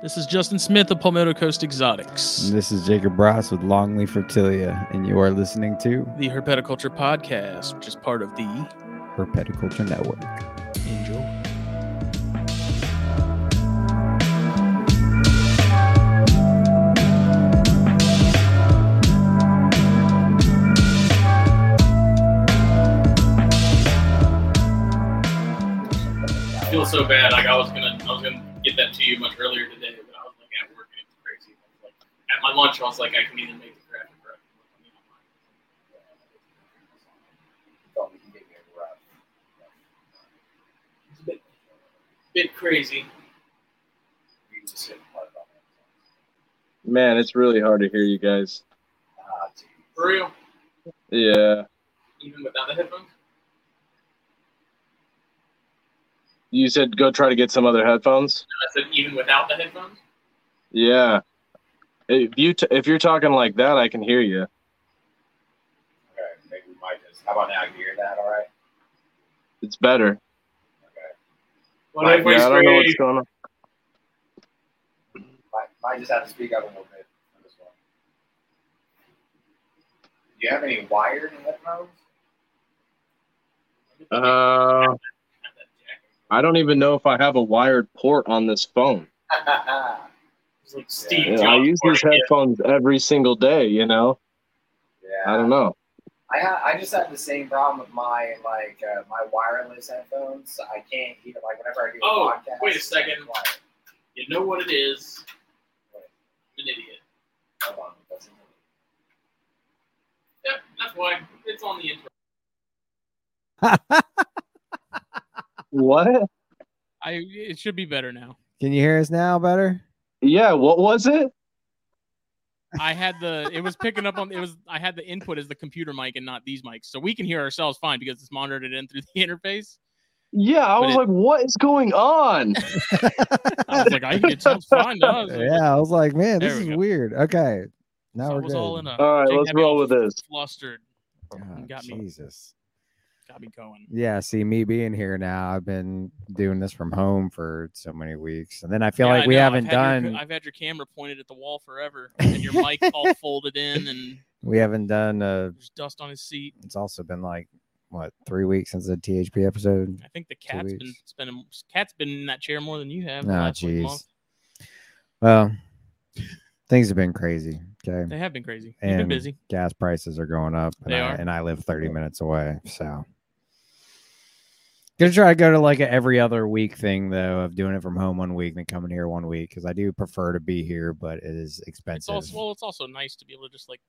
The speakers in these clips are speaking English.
This is Justin Smith of Palmetto Coast Exotics, And this is Jacob Ross with Longleaf Reptilia, and you are listening to the Herpetoculture Podcast, which is part of the Herpetoculture Network. Enjoy. I feel so bad. Like I was gonna, I was gonna get that to you much earlier today, but I was like at work and it was crazy. Like, at my lunch, I was like, I can either make the graphic or I can look on the online. thought we could get you rough. It's a bit, bit crazy. You just hit hard on it. Man, it's really hard to hear you guys. Ah, geez. For real, Yeah. even without the headphones. You said go try to get some other headphones. I said even without the headphones. Yeah. If you t- if you're talking like that, I can hear you. Okay, maybe we might just. How about now? You hear that? All right. It's better. Okay. Well, Mike, everybody's Yeah, I don't know what's going on. Might, might just have to speak up a little bit for this one. Do you have any wired headphones? Uh, I don't even know if I have a wired port on this phone. Like Steve Yeah, I use these party. headphones every single day. You know. yeah. I don't know. I ha- I just have the same problem with my like uh, my wireless headphones. I can't hear like whenever I do a Oh, podcast. wait a second. quiet. You know what it is? I'm an idiot. Hold on, that's- Yep, that's why it's on the intro. What? I it should be better now. Can you hear us now better? Yeah. What was it? I had the it was picking up on it was I had the input as the computer mic and not these mics, so we can hear ourselves fine because it's monitored in through the interface. Yeah. I But was it- like, what is going on? I was like, I, it sounds fine to us. yeah, I was like, man, this There we is go. weird. Okay. Now So we're was good. all in a. All right, Jake let's roll with this. Flustered, God, got me. Oh, Got me going. Yeah, see me being here now. I've been doing this from home for so many weeks. And then I feel Yeah, like I we know. haven't I've done Your, I've had your camera pointed at the wall forever, and your mic all folded in, and we haven't done uh there's dust on his seat. it's also been like what, three weeks since the THP episode. I think the cat's been spending. Cat's been in that chair more than you have. like, jeez. Well, things have been crazy. Okay. They have been crazy. Been And busy. gas prices are going up and, They I, are? and I live 30 minutes away so gonna try to go to like a every other week thing though of doing it from home one week and then coming here one week because i do prefer to be here but it is It's expensive also well, it's also nice to be able to just like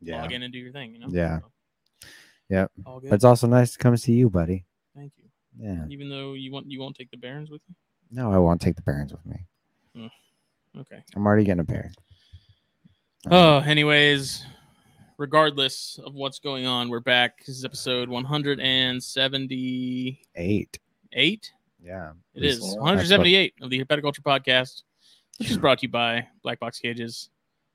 yeah log in and do your thing. You know. Yeah. So, Yep. But it's also nice to come see you buddy Thank you. yeah Even though you want you won't take the Barons with you. no i won't take the parents with me Okay. i'm already getting a pair Oh, anyways, regardless of what's going on, we're back. This is episode 178. eight yeah It is That's what- 178 of the Herpetoculture Podcast, which is brought to you by Black Box Cages.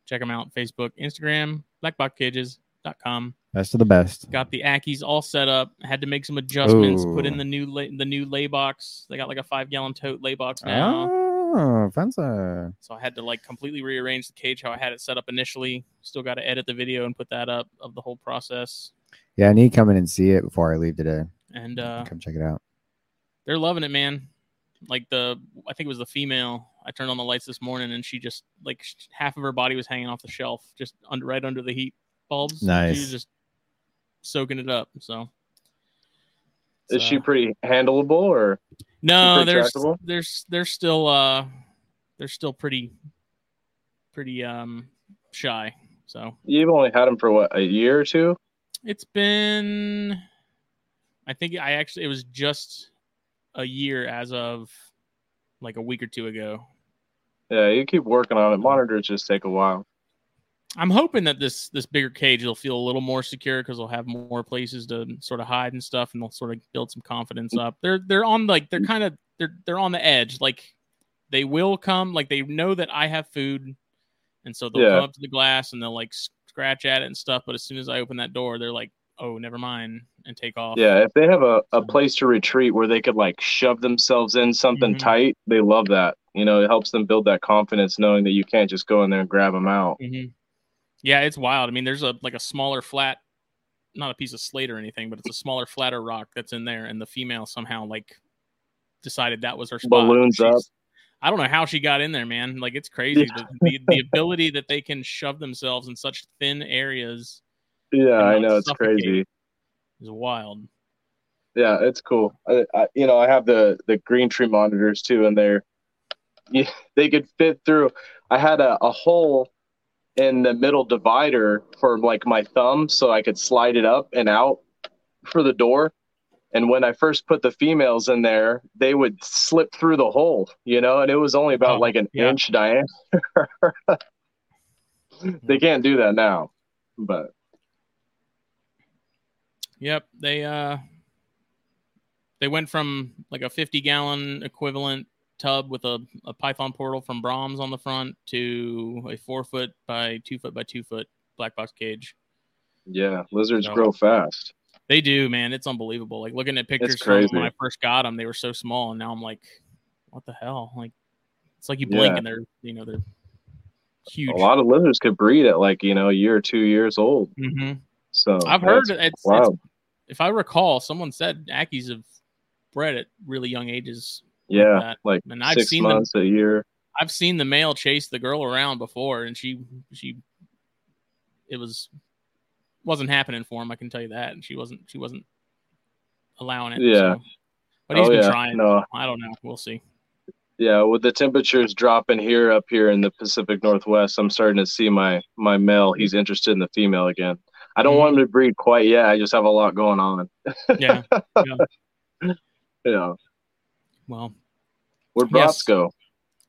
Check them out Facebook, Instagram, blackboxcages.com. best of the best Got the Ackies all set up. Had to make some adjustments. Put in the new lay, the new lay box. They got like a five gallon tote lay box now. oh fancy So I had to like completely rearrange the cage how I had it set up initially. Still got to edit the video and put that up of the whole process. yeah i need to come in and see it before i leave today And uh, come check it out they're loving it, man. Like the, I think it was the female. I turned on the lights this morning, and she just like half of her body was hanging off the shelf, just under right under the heat bulbs. She Nice. was just soaking it up. So Is she pretty handleable or? No, there's trackable? there's they're still uh they're still pretty pretty um shy. So You've only had them for what a year or two? it's been I think I actually it was just a year as of like a week or two ago. Yeah, you keep working on it. Monitors just take a while. I'm hoping that this this bigger cage will feel a little more secure because they'll have more places to sort of hide and stuff, and they'll sort of build some confidence up. They're they're on like they're kind of they're they're on the edge. Like they will come, like they know that I have food, and so they'll Yeah. come up to the glass and they'll like scratch at it and stuff. But as soon as I open that door, they're like oh, never mind, and take off. Yeah, if they have a, a place to retreat where they could like shove themselves in something Mhm. tight, they love that. You know, it helps them build that confidence knowing that you can't just go in there and grab them out. hmm Yeah, it's wild. I mean, there's a like a smaller flat, not a piece of slate or anything, but it's a smaller, flatter rock that's in there, and the female somehow like decided that was her spot. Balloons up. I don't know how she got in there, man. Like it's crazy. The, the, the ability that they can shove themselves in such thin areas Yeah, I know it's crazy. is wild. Yeah, it's cool. I, I, you know, I have the the green tree monitors too, and they're yeah, they could fit through. I had a, a hole in the middle divider for like my thumb, so I could slide it up and out for the door. And when I first put the females in there, they would slip through the hole, you know, and it was only about Oh, like an yeah. inch diameter. they can't do that now, but Yep, they uh they went from like a 50 gallon equivalent tub with a, a Python portal from Brahms on the front to a four foot by two foot by two foot black box cage. yeah, lizards So- grow fast. They do, man. It's unbelievable. Like looking at pictures from when I first got them, they were so small, and now I'm like, what the hell? Like, it's like you blink Yeah. and they're you know they're huge. A lot of lizards could breed at like you know a year or two years old. hmm So I've heard it's, it's if I recall, someone said Ackies have bred at really young ages. Yeah, like And I've six seen months a year. I've seen the male chase the girl around before, and she she it was wasn't happening for him. I can tell you that, and she wasn't she wasn't allowing it. Yeah. so. but he's Oh, been yeah. trying. No. I don't know. We'll see. Yeah, with the temperatures dropping here up here in the Pacific Northwest, I'm starting to see my my male. He's interested in the female again. I don't mm-hmm. want him to breed quite yet. I just have a lot going on. Yeah. You know, Well, where'd Yes. Go?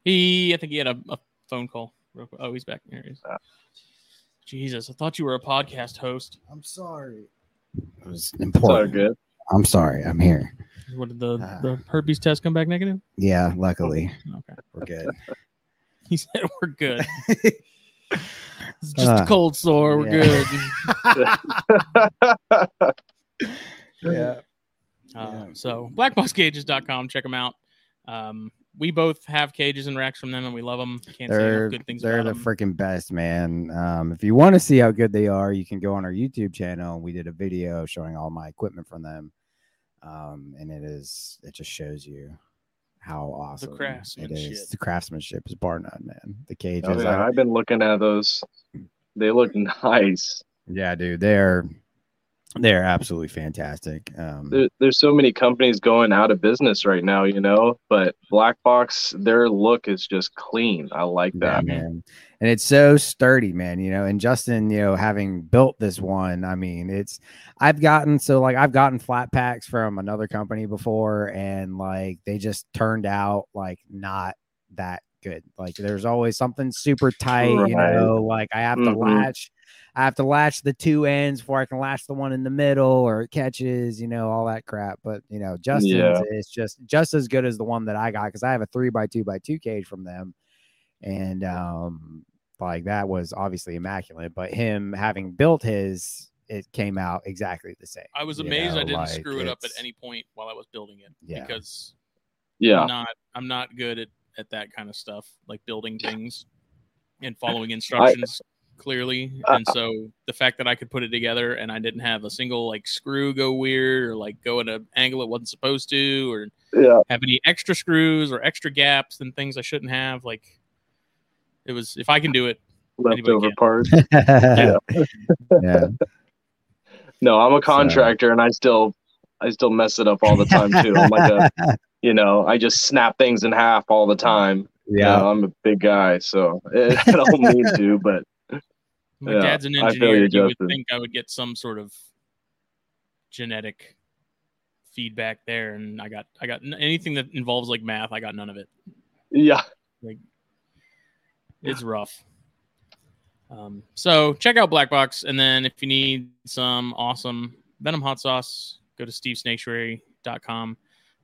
he I think he had a, a phone call. real quick. Oh, he's back. Here he is. Ah. Jesus, I thought you were a podcast host. I'm sorry. It was It's all important. good. I'm sorry. I'm here. What did the, Ah. the herpes test come back negative? Yeah, luckily Okay. we're good. He said we're good. It's just a Ah. cold sore. We're Yeah. good. yeah. Uh, Yeah. So blackboxcages.com, check them out. Um, we both have cages and racks from them, and we love them. Can't say They're enough good things they're about the freaking best, man. Um, if you want to see how good they are, you can go on our YouTube channel. We did a video showing all my equipment from them, um, and it is it just shows you how awesome it craftsmanship. is. The craftsmanship is bar none, man. The cages, Oh, yeah, I- I've been looking at those. They look nice. yeah, dude, they're they're absolutely fantastic. Um, There, there's so many companies going out of business right now, you know. But Black Box, their look is just clean. I like Yeah, that. man. And it's so sturdy, man. You know, and Justin, you know, having built this one, I mean, it's I've gotten so like I've gotten flat packs from another company before, and like they just turned out like not that good. Like there's always something super tight, you know, like I have to Mhm. latch. I have to latch the two ends before I can latch the one in the middle, or it catches, you know, all that crap. But you know, Justin's Yeah. is just just as good as the one that I got because I have a three by two by two cage from them and um like that was obviously immaculate but him having built his it came out exactly the same I was you amazed I didn't like, screw it up at any point while I was building it Yeah. because Yeah, I'm not I'm not good at, at that kind of stuff, like building things and following instructions clearly. Uh, And so the fact that I could put it together and I didn't have a single like screw go weird or like go at an angle it wasn't supposed to or yeah. have any extra screws or extra gaps and things I shouldn't have, like it was if I can do it, Leftover parts. yeah yeah No, I'm a contractor, and I still, I still mess it up all the time too. I'm like a, you know, I just snap things in half all the time. You yeah know, I'm a big guy, so I don't mean to, but my Yeah, dad's an I engineer. you, You would think I would get some sort of genetic feedback there, and I got I got anything that involves like math. I got none of it. yeah, Like it's rough. Um, so check out Black Box, and then if you need some awesome Venom hot sauce, go to stevesnaketuary.com.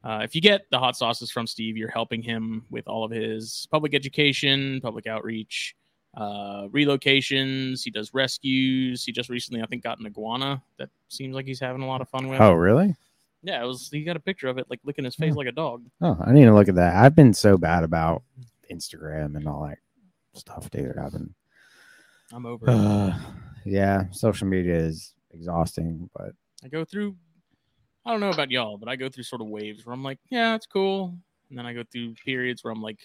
Uh, if you get the hot sauces from Steve, you're helping him with all of his public education, public outreach, uh, relocations. He does rescues. He just recently, I think, got an iguana that seems like he's having a lot of fun with. Oh, really? Yeah, it was. He got a picture of it, like licking his face Oh. like a dog. Oh, I need to look at that. I've been so bad about Instagram and all that stuff, dude. I've been, I'm over. it. uh, yeah, social media is exhausting, but I go through. I don't know about y'all, but I go through sort of waves where I'm like, yeah, it's cool, and then I go through periods where I'm like,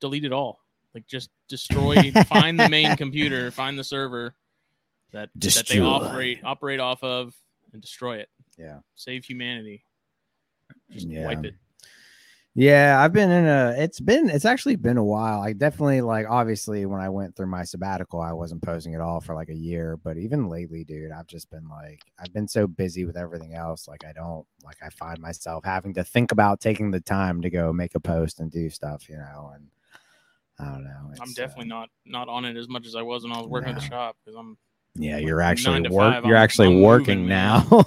delete it all. Like just destroy. find the main computer. Find the server that that they operate operate off of, and destroy it. yeah. Save humanity. Just Yeah. wipe it. Yeah, I've been in a it's been it's actually been a while. I definitely like obviously when I went through my sabbatical, I wasn't posting at all for like a year, but even lately, dude, I've just been like I've been so busy with everything else like I don't like I find myself having to think about taking the time to go make a post and do stuff, you know, and I don't know. I'm definitely uh, not not on it as much as I was when I was working at the shop because I'm Yeah, you're actually work. five, You're I'm- actually I'm working moving, now.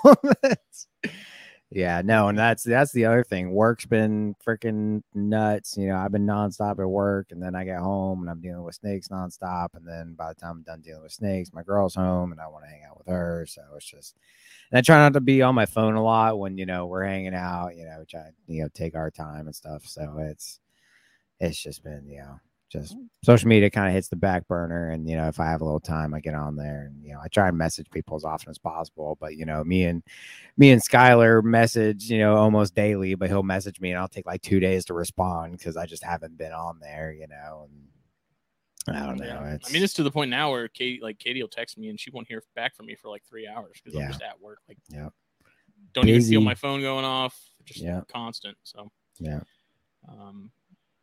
yeah, no, and that's that's the other thing. Work's been freaking nuts. You know, I've been nonstop at work, and then I get home and I'm dealing with snakes nonstop. And then by the time I'm done dealing with snakes, my girl's home, and I want to hang out with her. So it's just, and I try not to be on my phone a lot when you know we're hanging out. You know, try you know take our time and stuff. So it's it's just been you know just social media kind of hits the back burner and you know if i have a little time i get on there and you know i try and message people as often as possible but you know me and me and skylar message you know almost daily but he'll message me and i'll take like two days to respond because i just haven't been on there you know and i don't know Yeah. it's I mean, it's to the point now where Katie, like Katie, will text me and she won't hear back from me for like three hours because Yeah. I'm just at work. Like, Yep. don't even feel Busy. my phone going off. Just Yeah. constant. So, Yeah. Um,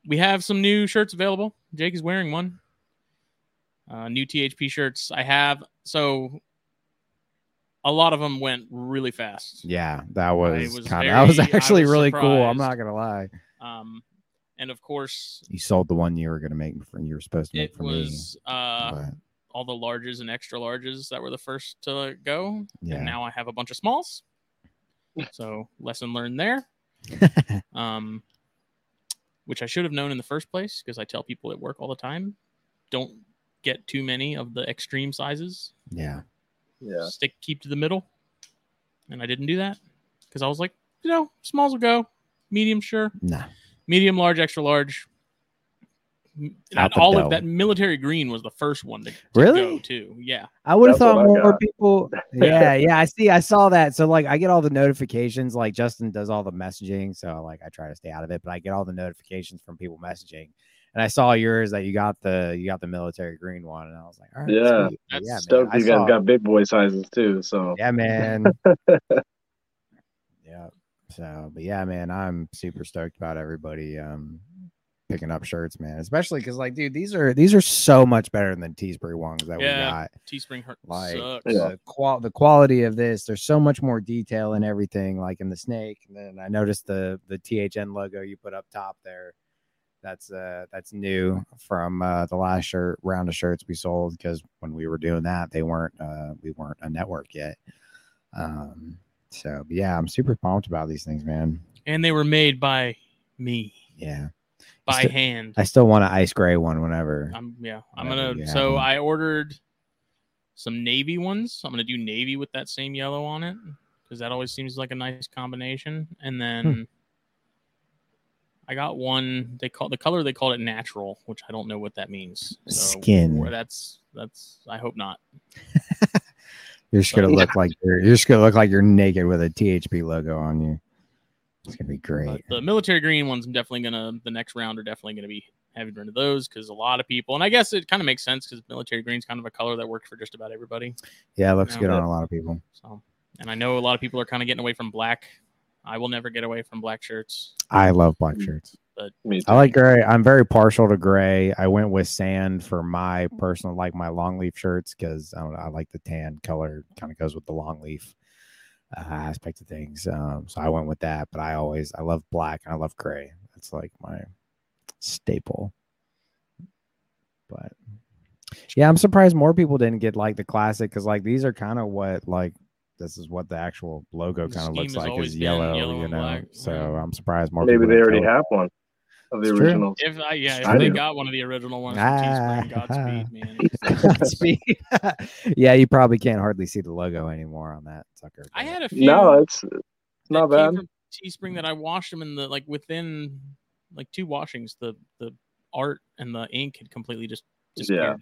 we have some new shirts available. Jake is wearing one. Uh, new THP shirts. I have so a lot of them went really fast. yeah that was, was kind of that was actually was really cool i'm not gonna lie Um, and of course, you sold the one you were gonna make for you were supposed to make for was me uh, but all the larges and extra larges that were the first to go. yeah and now I have a bunch of smalls. so lesson learned there. Um, which I should have known in the first place because I tell people at work all the time, don't get too many of the extreme sizes. yeah Yeah. Stick keep to the middle, and I didn't do that because I was like, you know, smalls will go, medium sure, no medium, large, extra large. M- Out all of that military green was the first one to, to Really? go too. Yeah, I would have thought more got. people. Yeah, yeah. I see. I saw that. So like, I get all the notifications. Like Justin does all the messaging. So like, I try to stay out of it, but I get all the notifications from people messaging. And I saw yours that you got the you got the military green one, and I was like, all right, Yeah. sweet. That's yeah, man. Stoked I you guys saw- got big boy sizes too. So yeah, man. yeah. So, but yeah, man, I'm super stoked about everybody um picking up shirts, man. Especially because, like, dude, these are these are so much better than Teespring ones that Yeah. we got. Teespring hurt Like, sucks. Yeah. the qual the quality of this there's so much more detail in everything like in the snake and then i noticed the the thn logo you put up top there that's uh that's new from uh the last shirt round of shirts we sold because when we were doing that they weren't uh we weren't a network yet um so yeah i'm super pumped about these things man and they were made by me yeah by Still- hand. i still want an ice gray one whenever I'm yeah. I'm Whenever gonna. So. I ordered some navy ones. I'm gonna do navy with that same yellow on it because that always seems like a nice combination. And then Hmm. I got one. They call the color they called it natural, which I don't know what that means. So Skin. that's that's. I hope not. you're just gonna look like you're you're just gonna look like you're naked with a thp logo on you it's gonna be great But the military green ones, I'm definitely gonna. The next round are definitely gonna be having rid of those because a lot of people, and I guess it kind of makes sense because military green is kind of a color that works for just about everybody. Yeah, it looks Yeah. good on a lot of people. So, and I know a lot of people are kind of getting away from black. I will never get away from black shirts. I love black mm-hmm. shirts. me too. I like gray. I'm very partial to gray. I went with sand for my personal, like my long leaf shirts, because I don't know. I like the tan color. Kind of goes with the long leaf uh, aspect of things. Um, so I went with that. But I always, I love black and I love gray. That's like my staple. But yeah, I'm surprised more people didn't get like the classic because like these are kind of what like this is what the actual logo kind of looks like is yellow, yellow you know. black, So. I'm surprised more Maybe people they already go- have one. Of the It's true. originals. If I yeah, if I they do. got one of the original ones from Ah. Teespring, Godspeed, man. Godspeed. yeah, you probably can't hardly see the logo anymore on that sucker. I had a few. No, it's it's that not bad. Teespring that I washed them in the like within like two washings. The the art and the ink had completely just disappeared.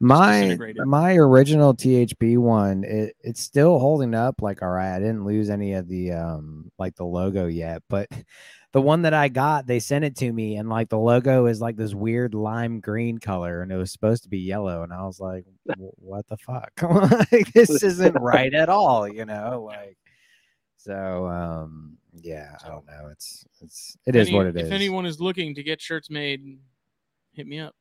my my original THP one, it, it's still holding up like all right. I didn't lose any of the um like the logo yet, but the one that I got, they sent it to me and like the logo is like this weird lime green color and it was supposed to be yellow and I was like, what the fuck? like this isn't right at all, you know, like so um yeah, I don't know. It's it's it If is what it is. If anyone is looking to get shirts made, hit me up.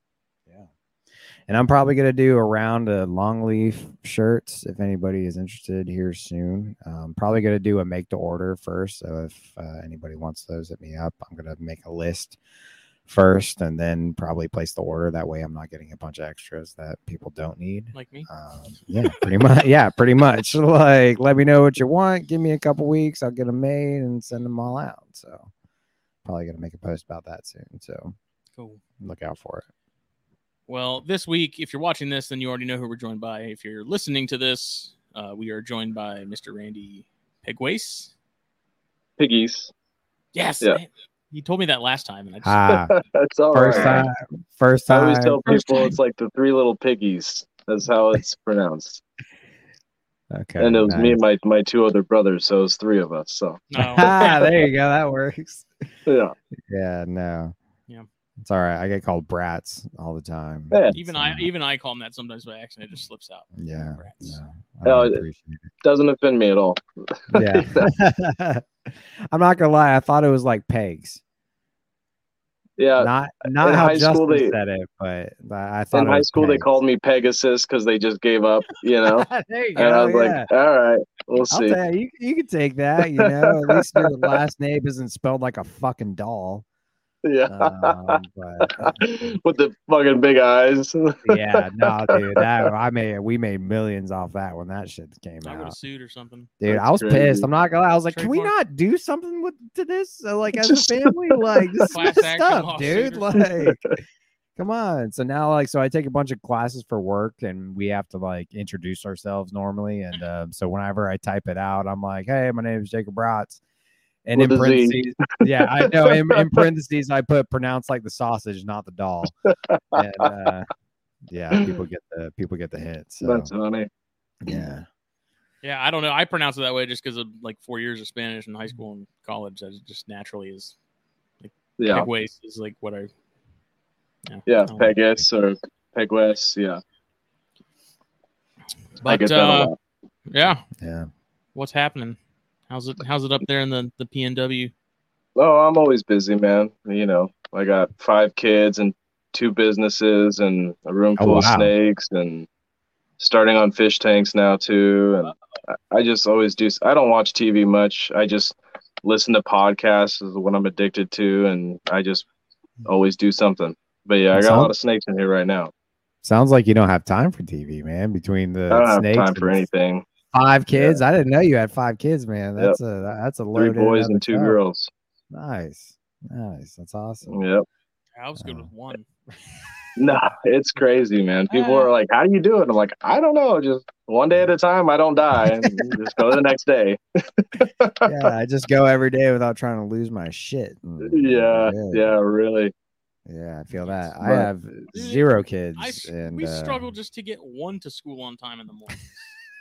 And I'm probably gonna do a round of long leaf shirts if anybody is interested here soon. I'm probably gonna do a make to order first. So if uh, anybody wants those, hit me up. I'm gonna make a list first and then probably place the order. That way I'm not getting a bunch of extras that people don't need. Like me. Um, yeah, pretty much. Yeah, pretty much. Like, let me know what you want. Give me a couple weeks. I'll get them made and send them all out. So, probably gonna make a post about that soon. So, Cool. look out for it. Well, this week, if you're watching this, then you already know who we're joined by. If you're listening to this, uh, we are joined by Mr. Randy Pegwace. Piggies. Yes. Yeah. man. You told me that last time, and I just Ah, That's all first right. time. First time. I always tell First people time. it's like the three little piggies. That's how it's pronounced. Okay. and it was me and my, my two other brothers, so it was three of us. So no. ah, there you go. That works. yeah. Yeah, no. Yeah. It's all right. I get called brats all the time. Yeah. even I even I call him that sometimes by accident. It just slips out. Yeah. Brats. No, I No, it- Doesn't offend me at all. Yeah. I'm not gonna lie. I thought it was like pegs. Yeah. not not in how high school, they- said it, but I I thought In it high was school, they called me Pegasus because they just gave up, you know. there you go. and I was yeah. like, all right, we'll see. you, you, you can take that. You know, at least your last name isn't spelled like a fucking doll. Yeah. Um, but With the fucking big eyes. yeah, no, dude, that I made we made millions off that when that shit came I would have out. sued or something. Dude, I was crazy. pissed. I'm not gonna lie. I was like, can we Trademark. not do something with to this? So, like, as Just- a family, like, this is messed up, dude. Like, come on. So now, like, so I take a bunch of classes for work, and we have to like introduce ourselves normally. And um, so whenever I type it out, I'm like, hey, my name is Jacob Bratz. And With in parentheses, yeah, I know. In, in parentheses, I put pronounce like the sausage, not the doll. And uh, yeah, people get the people get the hint. So That's funny. yeah. Yeah, I don't know. I pronounce it that way just because of like four years of Spanish in high school and college. That just naturally is. like Yeah. Pegwace is like what I. Yeah. Yeah. I don't know. Or Pegwest. Yeah. I But get that a uh, lot. yeah, Yeah. what's happening? How's it? How's it up there in the the PNW? Oh, I'm always busy, man. You know, I got five kids and two businesses and a room Oh, full of snakes and starting on fish tanks now too. And I- I just always do. I don't watch TV much. I just listen to podcasts is what I'm addicted to, and I just always do something. But yeah, I got a lot of snakes in here right now. Sounds like you don't have time for TV, man. Between the I don't have snakes time for anything. Five kids, I didn't know you had five kids, man. Yep. That's a that's a Three load. in boys and two itself. girls. Nice, nice. That's awesome. Yep. I was good with one. Nah, it's crazy, man. People Uh. are like, "How do you do it?" I'm like, "I don't know. Just one day at a time. I don't die, and just go the next day." yeah, I just go every day without trying to lose my shit. and Yeah, yeah, really. yeah. I feel that. I have zero kids, I s- and we uh, struggle just to get one to school on time in the morning.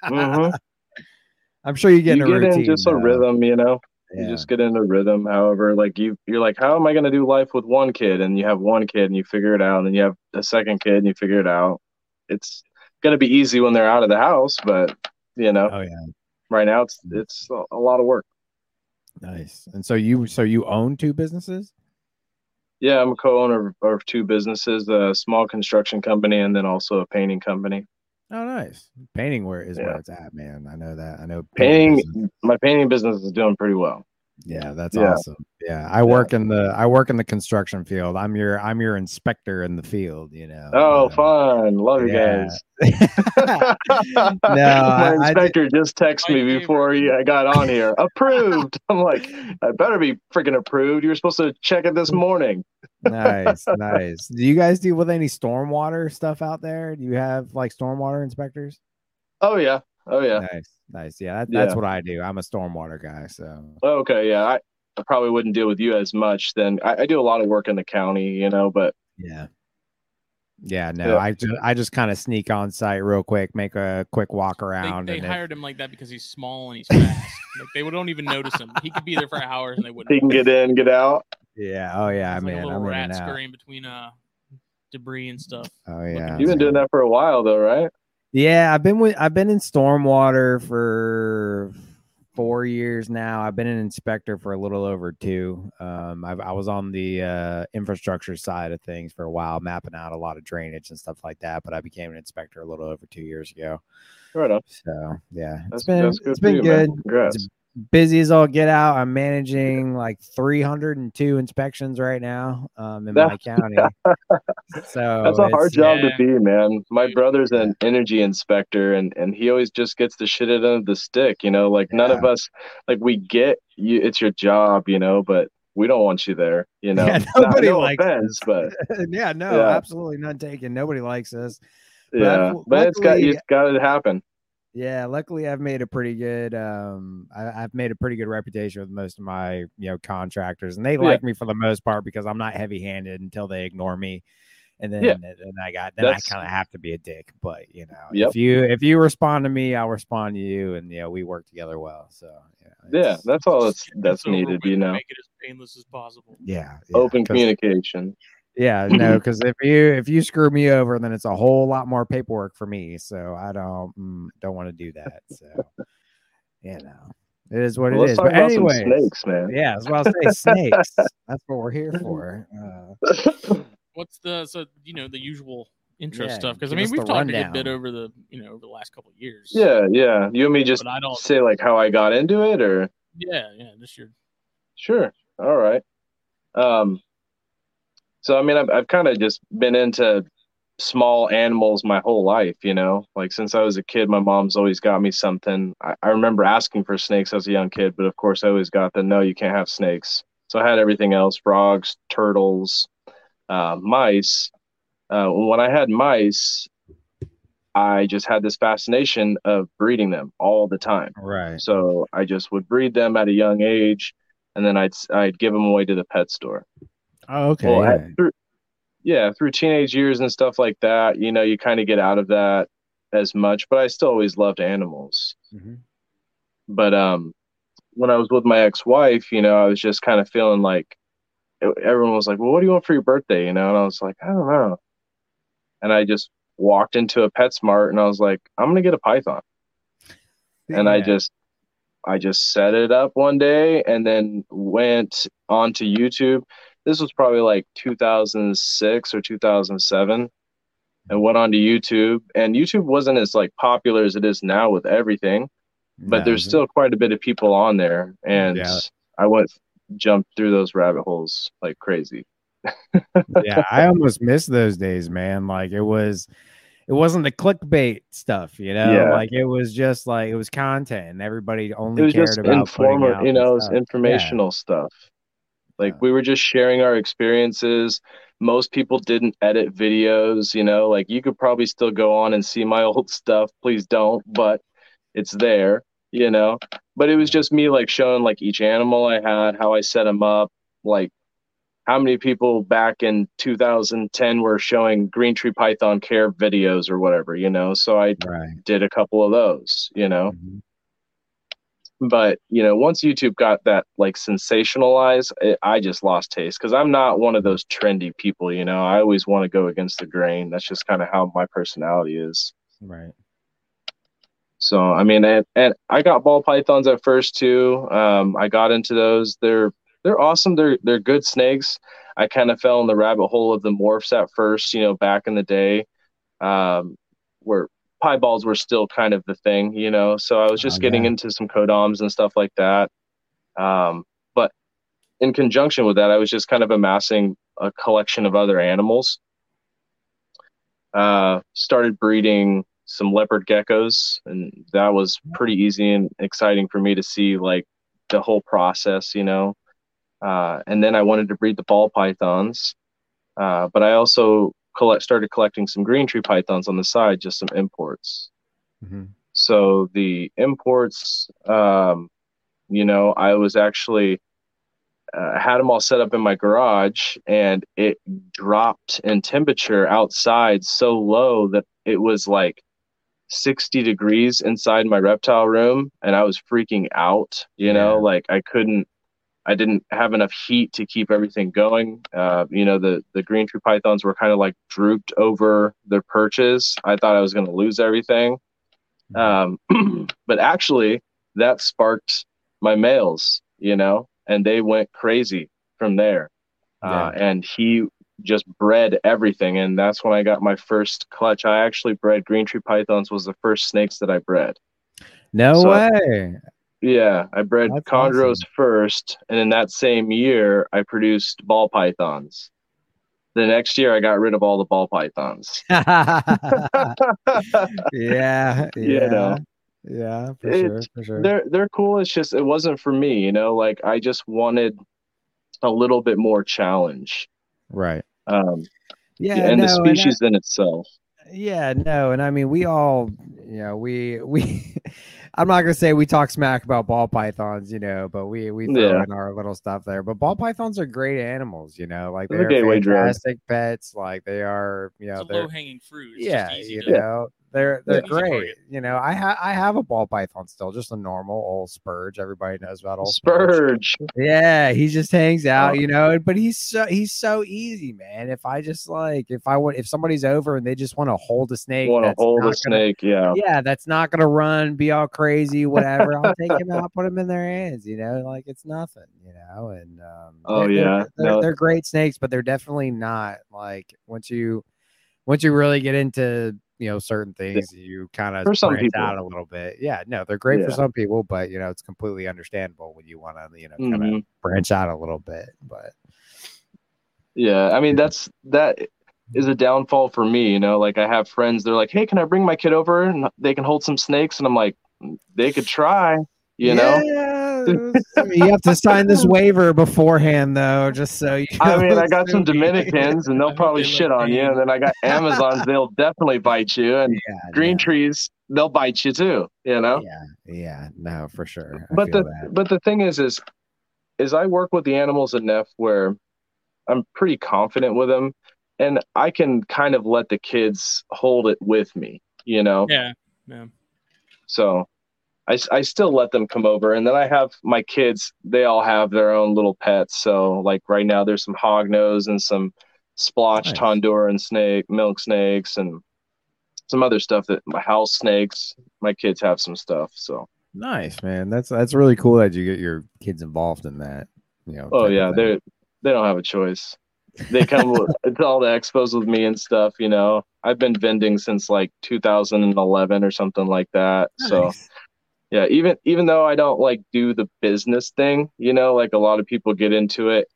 Mhm. I'm sure you get you in a get routine. in just a though. rhythm, you know. Yeah. You just get into a rhythm. However, like you, you're like, how am I going to do life with one kid? And you have one kid, and you figure it out. And then you have a second kid, and you figure it out. It's going to be easy when they're out of the house, but you know, oh yeah, right now it's it's a, lot of work. nice. And so you, so you own two businesses? Yeah, I'm a co-owner of two businesses: a small construction company, and then also a painting company. Oh, nice. Painting where is Yeah. where it's at, man. I know that. I know Painting, business- my painting business is doing pretty well. Yeah, that's Yeah. awesome. Yeah, I work in the I work in the construction field. I'm your I'm your inspector in the field. You know. Oh, Uh, fun! Love you guys. no, My I, I inspector just texted me before he, I got on here. Approved. I'm like, I better be freaking approved. You were supposed to check it this morning. nice, nice. Do you guys deal with any stormwater stuff out there? Do you have like stormwater inspectors? Oh yeah. Oh yeah. Nice, nice. Yeah, that, that's Yeah. what I do. I'm a stormwater guy. So Okay. Yeah. I, I probably wouldn't deal with you as much. Then I, I do a lot of work in the county, you know. But yeah. Yeah, no, Yeah. I just I just kind of sneak on site real quick, make a quick walk around. they and if- hired him like that because he's small and he's fast. like they don't even notice him. He could be there for hours and they wouldn't. he can get in, get out. yeah, oh yeah, He's like man, a little I'm in rat and out. scurrying between uh debris and stuff. Oh yeah, You've been doing that for a while, though, right? Yeah, I've been with I've been in stormwater for four years now. I've been an inspector for a little over two. Um, I've, I was on the uh, infrastructure side of things for a while, mapping out a lot of drainage and stuff like that. But I became an inspector a little over two years ago. Right on. So yeah, That's, it's been it's been you, good. man. Congrats. Busy as all get out. I'm managing like 302 inspections right now um, in my county. So That's a hard job Yeah. to be, man. My brother's an energy inspector, and and he always just gets the shit out of the stick. You know, like none of us, like we get you. It's your job, you know, but we don't want you there. You know, Yeah, Not- nobody no likes offense, but yeah, no, Yeah. absolutely none taken. Nobody likes us. But yeah, I've- but it's got it's got to happen. Yeah, luckily I've made a pretty good um I, I've made a pretty good reputation with most of my you know contractors and they Yeah. like me for the most part because I'm not heavy handed until they ignore me. And then Yeah. and I got then I kind of have to be a dick. But you know, Yep. if you if you respond to me, I'll respond to you and yeah, we work together well. So yeah. Yeah, that's all that's that's needed. You know, Make it as painless as possible. yeah, yeah, open 'cause- communication. Yeah, no, because if you if you screw me over, then it's a whole lot more paperwork for me. So I don't mm, don't want to do that. So you know, it is what Well, it let's is. talk But anyway, snakes, man. yeah, as well as say snakes. That's what we're here for. Uh, What's the so you know the usual intro Yeah, stuff? Because I mean we've the talked a good bit over the you know over the last couple of years. yeah, yeah. You and me just I don't. say like how I got into it, or Yeah, yeah. Just your Sure. All right. Um, so I mean, I've I've kind of just been into small animals my whole life, you know. Like since I was a kid, my mom's always got me something. I, I remember asking for snakes as a young kid, but of course, I always got the no, you can't have snakes. So I had everything else: frogs, turtles, uh, mice. Uh, when I had mice, I just had this fascination of breeding them all the time. right. So I just would breed them at a young age, and then I'd I'd give them away to the pet store. Oh, okay. Well, yeah. at- through, yeah, through teenage years and stuff like that, you know, you kind of get out of that as much. But I still always loved animals. Mhm. But um, when I was with my ex-wife, you know, I was just kind of feeling like everyone was like, "Well, what do you want for your birthday?" You know, and I was like, "I don't know." And I just walked into a PetSmart and I was like, "I'm gonna get a python." and I just I just set it up one day and then went onto YouTube. This was probably like 2006 or 2007 and went onto YouTube and YouTube wasn't as like popular as it is now with everything, but No, there's still quite a bit of people on there and Yeah. I went jumped through those rabbit holes like crazy. yeah, I almost missed those days, man. Like it was it wasn't the clickbait stuff, you know. Yeah. Like it was just like it was content and everybody only It was cared just about informal, you know, stuff. Yeah. informational stuff. Like Yeah. we were just sharing our experiences. Most people didn't edit videos, you know, like you could probably still go on and see my old stuff. Please don't, but it's there, you know. But it was just me like showing like each animal I had, how I set them up, like how many people back in 2010 were showing green tree python care videos or whatever, you know. So I Right. did a couple of those, you know Mhm. But you know once youtube got that like sensationalized it, i just lost taste because i'm not one of those trendy people you know? I always want to go against the grain. That's just kind of how my personality is. Right. so i mean and, and i got ball pythons at first too. Um, i got into those. They're they're awesome. They're they're good snakes. I kind of fell in the rabbit hole of the morphs at first you know back in the day um, where pieballs were still kind of the thing you know so i was just Oh, getting yeah. into some codoms and stuff like that um, but in conjunction with that, I was just kind of amassing a collection of other animals. Uh, started breeding some leopard geckos, and that was pretty easy and exciting for me to see like the whole process, you know. Uh, and then I wanted to breed the ball pythons, uh, but I also collect started collecting some green tree pythons on the side, just some imports. Mm-hmm. So the imports, um, you know, I was actually uh, had them all set up in my garage, and it dropped in temperature outside so low that it was like 60 degrees inside my reptile room, and I was freaking out. You know, like I couldn't. I didn't have enough heat to keep everything going. Uh, you know, the the green tree pythons were kind of like drooped over their perches. I thought I was going to lose everything. Um, but actually, that sparked my males, you know, and they went crazy from there. Uh, and he just bred everything, and that's when I got my first clutch. I actually bred green tree pythons. Was the first snakes that I bred. No So- way. Yeah, I bred That's chondros awesome. first, and in that same year, I produced ball pythons. The next year, I got rid of all the ball pythons. yeah, yeah, You know. yeah, for It's- sure, for sure. they're they're cool. It's just it wasn't for me, you know. Like I just wanted a little bit more challenge, Right. um, Yeah, and the no, and I- species in itself. Yeah, no, and I mean we all, you know, we we. I'm not gonna say we talk smack about ball pythons, you know, but we we throw Yeah. in our little stuff there. But ball pythons are great animals, you know, like They're a they're gateway drug. fantastic pets. Like they are, you know, they're low hanging fruit. It's yeah, just easy you to, know, they're they're target. great. You know, I ha- I have a ball python still, just a normal old spurge. Everybody knows about old spurge. Spurge. Yeah, he just hangs out, Oh. you know. But he's so he's so easy, man. If I just like if I would if somebody's over and they just want to hold a snake, Want to hold a gonna- snake? Yeah. yeah, that's not gonna run, be all crazy, whatever. I'll take him out, put him in their hands, you know, like it's nothing, you know. And um, Oh, they're- yeah. they're, No. they're great snakes, but they're definitely not like once you once you really get into you know certain things, you kind of branch people. out a little bit. Yeah, no, they're great for some people, but you know it's completely understandable when you want to you know kind of Mhm. branch out a little bit. But Yeah. I mean, that's that is a downfall for me. You know, like I have friends. They're like, "Hey, can I bring my kid over and they can hold some snakes?" And I'm like, "They could try." You know. Yeah, you have to sign this waiver beforehand, though, just so you. I mean, I got some Dominicans, and they'll probably shit on you. And then I got Amazons; they'll definitely bite you. And Yeah, green no. trees, they'll bite you too. You know. Yeah, yeah, no, for sure. I but the that. but the thing is, is is I work with the animals enough where I'm pretty confident with them, and I can kind of let the kids hold it with me. You know. Yeah. Yeah. So I, I still let them come over. And then I have my kids, they all have their own little pets. So, like right now, there's some hognose and some splotched Nice. Honduran snake, milk snakes, and some other stuff that my house snakes. My kids have some stuff. So, nice, man. That's that's really cool that you get your kids involved in that. You know. oh, yeah, they they don't have a choice. They come to all the expos with me and stuff. You know, I've been vending since like 2011 or something like that. So, Nice. Yeah even even though i don't like do the business thing you know like a lot of people get into it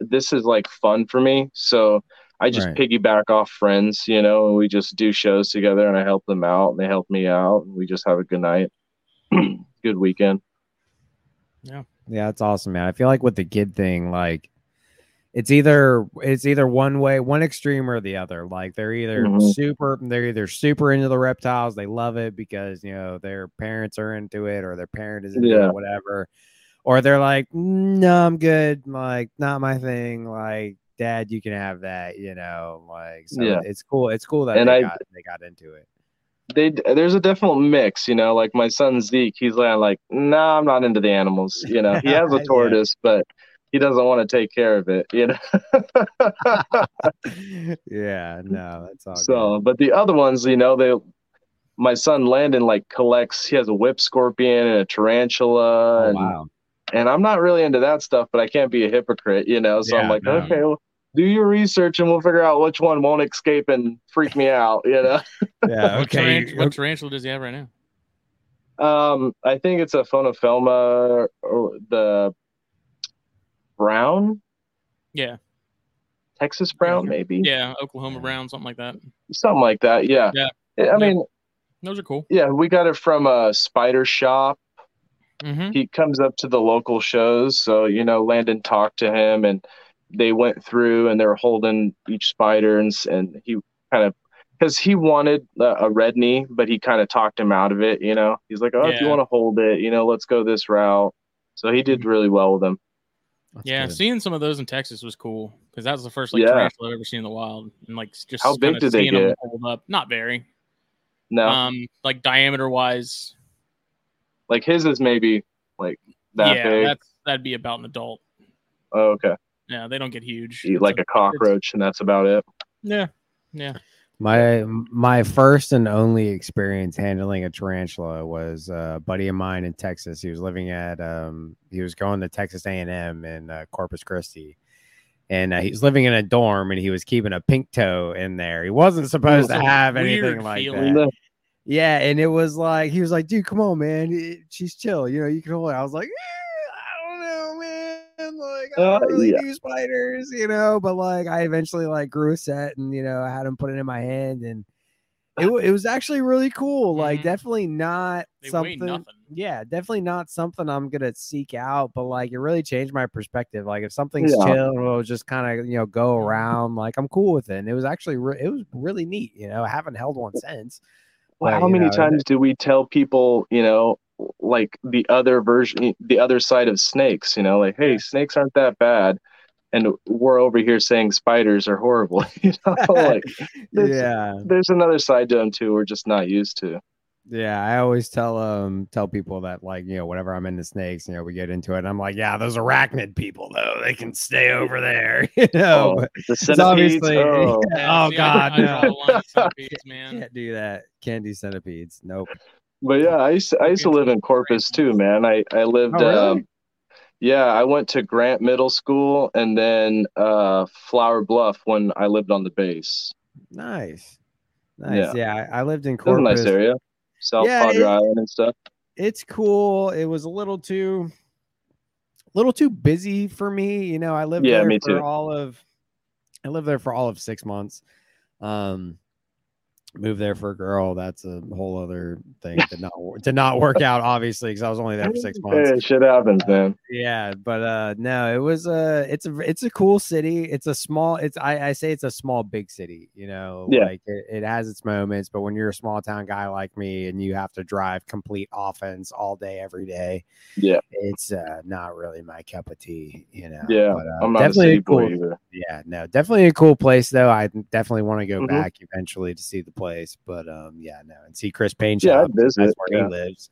this is like fun for me so i just Right. piggyback off friends you know and we just do shows together and i help them out and they help me out and we just have a good night good weekend Yeah, yeah that's awesome, man. I feel like with the kid thing, like it's either it's either one way, one extreme or the other. Like they're either Mhm. super, they're either super into the reptiles, they love it because you know their parents are into it or their parent is into Yeah. it, whatever. Or they're like, no, I'm good, like not my thing. Like, dad, you can have that, you know. Like, so Yeah. it's cool. It's cool that And they I- got they got into it. they there's a definite mix you know like my son zeke he's like like nah i'm not into the animals you know he has a Yeah. tortoise but he doesn't want to take care of it you know yeah, no, that's all. good. So, but the other ones, you know, they, my son Landon like collects. He has a whip scorpion and a tarantula, Oh, and, wow. and I'm not really into that stuff, but I can't be a hypocrite, you know. So I'm like, no. okay, well, do your research, and we'll figure out which one won't escape and freak me out, you know. Yeah, What, okay. tarant- what tarantula does he have right now? Um, I think it's a aphonopelma or the brown, Yeah, Texas brown, maybe yeah, Oklahoma Brown, something like that. something like that. Yeah. Yeah. I Yeah. mean, Those are cool. yeah, we got it from a spider shop. hmm He comes up to the local shows, so you know, Landon talked to him, and they went through, and they were holding each spider, and and he kind of because he wanted a, a red knee, but he kind of talked him out of it. You know, he's like, "Oh, if you want to hold it, you know, let's go this route." So he did really well with them. That's Yeah, good. seeing some of those in Texas was cool because that was the first like Yeah. tarantula I've ever seen in the wild, and like just How big kinda did they seeing 'em get? hold up. Not very. No, Um, like diameter wise, like his is maybe like that yeah, big. that's that'd be about an adult. Oh, okay, Yeah, they don't get huge. Eat It's like a cockroach, and that's about it. Yeah, yeah. My my first and only experience handling a tarantula was a buddy of mine in Texas. He was living at um, he was going to Texas A and M in uh, Corpus Christi, and uh, he was living in a dorm and he was keeping a pink toe in there. He wasn't supposed to have anything like feeling. that. Yeah, and it was like he was like, "Dude, come on, man, she's chill. You know, you can hold it." I was like, eh, "I don't know, man. Like, I Uh, don't really yeah. do spiders, you know." But like, I eventually like grew a set, and you know, I had him put it in my hand, and it it was actually really cool. Like, Mhm. definitely not They something. nothing. Yeah, definitely not something I'm gonna seek out, but like it really changed my perspective. Like if something's Yeah. chill and will just kind of you know go around, like I'm cool with it. And it was actually re- it was really neat. You know, I haven't held one since. Well, But, how many know, times do we tell people, you know, like the other version, the other side of snakes, you know, like, hey, snakes aren't that bad. And we're over here saying spiders are horrible. you know, like there's, yeah, there's another side to them too. We're just not used to. yeah. I always tell um tell people that like you know whenever I'm into snakes, you know, we get into it. And I'm like, yeah, those arachnid people though, they can stay over there. You know, Oh, the centipedes. obviously Oh, Yeah, oh I- god, no. a centipedes, man. Can't do that. Can't do centipedes. Nope. But yeah, I used to, I used to live in Corpus too, man. I I lived. Oh, really? um, yeah, I went to Grant Middle School and then uh, Flour Bluff when I lived on the base. Nice. Nice. Yeah. Yeah, I, I lived in Corpus. nice area, South Yeah, Padre it- Island and stuff. It's cool. It was a little too little too busy for me. You know, I lived Yeah, there me for too. all of I lived there for all of six months. Um moved there for a girl. That's a whole other thing. Did not wor- did not work out, obviously, because I was only there for six months. Yeah, shit happens, man. Yeah, but uh no, it was a it's a it's a cool city. It's a small it's I, I say it's a small big city, you know, Yeah. like it, it has its moments, but when you're a small town guy like me and you have to drive complete offense all day every day, Yeah, it's uh not really my cup of tea, you know. yeah. but, uh, I'm not a definitely city cool. boy either. Yeah, no, definitely a cool place though. I definitely want to go Mhm. back eventually to see the place, but um, yeah, no, and see Chris Payne Yeah, shop. I'd 'cause That's where yeah. he lives.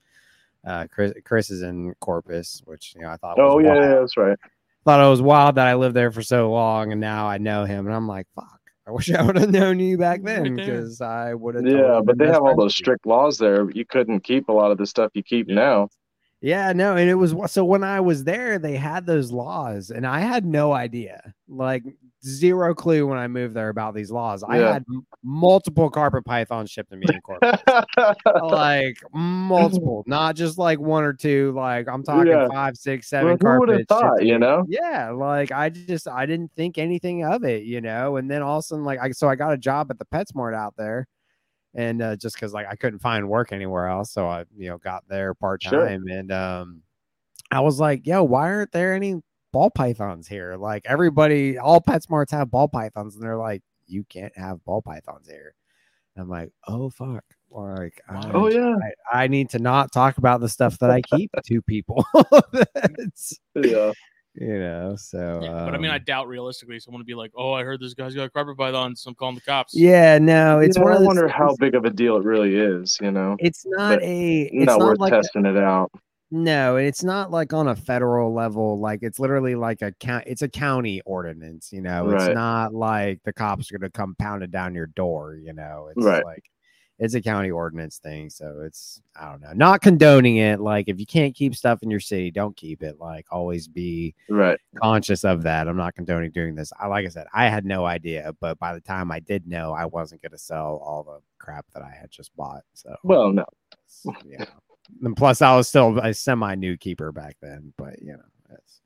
Uh, Chris, Chris is in Corpus, which you know I thought. Oh was yeah, wild. yeah, that's right. thought it was wild that I lived there for so long, and now I know him, and I'm like, fuck. I wish I would have known you back then because I would have. Yeah, but they have all those strict laws there. You couldn't keep a lot of the stuff you keep now. Yeah, no, and it was so when I was there, they had those laws, and I had no idea, like zero clue when I moved there about these laws. I had multiple carpet pythons shipped to me in like multiple, not just like one or two. Like I'm talking Yeah. five, six, seven Well, who would have carpets. thought, you know? Yeah, like I just I didn't think anything of it, you know. And then all of a sudden, like I so I got a job at the PetSmart out there, and uh, just because like I couldn't find work anywhere else, so I you know got there part Sure. time, and um, I was like, yo, why aren't there any ball pythons here? Like everybody, all PetSmarts have ball pythons, and they're like, you can't have ball pythons here. And I'm like, oh fuck. Like, I- Oh yeah, I, I need to not talk about the stuff that I keep to people. That's, yeah. you know, so Yeah, but I mean, I um, doubt realistically someone would be like, "Oh, I heard this guy's got a carpet pythons, so I'm calling the cops." yeah, no, it's You know, one I wonder how big of a deal it really is. You know, it's not but a it's not, not, worth like a- testing it out. No, and it's not like on a federal level. Like it's literally like a count. It's a county ordinance. You know, it's not like the cops are gonna come pounding down your door. You know, it's Right. like it's a county ordinance thing. So it's I don't know, not condoning it. Like if you can't keep stuff in your city, don't keep it. Like always be Right. conscious of that. I'm not condoning doing this. I like I said, I had no idea, but by the time I did know, I wasn't gonna sell all the crap that I had just bought. So Well, no. yeah. And plus, I was still a semi new keeper back then, but you know, it's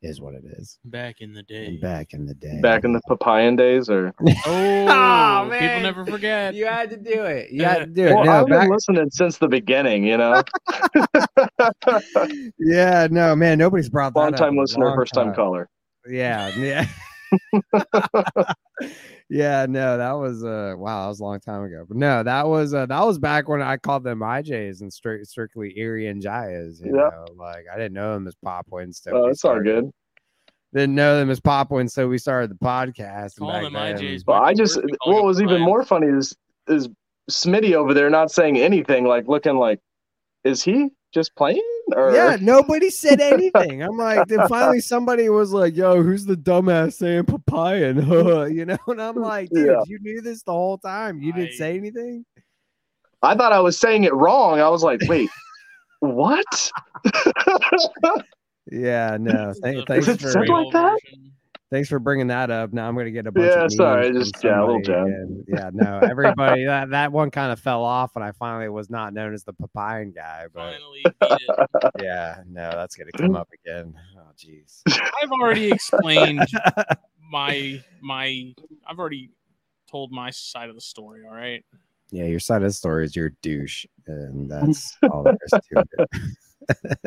is what it is. Back in the day. And back in the day. Back in the Papayan days, or Oh, Oh, people never forget. you had to do it. You had to do it. well, no, I've back, been listening since the beginning. You know, yeah, no, man, nobody's brought that long up time listener, long first time caller. Yeah, yeah. Yeah, no, that was uh wow, that was a long time ago. But no, that was uh that was back when I called them IJs and straight strictly Irian Jayas, you Yeah. know. Like I didn't know them as Papuans. So Oh, we it's all good. Didn't know them as Papuans, so we started the podcast. Call back them then- IJs. But I just where's we calling what was even more funny is is Smitty over there not saying anything, like looking like, is he just playing? Or Yeah, nobody said anything. I'm like, then finally somebody was like, "Yo, who's the dumbass saying papaya?" And you know, and I'm like, "Dude, Yeah. you knew this the whole time. You didn't I- say anything." I thought I was saying it wrong. I was like, wait, what? Yeah, no. The Th- thanks Is it for something like that? version. Thanks for bringing that up. Now I'm gonna get a bunch Yeah, of sorry, just- yeah, a little somebody jab. yeah, no, everybody that that one kind of fell off, and I finally was not known as the papayan guy. But Finally yeah, no, that's gonna come up again. Oh, jeez. I've already explained my my. I've already told my side of the story. All right. Yeah, your side of the story is you're douche, and that's all there is to it.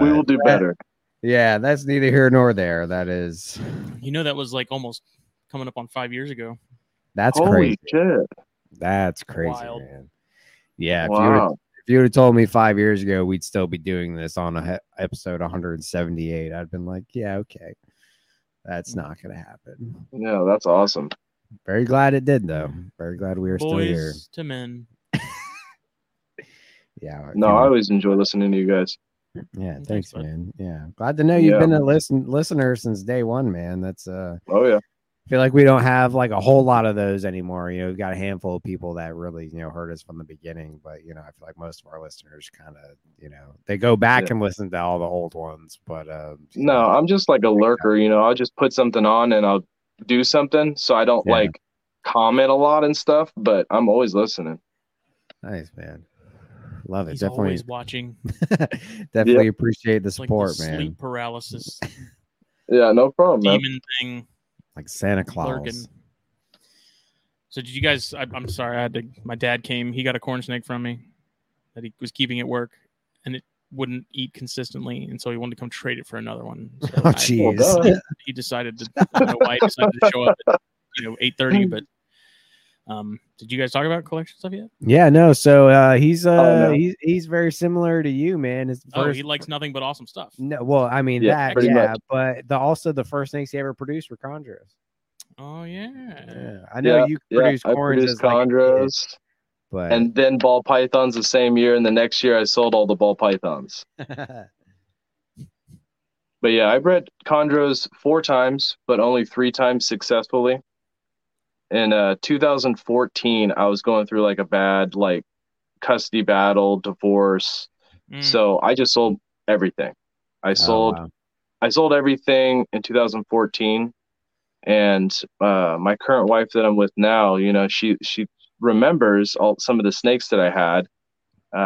we will do better. Yeah, that's neither here nor there. That is You know that was like almost coming up on five years ago. that's Holy crazy. shit! That's crazy, Wild. man. Yeah, if you would've Wow. if you would have told me five years ago we'd still be doing this on a he- episode 178, I'd been like, yeah, okay, that's not gonna happen. Yeah, that's awesome. Very glad it did, though. Very glad we are still here. Boys to men. Yeah. No, you I always enjoy listening to you guys. Yeah. Thanks, Thanks, man. Yeah, glad to know you've Yeah. been a listen listener since day one, man. That's uh, Oh yeah. I feel like we don't have like a whole lot of those anymore. You know, we've got a handful of people that really, you know, heard us from the beginning. But you know, I feel like most of our listeners kind of, you know, they go back Yeah. and listen to all the old ones. But um, No, know, I'm just like a lurker. You know, I'll just put something on and I'll do something, so I don't Yeah. like comment a lot and stuff. But I'm always listening. nice, man. Love it. He's definitely, always watching. definitely appreciate the It's like support, the man. sleep paralysis Yeah, no problem, man. demon thing Like Santa lurking. Claus. So did you guys? I, I'm sorry. I had to. My dad came. He got a corn snake from me that he was keeping at work, and it wouldn't eat consistently, and so he wanted to come trade it for another one. So Oh, jeez. Oh, he decided to. I don't know why he decided to show up at you know 8:30, but. Um, did you guys talk about collection stuff yet? Yeah, no. So uh, he's uh, no. he's he's very similar to you, man. His Oh, he likes nothing but awesome stuff. no, well, I mean Yeah, that, pretty yeah, much. but the also the first things he ever produced were chondros. Oh yeah. Yeah, I know Yeah, you Yeah, produced I corns produced as like chondros, but and then ball pythons the same year, and the next year I sold all the ball pythons. But yeah, I bred chondros four times, but only three times successfully. In uh, 2014, I was going through like a bad like custody battle, divorce. Mm. So I just sold everything. I Oh, sold wow. I sold everything in 2014, and uh, my current wife that I'm with now, you know, she she remembers all some of the snakes that I had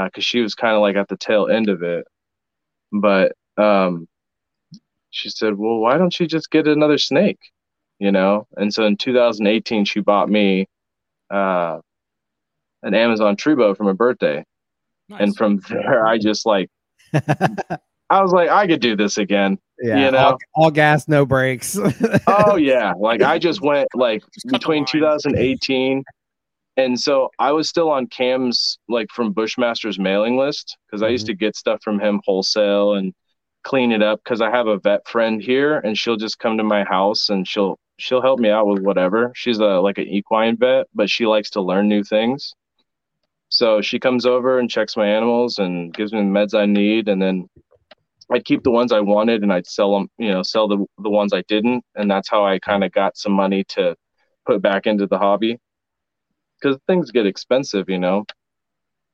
because she was kind of like at the tail end of it. But um, she said, "Well, why don't you just get another snake?" You know, and so in 2018, she bought me uh, an Amazon tree boa for my birthday, Nice. and from there, I just like I was like, I could do this again. yeah, you know. all, all gas, no brakes. oh yeah like i just went like Just between 2018 and so i was still on cam's like from bushmaster's mailing list because i used Mm-hmm. to get stuff from him wholesale and clean it up because i have a vet friend here and she'll just come to my house and she'll she'll help me out with whatever she's a like an equine vet but she likes to learn new things so she comes over and checks my animals and gives me the meds i need and then I'd keep the ones I wanted and I'd sell them, you know, sell the the ones I didn't, and that's how I kind of got some money to put back into the hobby. Because things get expensive, you know.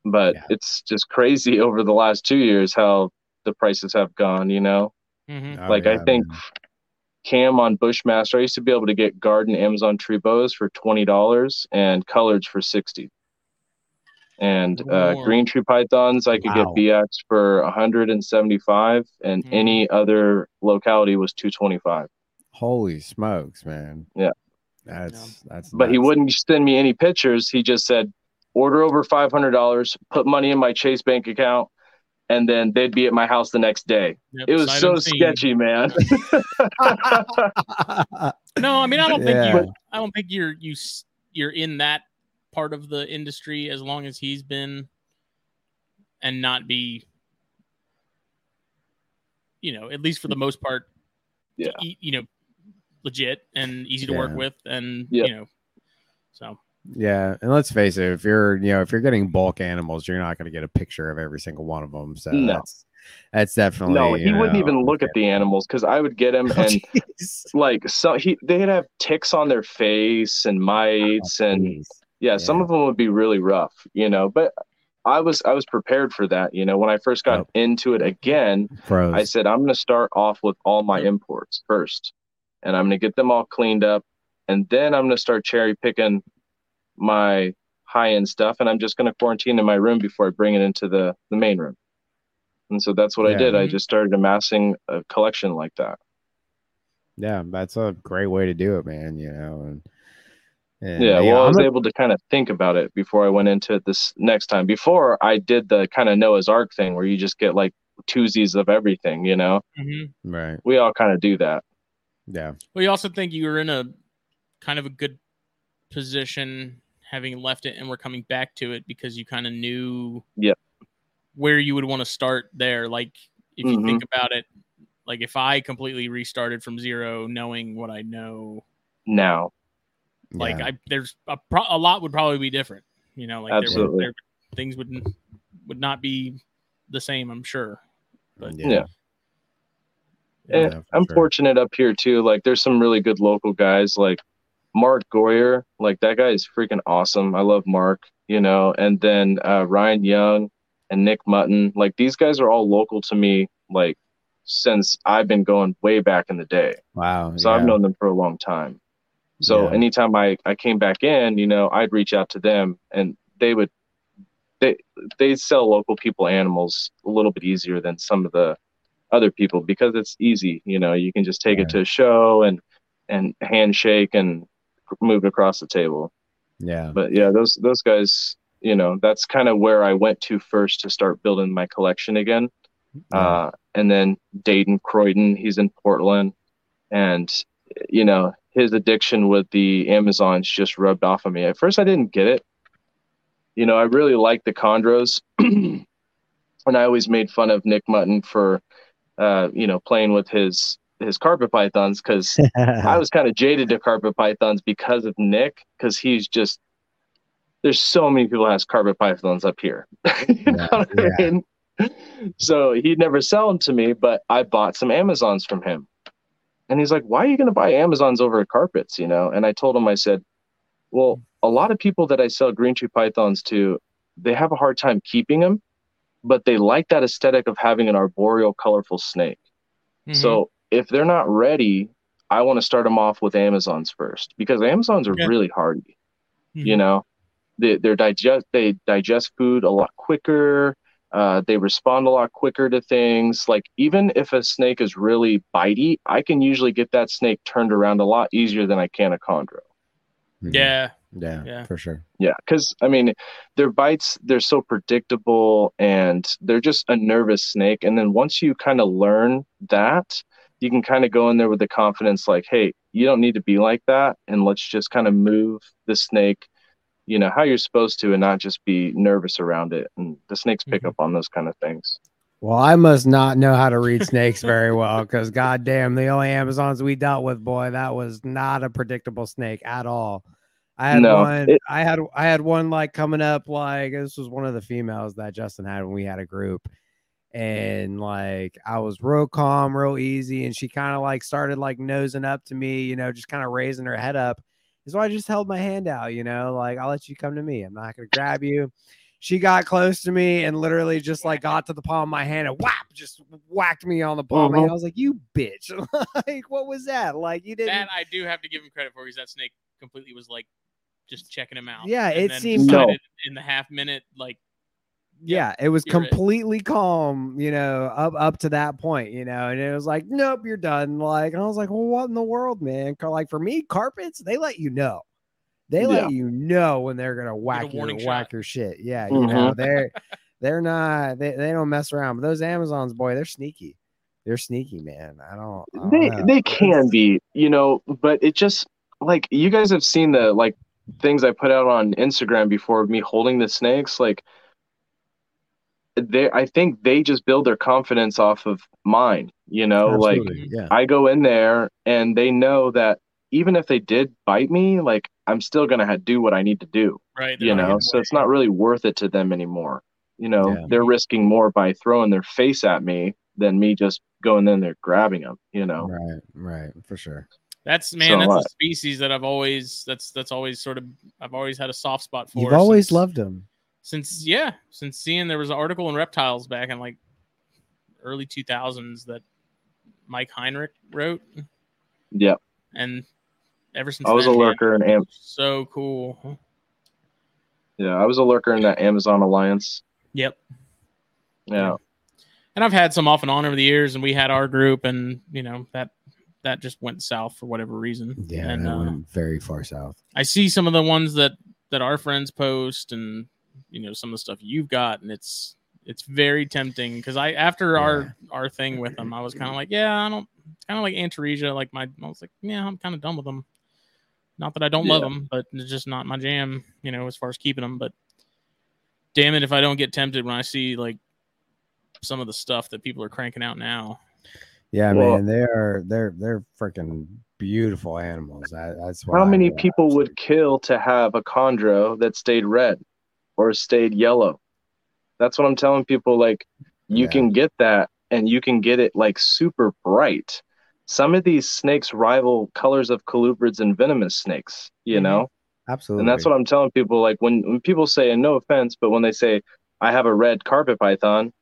But Yeah. it's just crazy over the last two years how the prices have gone, you know. Mhm. Oh, like I think man. Cam on Bushmaster, I used to be able to get garden Amazon tree boas for twenty dollars and coloreds for sixty. And uh, green tree pythons, I could Wow. get BX for 175, and Mhm. any other locality was 225. Holy smokes, man. Yeah. That's that's But he wouldn't send me any pictures. He just said, order over $500, put money in my Chase bank account, and then they'd be at my house the next day. Yep, It was so sketchy, man. No, I mean I don't think Yeah. you. I don't think you're you you're in that part of the industry as long as he's been, and not be. You know, at least for the most part, Yeah. you know, legit and easy to work with, and Yep. you know, so Yeah, and let's face it, if you're you know if you're getting bulk animals, you're not going to get a picture of every single one of them. So No. that's that's definitely no, he wouldn't know, even look at the animals because I would get him Oh, and like so he they'd have ticks on their face and oh, mites and Jeez. yeah, some of them would be really rough, you know. But I was I was prepared for that, you know. When I first got Yep. into it again, Pros. I said I'm going to start off with all my imports first, and I'm going to get them all cleaned up, and then I'm going to start cherry picking my high end stuff, and I'm just going to quarantine in my room before I bring it into the the main room. And so that's what I did. I Mhm. just started amassing a collection like that. yeah, that's a great way to do it, man. You know, and, and Yeah, you know, well, I I'm was a- able to kind of think about it before I went into it this next time. Before I did the kind of Noah's Ark thing where you just get like twosies of everything, you know? mhm. right. We all kind of do that. Yeah, Well, you also think you were in a kind of a good position having left it and we're coming back to it because you kind of knew Yep. where you would want to start there. Like if you Mhm. think about it, like if I completely restarted from zero, knowing what I know, Now, like yeah. I there's a, pro- a lot would probably be different. You know, like there would, Absolutely. there, things would would not be the same. I'm sure. But Yeah. Yeah, Eh, for I'm sure. fortunate up here too. Like, there's some really good local guys like Mark Goyer. Like, that guy is freaking awesome. I love Mark, you know, and then uh, Ryan Young and Nick Mutton. Like, these guys are all local to me, like, since I've been going way back in the day. Wow. So yeah. I've known them for a long time. So Yeah. anytime I, I came back in, you know, I'd reach out to them and they would they they sell local people animals a little bit easier than some of the other people because it's easy, you know, you can just take Yeah. it to a show and and handshake and move across the table. Yeah. But yeah, those those guys, you know, that's kind of where I went to first to start building my collection again. Uh, and then Dayton Croydon, he's in Portland, and you know his addiction with the Amazons just rubbed off on me. At first, I didn't get it. You know, I really liked the chondros, and I always made fun of Nick Mutton for, uh, you know, playing with his his carpet pythons because I was kind of jaded to carpet pythons because of Nick, because he's just there's so many people has carpet pythons up here. you know Yeah, what I mean? So he'd never sell them to me, but I bought some Amazons from him. And he's like, Why are you gonna buy Amazons over at carpets? You know? And I told him, I said, Well, a lot of people that I sell green tree pythons to, they have a hard time keeping them, but they like that aesthetic of having an arboreal, colorful snake. Mhm. So if they're not ready, I want to start them off with Amazons first because Amazons are Yeah. really hardy. You Mhm. know, they they digest they digest food a lot quicker. Uh, they respond a lot quicker to things. Like even if a snake is really bitey, I can usually get that snake turned around a lot easier than I can a chondro. yeah, Yeah. Yeah. For sure. Yeah, because I mean, their bites they're so predictable and they're just a nervous snake. And then once you kind of learn that, you can kind of go in there with the confidence, like, hey, you don't need to be like that, and let's just kind of move the snake, you know, how you're supposed to, and not just be nervous around it. And the snakes pick Mhm. up on those kind of things. Well, I must not know how to read snakes very well because, goddamn, the only Amazons we dealt with, boy, that was not a predictable snake at all. I had No, one. it- I had I had one like coming up. Like this was one of the females that Justin had when we had a group, and like I was real calm, real easy, and she kind of like started like nosing up to me, you know, just kind of raising her head up. So I just held my hand out, you know, like I'll let you come to me. I'm not gonna grab you she got close to me and literally just like got to the palm of my hand and whap, just whacked me on the palm. And Mhm. I was like, "You bitch! like, what was that? Like, you didn't." that I do have to give him credit for because that snake completely was like just checking him out. Yeah, and it then seemed- No. in the half minute like yeah, it was you're it. completely calm, you know, up up to that point, you know, and it was like, nope, you're done. Like, and I was like, well, what in the world, man? Like for me, carpets, they let you know. They let you know when they're gonna whack your warning whack shot. your shit. Yeah, you know, Mhm. they're they're not they, they don't mess around. But those Amazons, boy, they're sneaky. They're sneaky, man. I don't, I don't they know. they can be you know but it just like you guys have seen the like things i put out on instagram before of me holding the snakes like they i think they just build their confidence off of mine you know like yeah. i go in there and they know that even if they did bite me like i'm still gonna ha- do what i need to do right. you know so it's not really worth it to them anymore you know Yeah. they're risking more by throwing their face at me than me just going in there grabbing them you know Right, right, for sure. That's man, So that's what? a species that I've always that's that's always sort of I've always had a soft spot for. You've always loved them. Since yeah, since seeing there was an article in Reptiles back in like early two thousands that Mike Heinrich wrote, Yep. and ever since I was a then, man, lurker in Am- so cool. yeah, I was a lurker in that Amazon Alliance. Yep. Yeah. And I've had some off and on over the years, and we had our group, and you know that that just went south for whatever reason. Yeah, and that uh, went very far south. I see some of the ones that that our friends post, and you know some of the stuff you've got, and it's it's very tempting because I after our our thing with them, I was kind of like, yeah, I don't. It's kind of like Antaresia. Like my, I was like, yeah, I'm kind of done with them. Not that I don't love them, but it's just not my jam. You know, as far as keeping them. But damn it, if I don't get tempted when I see like some of the stuff that people are cranking out now. Yeah, Well- man, they are they're they're freaking beautiful animals. That, that's what How I many people would kill to have a chondro that stayed red or stayed yellow? That's what I'm telling people. Like, you Yeah. can get that and you can get it like super bright. Some of these snakes rival colors of colubrids and venomous snakes, you Mhm. know? Absolutely, And that's what I'm telling people. Like, when, when people say, and no offense, but when they say, I have a red carpet python,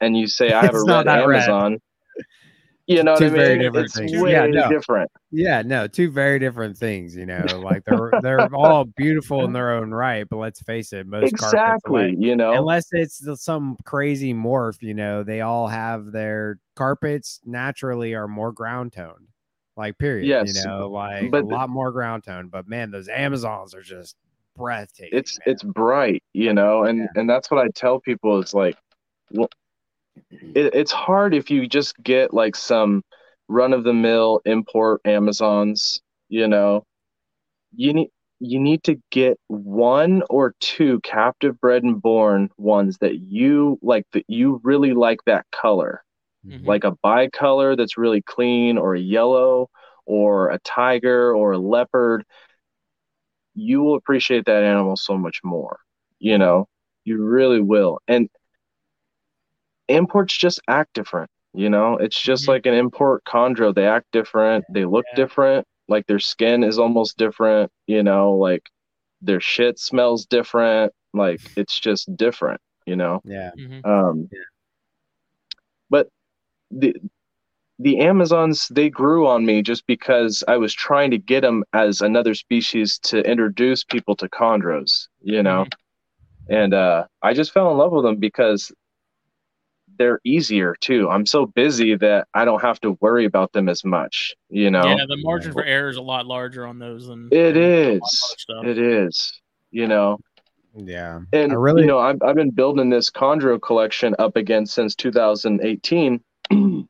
and you say, I have a red Amazon. red. You know what Two I mean? very different it's things. Yeah, no. different. Yeah, no, two very different things. You know, like they're they're all beautiful in their own right, but let's face it, most carpets, Exactly. unless, You know? unless it's some crazy morph, you know, they all have their carpets naturally are more ground toned. Like period. Yes, you know, like but a lot more ground toned. But man, those Amazons are just breathtaking. it's man. it's bright you know and Yeah. and that's what i tell people is like well it, it's hard if you just get like some run of the mill import amazons you know? You need you need to get one or two captive bred and born ones that you like that you really like that color. Mhm. like a bicolor that's really clean or a yellow or a tiger or a leopard. You will appreciate that animal so much more you know? You really will. And imports just act different you know it's just Mhm. like an import chondro they act different they look Yeah. different like their skin is almost different you know like their shit smells different like it's just different you know yeah. Mhm. um, Yeah. But the the Amazons they grew on me just because I was trying to get them as another species to introduce people to chondros, you know, and uh, I just fell in love with them because they're easier too. I'm so busy that I don't have to worry about them as much, you know. Yeah, the margin for error is a lot larger on those than It than a lot of is. other stuff. It is, you know. Yeah. And I really- you know, I've I've been building this chondro collection up again since 2018.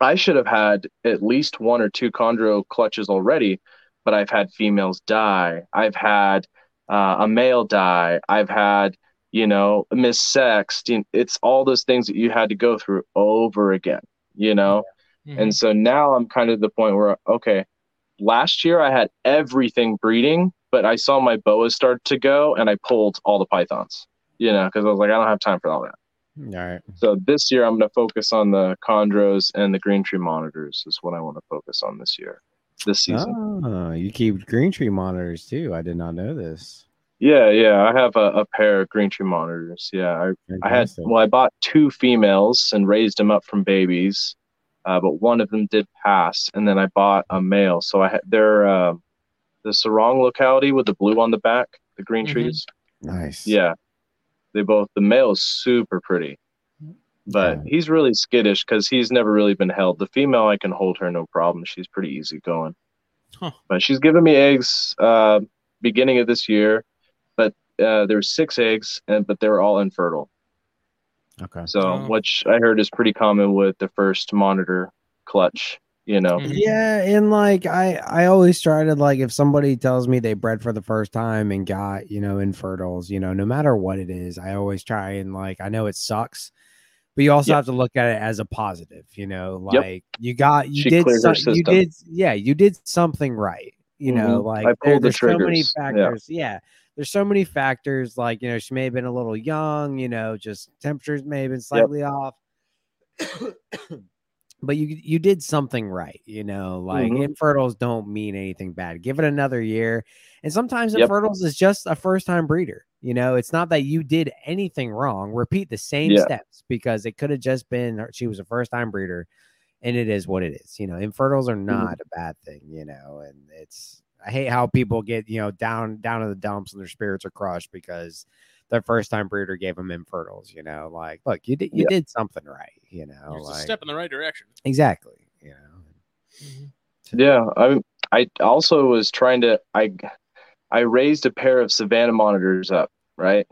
I should have had at least one or two chondro clutches already, but I've had females die. I've had uh, a male die. I've had you know missexed. It's all those things that you had to go through over again. You know, Mhm. and so now I'm kind of at the point where, okay, last year I had everything breeding, but I saw my boas start to go and I pulled all the pythons, you know, because I was like, I don't have time for all that. All right. So this year I'm going to focus on the chondros and the green tree monitors, is what I want to focus on this year, this season. Oh, you keep green tree monitors too. I did not know this. Yeah, yeah, I have a, a pair of green tree monitors. Yeah, I, I had well, I bought two females and raised them up from babies, uh, but one of them did pass, and then I bought a male. So I had they're uh, the Sorong locality with the blue on the back, the green Mhm. trees. Nice. Yeah, they both. The male is super pretty, but Yeah. he's really skittish because he's never really been held. The female, I can hold her no problem. She's pretty easy going. Huh. But she's given me eggs uh, beginning of this year, but uh, there's six eggs, and but they were all infertile. Okay. So, Oh. which I heard is pretty common with the first monitor clutch. You know, Mhm. Yeah, and like I, I always try to like if somebody tells me they bred for the first time and got you know infertiles, you know, no matter what it is, I always try and like I know it sucks, but you also Yep. have to look at it as a positive, you know, Yep. like you got you She did cleared some, you did yeah you did something right, you know, Mhm. like I there- pulled the there's so many triggers, yeah. factors, yeah. There's so many factors, like you know, she may have been a little young, you know, just temperatures may have been slightly off but you you did something right, you know. Like Mhm. infertiles don't mean anything bad. Give it another year, and sometimes Yep. infertiles is just a first time breeder. You know, it's not that you did anything wrong. Repeat the same Yeah. steps because it could have just been she was a first time breeder, and it is what it is. You know, infertiles are not a bad thing. You know, and it's I hate how people get you know down down in the dumps and their spirits are crushed because their first time breeder gave them infertiles. You know, like look, you did you Yeah. did something right. You know, Here's a step in the right direction. exactly. You know. Yeah, I I also was trying to I I raised a pair of Savannah monitors up, right?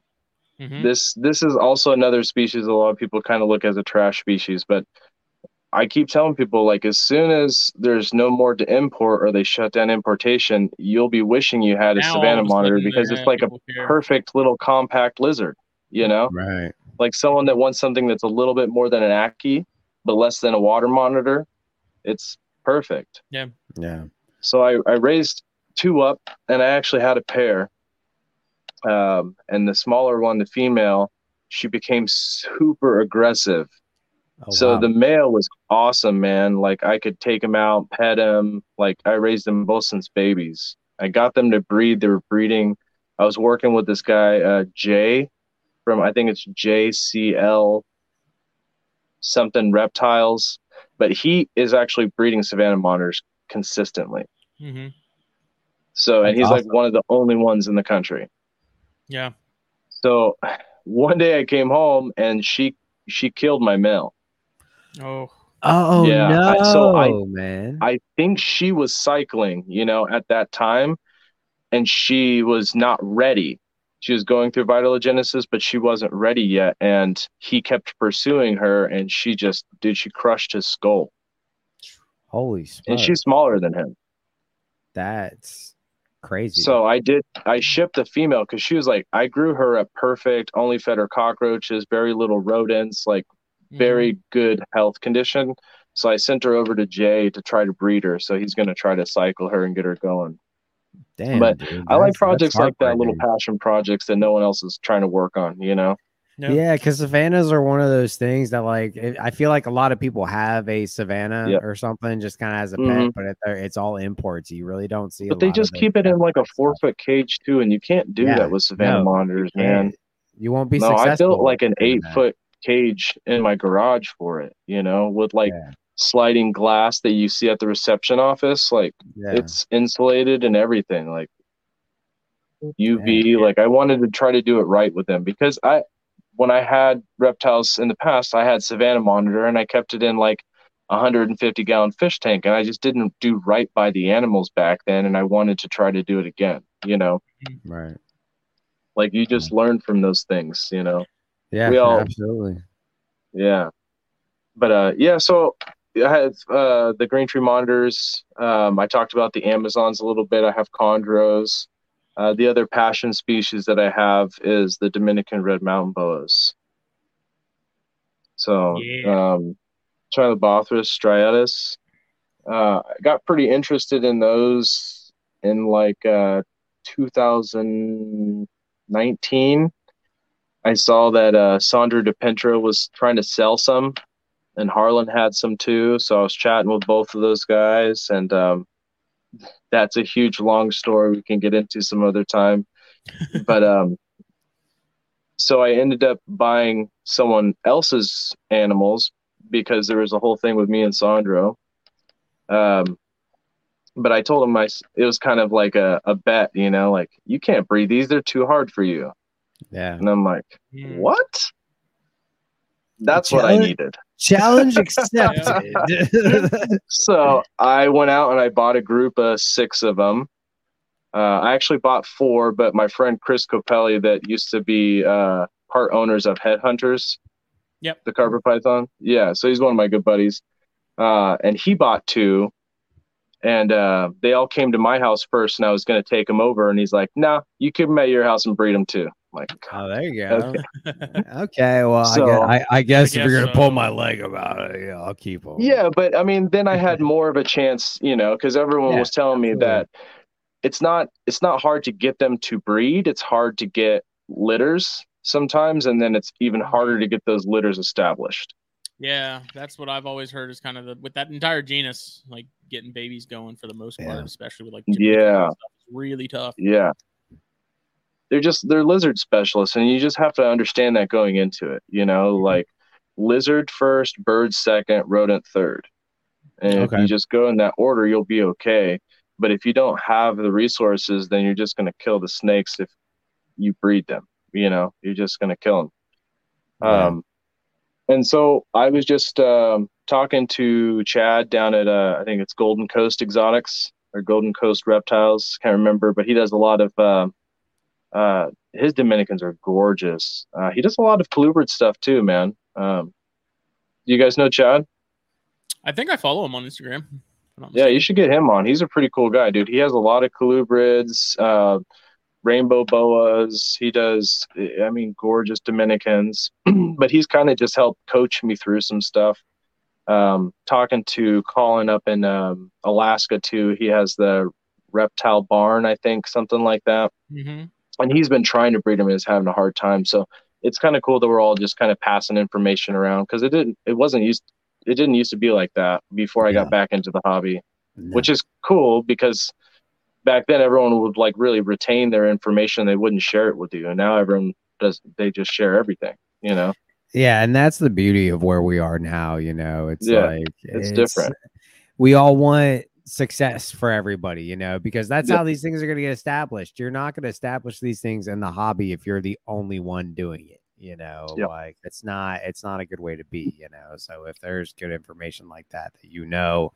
Mhm. This this is also another species a lot of people kind of look as a trash species, but I keep telling people like as soon as there's no more to import or they shut down importation, you'll be wishing you had a Now, Savannah monitor because it's like a care. perfect little compact lizard, you know? Right. Like someone that wants something that's a little bit more than an Ackie, but less than a water monitor, it's perfect. Yeah. Yeah. So I, I raised two up and I actually had a pair. Um, and the smaller one, the female, she became super aggressive. Oh, so wow. the male was awesome, man. Like I could take him out, pet him. Like I raised them both since babies. I got them to breed. They were breeding. I was working with this guy, uh, Jay, from I think it's JCL something reptiles, but he is actually breeding Savannah monitors consistently. Mhm. So, and That's he's awesome. like one of the only ones in the country. Yeah. So, one day I came home and she she killed my male. Oh. oh yeah, no, I- so I- man. I think she was cycling, you know, at that time, and she was not ready. She was going through vitellogenesis, but she wasn't ready yet. And he kept pursuing her, and she just, dude, she crushed his skull. Holy And she's smaller than him. That's crazy. So I did, I shipped a female because she was like, I grew her up perfect, only fed her cockroaches, very little rodents, like Very mm-hmm. good health condition. So I sent her over to Jay to try to breed her. So he's going to try to cycle her and get her going. damn, but dude, I like that's- that's projects like that, little passion projects that no one else is trying to work on, you know? Yeah. Yeah, because savannas are one of those things that, like, it, I feel like a lot of people have a savannah Yeah. or something just kind of as a pet, mm-hmm. but it, it's all imports. You really don't see. a But they lot just those keep it in like a four foot cage too, and you can't do Yeah, that with Savannah no, monitors, man. you won't be. No, I successful built like an eight foot cage in my garage for it, you know, with like Yeah. sliding glass that you see at the reception office. Like Yeah, it's insulated and everything, like UV. Yeah. Like I wanted to try to do it right with them because I, when I had reptiles in the past, I had Savannah monitor and I kept it in like a 150 gallon fish tank, and I just didn't do right by the animals back then, and I wanted to try to do it again. You know, right. like you just learn from those things. You know. Yeah, We all- absolutely. Yeah. But uh yeah, so I have uh the green tree monitors. Um I talked about the Amazons a little bit. I have chondros. Uh the other passion species that I have is the Dominican red mountain boas. So Yeah. um Chilobothrus striatus. Uh I got pretty interested in those in like uh 2019. I saw that uh, Sandra DePintra was trying to sell some, and Harlan had some too. So I was chatting with both of those guys, and um, that's a huge long story we can get into some other time. but um, so I ended up buying someone else's animals because there was a whole thing with me and Sandro. Um, but I told him I it was kind of like a, a bet, you know, like you can't breed these; they're too hard for you. Yeah. And I'm like, Mm. what? That's what I needed. Challenge accepted. So I went out and I bought a group of six of them. Uh, I actually bought four, but my friend Chris Copelli, that used to be uh, part owners of Headhunters, Yep. the carpet python. Yeah, so he's one of my good buddies, uh, and he bought two, and uh, they all came to my house first, and I was going to take them over, and he's like, "No, you keep them at your house and breed them too." I'm like, oh, there you go. Okay. Okay. Well, So- I, guess, I, I guess if guess you're gonna so. pull uh, my leg about it, yeah, I'll keep them. Yeah, but I mean, then I had more of a chance, you know, because everyone Yeah, was telling me absolutely. that it's not it's not hard to get them to breed. It's hard to get litters sometimes, and then it's even harder to get those litters established. Yeah, that's what I've always heard is kind of the with that entire genus, like getting babies going for the most part, Yeah. especially with like Yeah. Jamaicans and stuff, is really tough. Yeah, they're just they're lizard specialists, and you just have to understand that going into it. You know, Mm-hmm. like lizard first, bird second, rodent third, and if Okay. you just go in that order, you'll be okay. But if you don't have the resources, then you're just going to kill the snakes if you breed them. You know, you're just going to kill them. Um, and so I was just um, talking to Chad down at uh, I think it's Golden Coast Exotics or Golden Coast Reptiles. Can't remember, but he does a lot of. Uh, uh, his Dominicans are gorgeous. Uh, he does a lot of colubrid stuff too, man. Um, you guys know Chad? I think I follow him on Instagram. if I'm not Yeah, you should get him on. He's a pretty cool guy, dude. He has a lot of colubrids, uh, rainbow boas. He does, I mean, gorgeous Dominicans. but he's kind of just helped coach me through some stuff. Um, talking to Colin up in um, Alaska too. He has the reptile barn, I think, something like that. Mhm. And he's been trying to breed them and is having a hard time. So it's kind of cool that we're all just kind of passing information around because it didn't, it wasn't used, it didn't used to be like that before I Yeah. got back into the hobby No. which is cool because back then everyone would like really retain their information they wouldn't share it with you and now everyone does they just share everything you know Yeah, and that's the beauty of where we are now. You know, it's Yeah, like it's different. We all want success for everybody, you know, because that's Yeah. how these things are going to get established. You're not going to establish these things in the hobby if you're the only one doing it. You know, Yep. like it's not it's not a good way to be. You know, so if there's good information like that that you know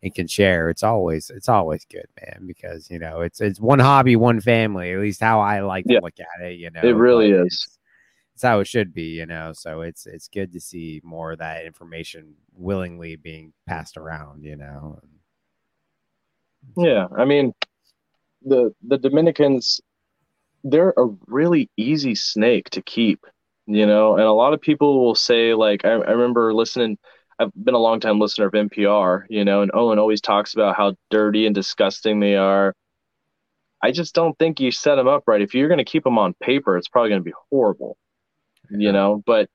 and can share, it's always it's always good, man. Because you know it's it's one hobby, one family. At least how I like to look at it. You know, It really is. it's- it's how it should be, you know. So it's it's good to see more of that information willingly being passed around, you know. Yeah i mean the the dominicans they're a really easy snake to keep you know? And a lot of people will say like i, I remember listening i've been a long time listener of npr you know and owen always talks about how dirty and disgusting they are. I just don't think you set them up right. If you're going to keep them on paper it's probably going to be horrible you know? But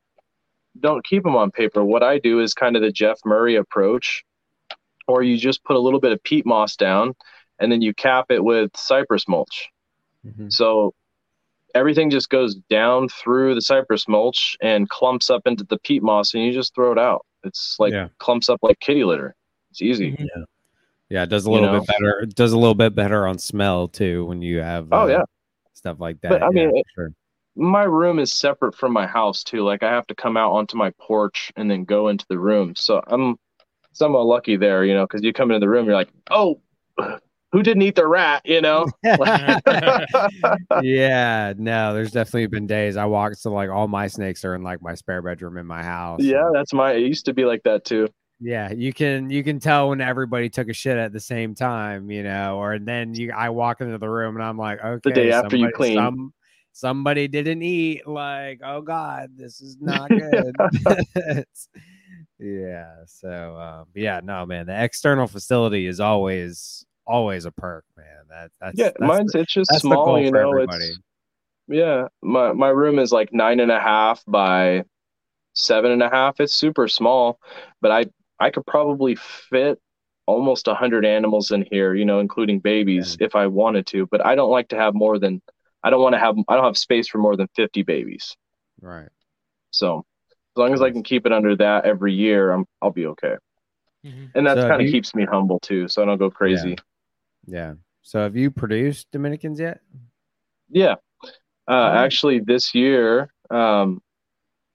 don't keep them on paper. What i do is kind of the jeff murray approach or you just put a little bit of peat moss down and then you cap it with cypress mulch Mhm. so everything just goes down through the cypress mulch and clumps up into the peat moss and you just throw it out it's like Yeah. clumps up like kitty litter it's easy Mhm. Yeah, it does a You little know? bit better. It does a little bit better on smell too when you have Oh, uh, yeah. stuff like that. But, I yeah, mean, it- sure. my room is separate from my house too like i have to come out onto my porch and then go into the room so i'm somewhat lucky there you know because you come into the room you're like oh who didn't eat the rat you know yeah, no, there's definitely been days I walk so like all my snakes are in like my spare bedroom in my house. yeah that's my it used to be like that too Yeah, you can you can tell when everybody took a shit at the same time, you know, or then you I walk into the room and I'm like, okay, the day after you clean. some- somebody didn't eat. Like, oh god, this is not good. Yeah, so um, yeah, no, man, the external facility is always always a perk, man. That that's yeah that's mine's the, it's just small you know everybody. it's yeah my my room is like nine and a half by seven and a half it's super small but i i could probably fit almost a hundred animals in here you know including babies if i wanted to but i don't like to have more than i don't want to have i don't have space for more than 50 babies right. so as long as i can keep it under that every year i'm i'll be okay Mhm. and that So kind of you- keeps me humble too so i don't go crazy Yeah. So have you produced Dominicans yet? Yeah. Uh. Actually, this year, um,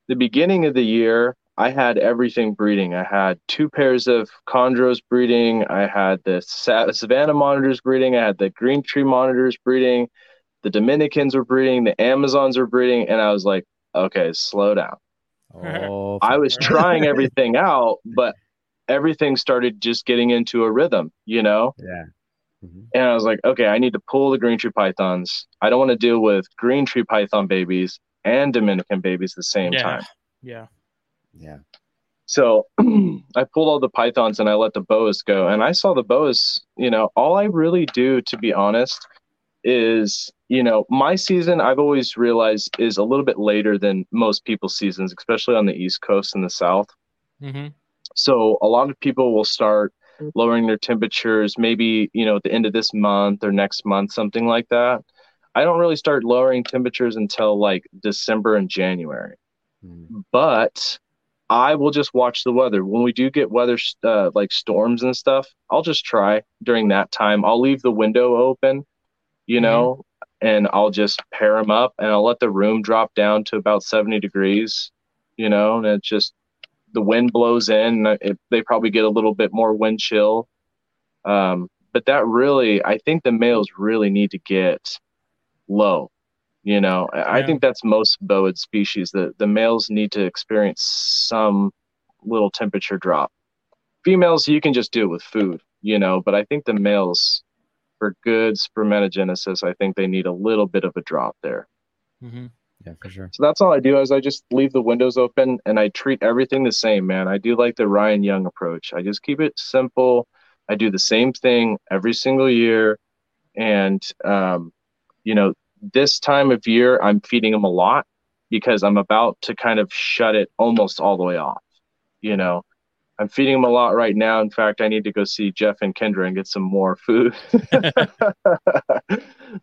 the beginning of the year, I had everything breeding. I had two pairs of chondros breeding. I had the Sa- Savannah monitors breeding. I had the green tree monitors breeding. The Dominicans were breeding. The Amazons were breeding. And I was like, okay, slow down. Oh, I was trying everything out, but everything started just getting into a rhythm, you know? yeah. Mhm. And I was like, okay, I need to pull the green tree pythons. I don't want to deal with green tree python babies and Dominican babies at the same Yeah. time. Yeah. Yeah. So I pulled all the pythons and I let the boas go. And I saw the boas, you know, all I really do, to be honest, is, you know, my season, I've always realized is a little bit later than most people's seasons, especially on the East Coast and the South. Mm-hmm. So a lot of people will start lowering their temperatures maybe, you know, at the end of this month or next month, something like that. I don't really start lowering temperatures until like December and January. Mhm. But I will just watch the weather. When we do get weather uh, like storms and stuff, I'll just try during that time. I'll leave the window open, you Mhm. know, and I'll just pair them up and I'll let the room drop down to about 70 degrees, you know, and it just the wind blows in. It, they probably get a little bit more wind chill. Um, but that really, I think the males really need to get low. You know, I I think that's most boid species. The the males need to experience some little temperature drop. Females, you can just do it with food, you know, but I think the males, for good spermatogenesis, I think they need a little bit of a drop there. Mm-hmm. Yeah, for sure. So that's all I do is I just leave the windows open and I treat everything the same, man. I do like the Ryan Young approach. I just keep it simple. I do the same thing every single year. And, um, you know, this time of year, I'm feeding them a lot because I'm about to kind of shut it almost all the way off. You know, I'm feeding them a lot right now. In fact, I need to go see Jeff and Kendra and get some more food.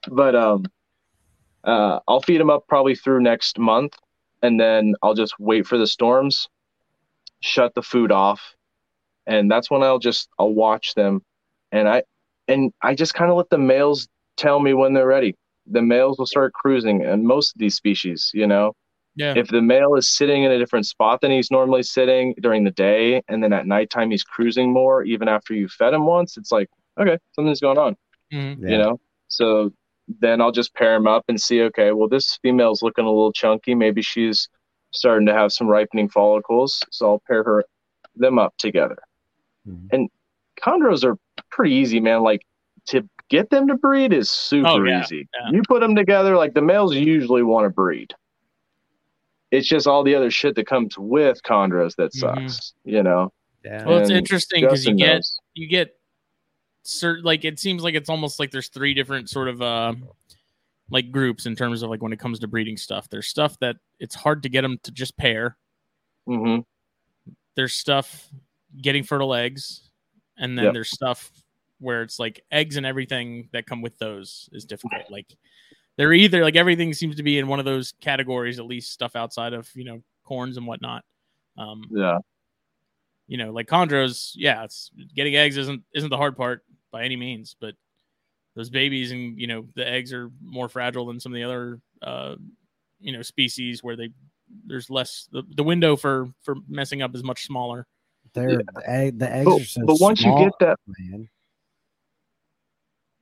but, um, uh, I'll feed them up probably through next month, and then I'll just wait for the storms, shut the food off, and that's when I'll just I'll watch them, and I and I just kind of let the males tell me when they're ready. The males will start cruising, and most of these species, you know, Yeah. if the male is sitting in a different spot than he's normally sitting during the day, and then at nighttime he's cruising more, even after you fed him once, it's like okay, something's going on mm-hmm. Yeah. you know so then i'll just pair him up and see okay well this female's looking a little chunky maybe she's starting to have some ripening follicles so i'll pair her them up together Mhm. chondros are pretty easy man like to get them to breed is super Oh, yeah, easy yeah. you put them together like the males usually want to breed it's just all the other shit that comes with chondros that Mhm. sucks you know Yeah. Well, it's And interesting because you Justin get knows. you get certain like it seems like it's almost like there's three different sort of uh like groups in terms of like when it comes to breeding stuff. There's stuff that it's hard to get them to just pair. Mm-hmm. There's stuff getting fertile eggs, and then Yep. there's stuff where it's like eggs and everything that come with those is difficult. Like they're either like everything seems to be in one of those categories, at least stuff outside of you know corns and whatnot. Um, yeah you know, like chondros, yeah, it's getting eggs isn't isn't the hard part by any means, but those babies and you know the eggs are more fragile than some of the other uh, you know species where they there's less the, the window for for messing up is much smaller. They're Yeah. the, egg, the eggs but, are so but once small, you get that man.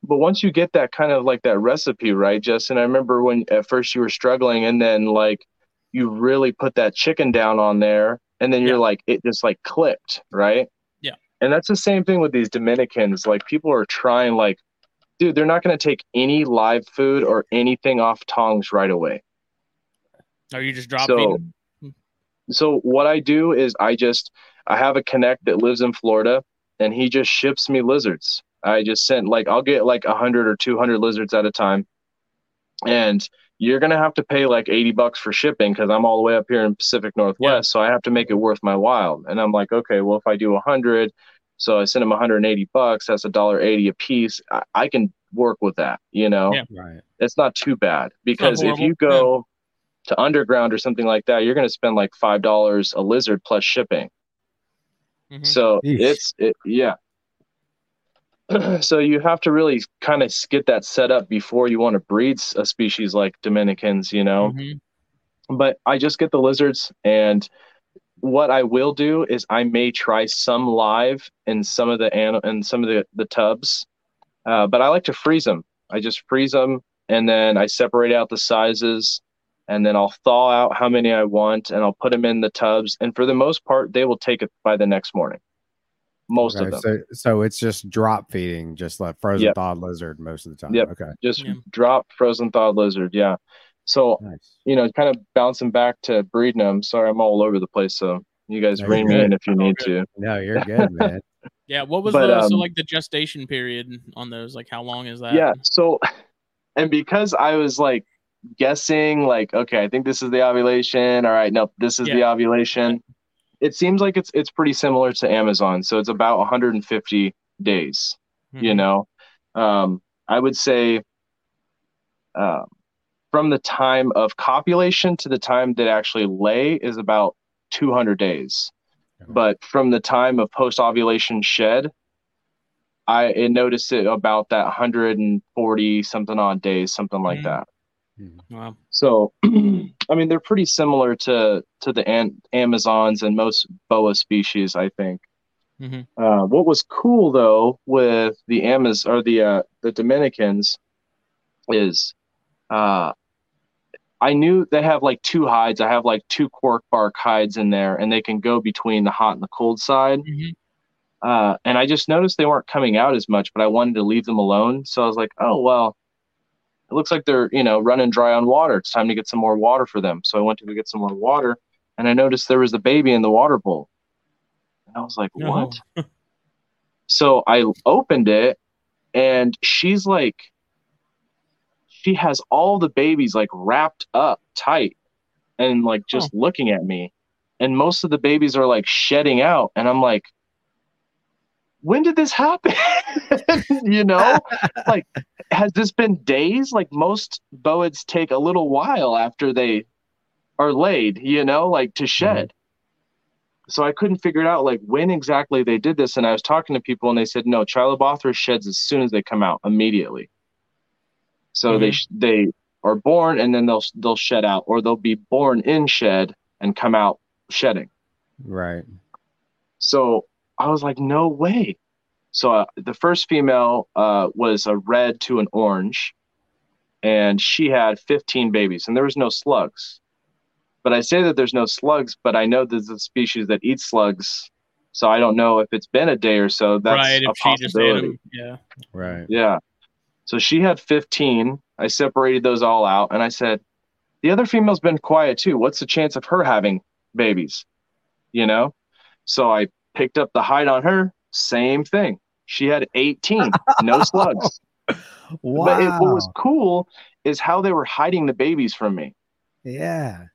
But once you get that kind of like that recipe right justin i remember when at first you were struggling and then like you really put that chicken down on there and then you're Yeah. like it just like clipped right Yeah. and that's the same thing with these dominicans like people are trying like dude they're not going to take any live food or anything off tongs right away Are you just dropping So- so what I do is I just I have a connect that lives in Florida and he just ships me lizards. I just sent like I'll get like a hundred or two hundred lizards at a time. And you're gonna have to pay like 80 bucks for shipping because I'm all the way up here in Pacific Northwest. So I have to make it worth my while. And I'm like, okay, well if I do a hundred, so I send him 180 bucks, that's a dollar eighty a piece. I, I can work with that, you know Yeah. Right. it's not too bad because if you go to underground or something like that you're going to spend like five dollars a lizard plus shipping Mhm. so Yeesh. it's it, yeah so you have to really kind of get that set up before you want to breed a species like Dominicans, you know. Mm-hmm. But I just get the lizards, and what I will do is I may try some live in some of the an- in some of the the tubs, uh, but I like to freeze them. I just freeze them, and then I separate out the sizes, and then I'll thaw out how many I want, and I'll put them in the tubs. And for the most part, they will take it by the next morning most okay, of them. So, so it's just drop feeding, just like frozen yep. thawed lizard most of the time. Yep. Okay. Just yeah. drop frozen thawed lizard. Yeah. So, nice. you know, kind of bouncing back to breeding them. Sorry, I'm all over the place. So you guys no, me in if you need to. No, you're good, man. yeah. What was but, the, um, so like the gestation period on those? Like, how long is that? Yeah. So, and because I was like guessing, like, okay, I think this is the ovulation. All right. No, this is yeah. the ovulation it seems like it's it's pretty similar to Amazon. So it's about 150 days. Mm-hmm. You know, um, I would say uh, from the time of copulation to the time that actually lay is about 200 days. But from the time of post ovulation shed, I noticed it about that 140 something on days, something like mm-hmm. that. Mm-hmm. Wow. So, I mean, they're pretty similar to to the an- Amazons and most boa species, I think. Mm-hmm. Uh, what was cool though with the Amaz or the uh, the Dominicans is, uh, I knew they have like two hides. I have like two cork bark hides in there, and they can go between the hot and the cold side. Mm-hmm. Uh, and I just noticed they weren't coming out as much, but I wanted to leave them alone. So I was like, oh well, it looks like they're you know running dry on water. It's time to get some more water for them. So i went to go get some more water and i noticed there was a baby in the water bowl. And i was like no. what? So i opened it and she's like she has all the babies like wrapped up tight and like just oh. looking at me. And most of the babies are like shedding out. And i'm like when did this happen? you know, like, has this been days? Like, most boids take a little while after they are laid, you know, like to mm-hmm. shed. Mm-hmm. So I couldn't figure it out, like, when exactly they did this. And I was talking to people, and they said, no, Chilobothrus sheds as soon as they come out, immediately. So mm-hmm. they they are born, and then they'll they'll shed out, or they'll be born in shed and come out shedding. Right. So I was like, no way. So uh, the first female uh, was a red to an orange, and she had 15 babies, and there was no slugs. But I say that there's no slugs, but I know there's a species that eats slugs. So I don't know if it's been a day or so. That's right, a possibility. Yeah. Right. Yeah. So she had 15. I separated those all out, and I said, the other female's been quiet too. What's the chance of her having babies? You know? So I picked up the hide on her, same thing. She had 18, no slugs. Wow. But it, what was cool is how they were hiding the babies from me. Yeah.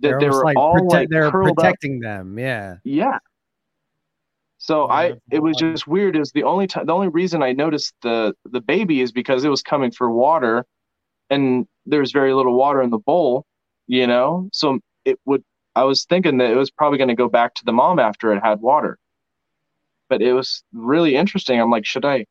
That they were like all prote- like they're protecting up. them. Yeah. Yeah. So I it was just weird is the only time the only reason I noticed the the baby is because it was coming for water and there's very little water in the bowl, you know? So it would I was thinking that it was probably going to go back to the mom after it had water. But it was really interesting. I'm like, should I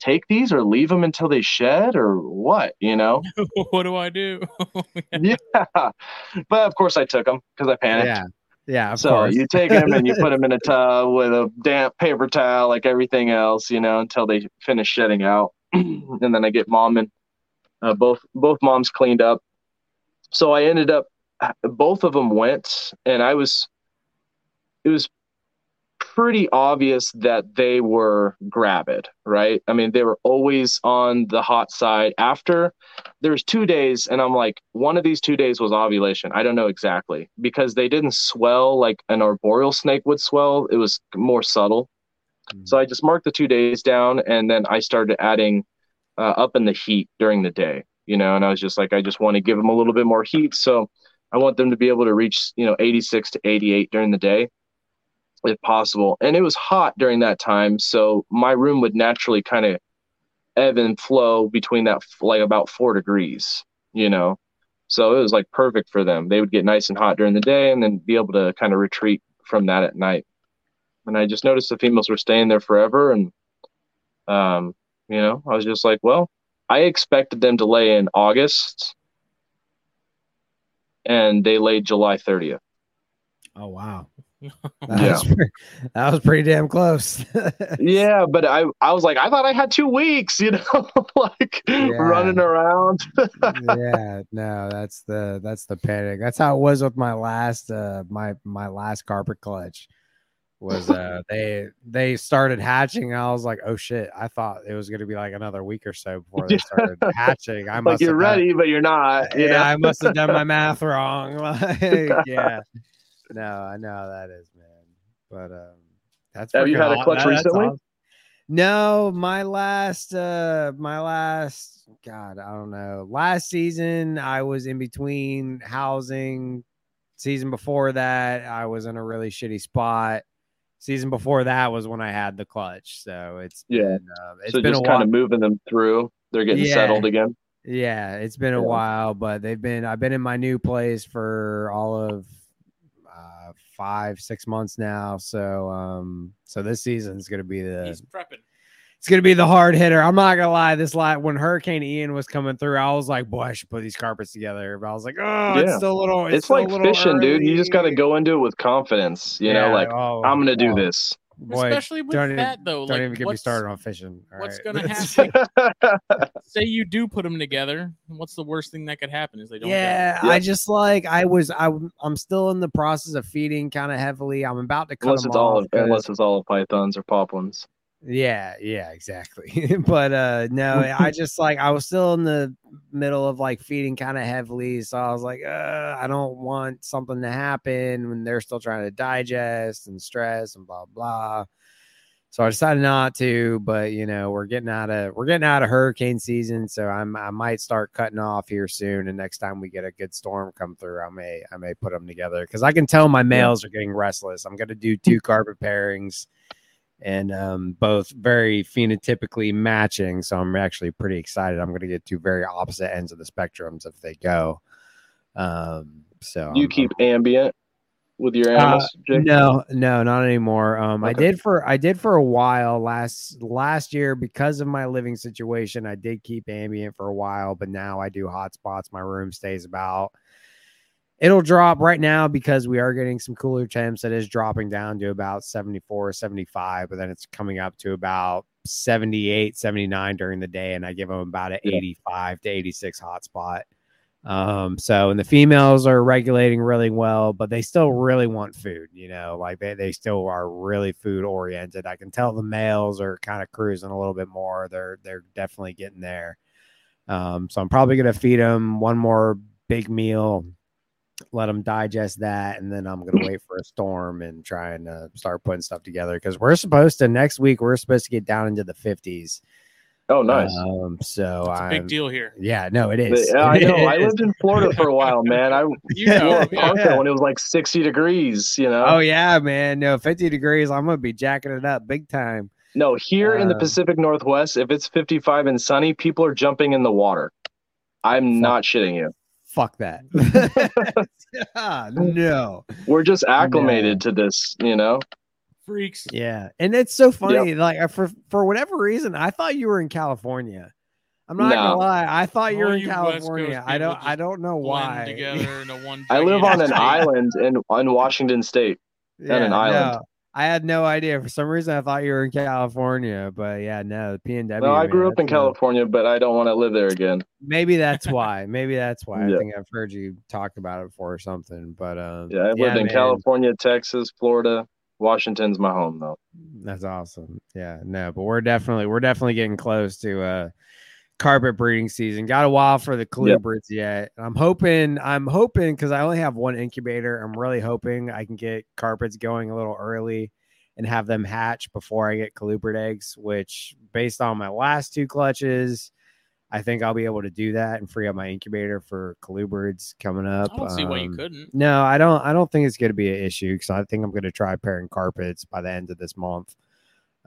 take these or leave them until they shed or what? You know? what do I do? yeah. But of course I took them because I panicked. Yeah. Yeah. so course. you take them and you put them in a tub with a damp paper towel, like everything else, you know, until they finish shedding out. and then I get mom and uh, both both moms cleaned up. So I ended up both of them went, and I was, it was pretty obvious that they were gravid, right? I mean, they were always on the hot side. After there's two days, and I'm like, one of these two days was ovulation. I don't know exactly because they didn't swell like an arboreal snake would swell. It was more subtle. Mm-hmm. So I just marked the two days down, and then I started adding uh, up in the heat during the day, you know. And I was just like, I just want to give them a little bit more heat, so I want them to be able to reach, you know, 86 to 88 during the day if possible. And it was hot during that time, so my room would naturally kind of ebb and flow between that like about 4 degrees, you know. So it was like perfect for them. They would get nice and hot during the day and then be able to kind of retreat from that at night. And I just noticed the females were staying there forever and Um, you know, I was just like, well, I expected them to lay in August, and they laid July 30th. Oh wow. That, Yeah. was pretty, that was pretty damn close. Yeah, but I I was like, I thought I had two weeks, you know, like Yeah. running around. yeah, no, that's the that's the panic. That's how it was with my last uh my my last carpet clutch. Was uh they they started hatching. I was like, oh shit! I thought it was gonna be like another week or so before they started hatching. I like must you're done- ready, but you're not. You yeah, know? I must have done my math wrong. Like, yeah, no, I know how that is, man. But um, that's Have you had a clutch recently? awesome. No, my last, uh, my last, God, I don't know. Last season, I was in between housing. Season before that, I was in a really shitty spot. Season before that was when I had the clutch. So it's Yeah. been, uh, it's so been a just while. kind of moving them through. They're getting Yeah. settled again. Yeah, it's been a Yeah. while, but they've been. I've been in my new place for all of uh, five, six months now. So, um, so this season's gonna be the. He's prepping. It's gonna be the hard hitter. I'm not gonna lie. This lot when Hurricane Ian was coming through, I was like, boy, I should put these carpets together. But I was like, oh, it's Yeah. still a little. It's, It's, still a like little fishing, dude. You just got to go into it with confidence. You know, like oh, I'm gonna do oh, this. Boy, Especially with don't even- that though. don't like, even get me started on fishing. all what's right? gonna happen? Say you do put them together. What's the worst thing that could happen? Is they don't. Yeah, Yeah. I just like I was I I'm still in the process of feeding kind of heavily. I'm about to cut unless them it's all of, 'cause- unless it's all of pythons or poplins. Yeah, yeah, exactly. but uh no, I just like I was still in the middle of like feeding kind of heavily, so I was like, uh, I don't want something to happen when they're still trying to digest and stress and blah blah. So I decided not to, but you know, we're getting out of we're getting out of hurricane season, so I'm I might start cutting off here soon. And next time we get a good storm come through, I may I may put them together because I can tell my males are getting restless. I'm gonna do two carpet pairings, and um, both very phenotypically matching. So I'm actually pretty excited. I'm gonna get two very opposite ends of the spectrums if they go. Um, so you I'm- keep ambient with your Uh, animals, Jake? no, no, not anymore. Um, I did for I did for a while last last year because of my living situation. I did keep ambient for a while, but now I do hotspots. My room stays about. It'll drop right now because we are getting some cooler temps. that is dropping down to about 74, 75, but then it's coming up to about 78, 79 during the day. And I give them about an 85 to 86 hotspot. Um, so and the females are regulating really well, but they still really want food, you know, like they, they still are really food oriented. I can tell the males are kind of cruising a little bit more. They're they're definitely getting there. Um, so I'm probably gonna feed them one more big meal, let them digest that, and then I'm gonna wait for a storm and try and uh, start putting stuff together because we're supposed to next week we're supposed to get down into the 50s. Oh, nice. Um, so It's a I'm, big deal here. Yeah, no, it is But, is. I know. I lived in Florida for a while, man. I You know, wore a yeah. when it was like 60 degrees. You know. Oh yeah, man. No, 50 degrees. I'm gonna be jacking it up big time. No, here in the Uh, Pacific Northwest, if it's 55 and sunny, people are jumping in the water. I'm not shitting you. Fuck that. Ah, no. We're just acclimated to this, you know. Freaks. Yeah, and it's so funny. Like for for whatever reason, I thought you were in California. I'm not gonna lie. I thought you All were in you California. I don't. I don't know why. together into one. I live on an island in on Washington State. on an island. no, I had no idea. For some reason, I thought you were in California. But yeah, no, the PNW. No, I man, grew up in uh, California, but I don't want to live there again. Maybe that's why. Maybe that's why. I think I've heard you talk about it before or something. But um, Yeah, I've lived in. California, Texas, Florida. Washington's my home though. That's awesome. Yeah, no, but we're definitely we're definitely getting close to uh carpet breeding season. Got a while for the colubrids yet. I'm hoping I'm hoping because I only have one incubator. I'm really hoping I can get carpets going a little early and have them hatch before I get colubrid eggs, which based on my last two clutches, I think I'll be able to do that and free up my incubator for colubrids coming up. I don't see why you Um, couldn't. no, I don't. I don't think it's going to be an issue because I think I'm going to try pairing carpets by the end of this month.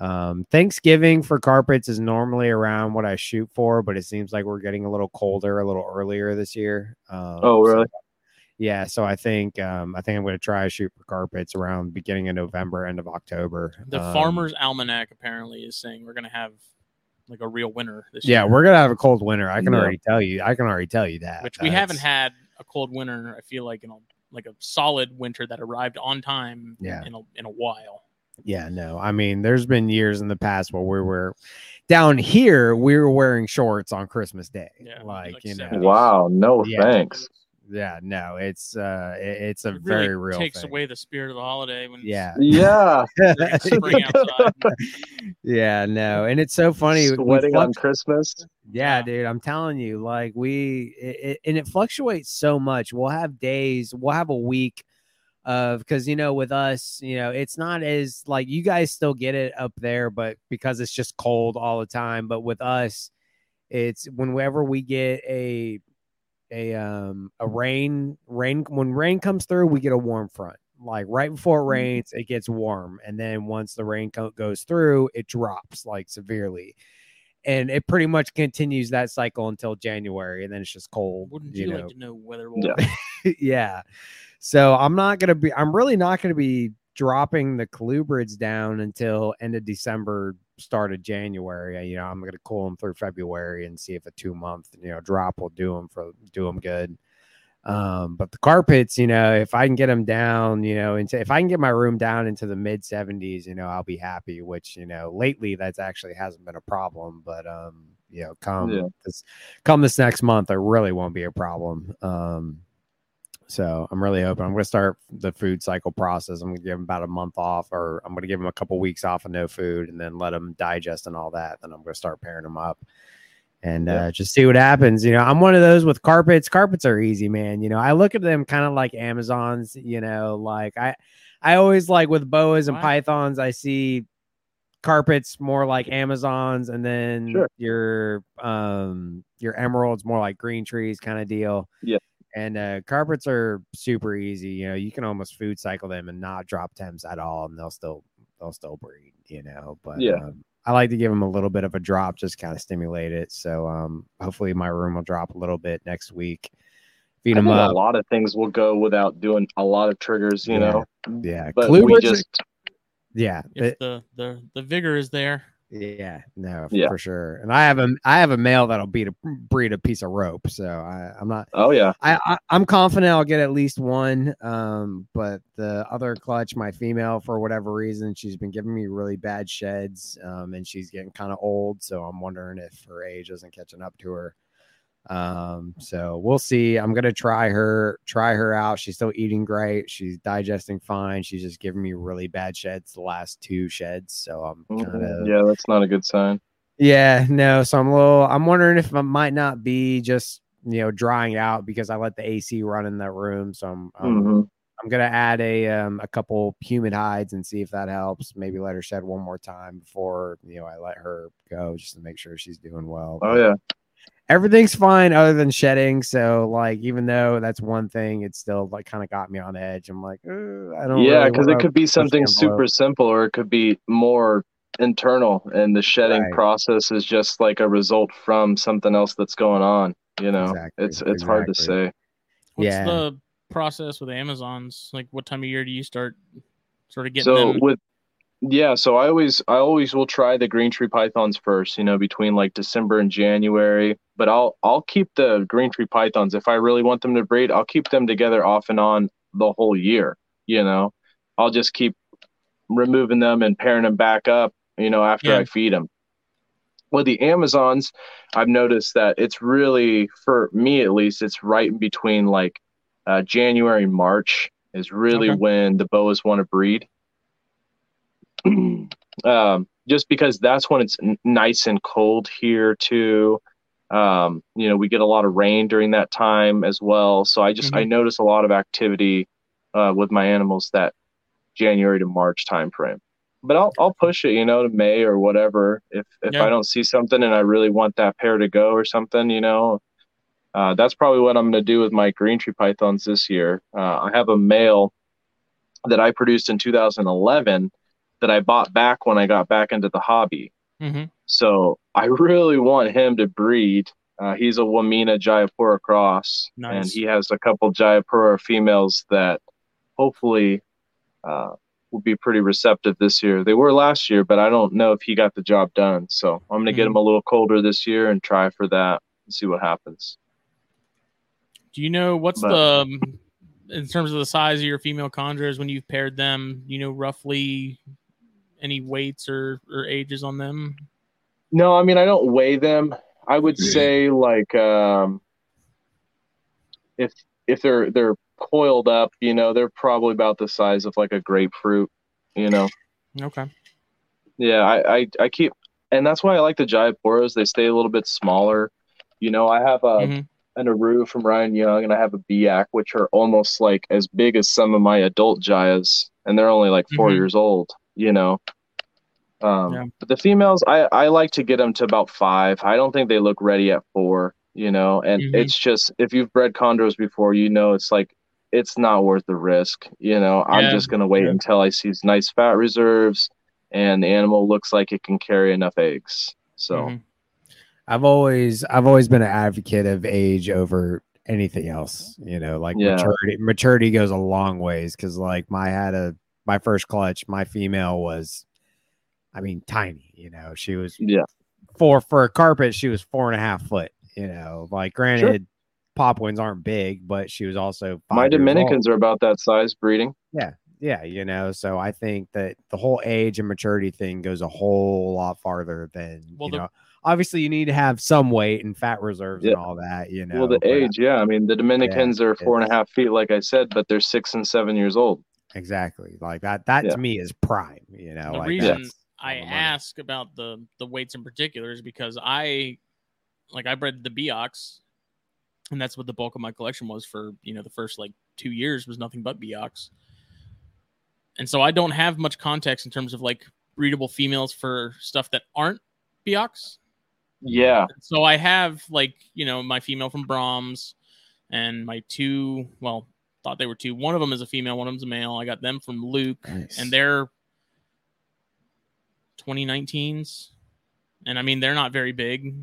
Um, Thanksgiving for carpets is normally around what I shoot for, but it seems like we're getting a little colder a little earlier this year. Um, Oh, so- really? yeah, so I think um, I think I'm going to try to shoot for carpets around beginning of November, end of October. The Um, Farmer's Almanac apparently is saying we're gonna have like a real winter this Yeah, year. Yeah, we're gonna have a cold winter. I can Yeah. already tell you. I can already tell you that. which we haven't had a cold winter. I feel like in a like a solid winter that arrived on time. Yeah. in a in a while. Yeah, no. I mean, there's been years in the past where we were down here. We were wearing shorts on Christmas Day. Yeah, like, like you know. 70s. Wow, no Yeah. thanks. Yeah, no. It's uh, it- it's a It really very real takes thing. away the spirit of the holiday when it's Yeah, Yeah, yeah, no. And it's so funny. we sweating on Christmas. Yeah, Yeah. dude, I'm telling you, like we, it, it, and it fluctuates so much. We'll have days, we'll have a week of because you know, with us, you know, it's not as like you guys still get it up there, but because it's just cold all the time. But with us, it's whenever we get a a um a rain rain when rain comes through, we get a warm front. Like right before it rains, it gets warm, and then once the rain co- goes through, it drops like severely and it pretty much continues that cycle until January, and then it's just cold. Wouldn't you you, know, like to know weather? Yeah. Wolf? yeah. So I'm not gonna be. I'm really not gonna be dropping the colubrids down until end of December, start of January. You know, I'm gonna cool them through February and see if a two month you know drop will do them for do them good. Um, but the carpets, you know, if I can get them down, you know, into if I can get my room down into the mid 70s, you know, I'll be happy. Which you know, lately that's actually hasn't been a problem, but um, you know, come Yeah. this come this next month, it really won't be a problem. Um, so I'm really hoping I'm going to start the food cycle process. I'm going to give them about a month off, or I'm going to give them a couple weeks off of no food, and then let them digest and all that. Then I'm going to start pairing them up and uh, just see what happens. You know, I'm one of those with carpets. Carpets are easy, man. You know, I look at them kind of like Amazons. You know, like I, I always like with boas and Wow. pythons. I see carpets more like Amazons, and then Sure. your um your emeralds more like green trees kind of deal. Yeah. And uh, carpets are super easy. You know, you can almost food cycle them and not drop temps at all, and they'll still they'll still breed. You know, but Yeah. um, I like to give them a little bit of a drop, just kind of stimulate it. So um, hopefully my room will drop a little bit next week. Feed I them think up. a lot of things will go without doing a lot of triggers, you Yeah. know. Yeah, But we just yeah, If the the the vigor is there, Yeah, no, Yeah. for sure. And I have a I have a male that'll beat a breed a piece of rope. So I, I'm not oh yeah, I, I I'm confident I'll get at least one. Um, but the other clutch, my female, for whatever reason, she's been giving me really bad sheds. Um, and she's getting kind of old, so I'm wondering if her age isn't catching up to her. Um, so we'll see. I'm gonna try her, try her out. She's still eating great. She's digesting fine. She's just giving me really bad sheds the last two sheds. So I'm kind Mhm. of yeah, that's not a good sign. yeah, no. So I'm a little. I'm wondering if it might not be just you know drying out because I let the AC run in that room. So I'm I'm, Mhm. I'm gonna add a um a couple humid hides and see if that helps. Maybe let her shed one more time before you know I let her go just to make sure she's doing well. Oh yeah, everything's fine other than shedding. So like even though that's one thing, it still like kind of got me on edge. I'm like, "Uh, I don't. Know. Yeah, really because it could be something envelope." super simple, or it could be more internal, and the shedding Right. process is just like a result from something else that's going on. You know, Exactly, it's it's hard to say. what's Yeah. the process with Amazons? Like, what time of year do you start sort of getting so them? with yeah so i always i always will try the green tree pythons first you know between like december and january but i'll i'll keep the green tree pythons if i really want them to breed i'll keep them together off and on the whole year you know i'll just keep removing them and pairing them back up you know after Yeah. i feed them with the amazons i've noticed that it's really for me at least it's right in between like uh, january march is really Okay. when the boas want to breed um, just because that's when it's n- nice and cold here too. Um, you know, we get a lot of rain during that time as well. So I just I notice a lot of activity uh, with my animals that January to March time frame. But I'll I'll push it, you know, to May or whatever. If if Yeah. I don't see something and I really want that pair to go or something, you know, uh, that's probably what I'm going to do with my green tree pythons this year. Uh, I have a male that I produced in 2011 that I bought back when I got back into the hobby. hmm So I really want him to breed. Uh, he's a Wamena Jayapura cross, and he has a couple Jayapura females that hopefully uh, will be pretty receptive this year. They were last year, but I don't know if he got the job done. So I'm going to get Mhm. him a little colder this year and try for that and see what happens. Do you know what's But- the um, in terms of the size of your female chondros when you've paired them? You know roughly any weights or or ages on them? No, I mean I don't weigh them. I would say like um, if if they're they're coiled up, you know, they're probably about the size of like a grapefruit. You know, Okay. yeah, I I, I keep, and that's why I like the Jayapuras. They stay a little bit smaller. You know, I have a Mhm. an Aru from Ryan Young, and I have a Biak, which are almost like as big as some of my adult Jayas, and they're only like 4 Mhm. years old. You know. Um, Yeah. But the females, I, I like to get them to about five. I don't think they look ready at four, you know. And Mhm. it's just if you've bred chondros before, you know it's like it's not worth the risk. You know, I'm just gonna wait yeah. until I see nice fat reserves and the animal looks like it can carry enough eggs. So Mhm. I've always I've always been an advocate of age over anything else. You know, like Yeah. maturity maturity goes a long ways because like my had a my first clutch, my female was I mean tiny, you know, she was yeah, four for a carpet, she was four and a half foot, you know. Like granted, pop wins aren't big, but she was also my five years old. Dominicans are about that size breeding. Yeah, yeah, you know, so I think that the whole age and maturity thing goes a whole lot farther than Well, you the- know. Obviously, you need to have some weight and fat reserves Yeah. and all that, you know. well, the but- age, yeah. I mean, the Dominicans are four and a it's- half feet, like I said, but they're six and seven years old. Exactly like that. That Yeah. to me is prime. You know, the like reason that's I the ask about the the weights in particular is because I like I bred the Biaks, and that's what the bulk of my collection was for you know the first like two years was nothing but Biaks, and so I don't have much context in terms of like breedable females for stuff that aren't Biaks. Yeah, So I have like you know my female from Brahms, and my two well thought they were two. One of them is a female, one of them's a male. I got them from Luke Nice. and they're 2019s and i mean they're not very big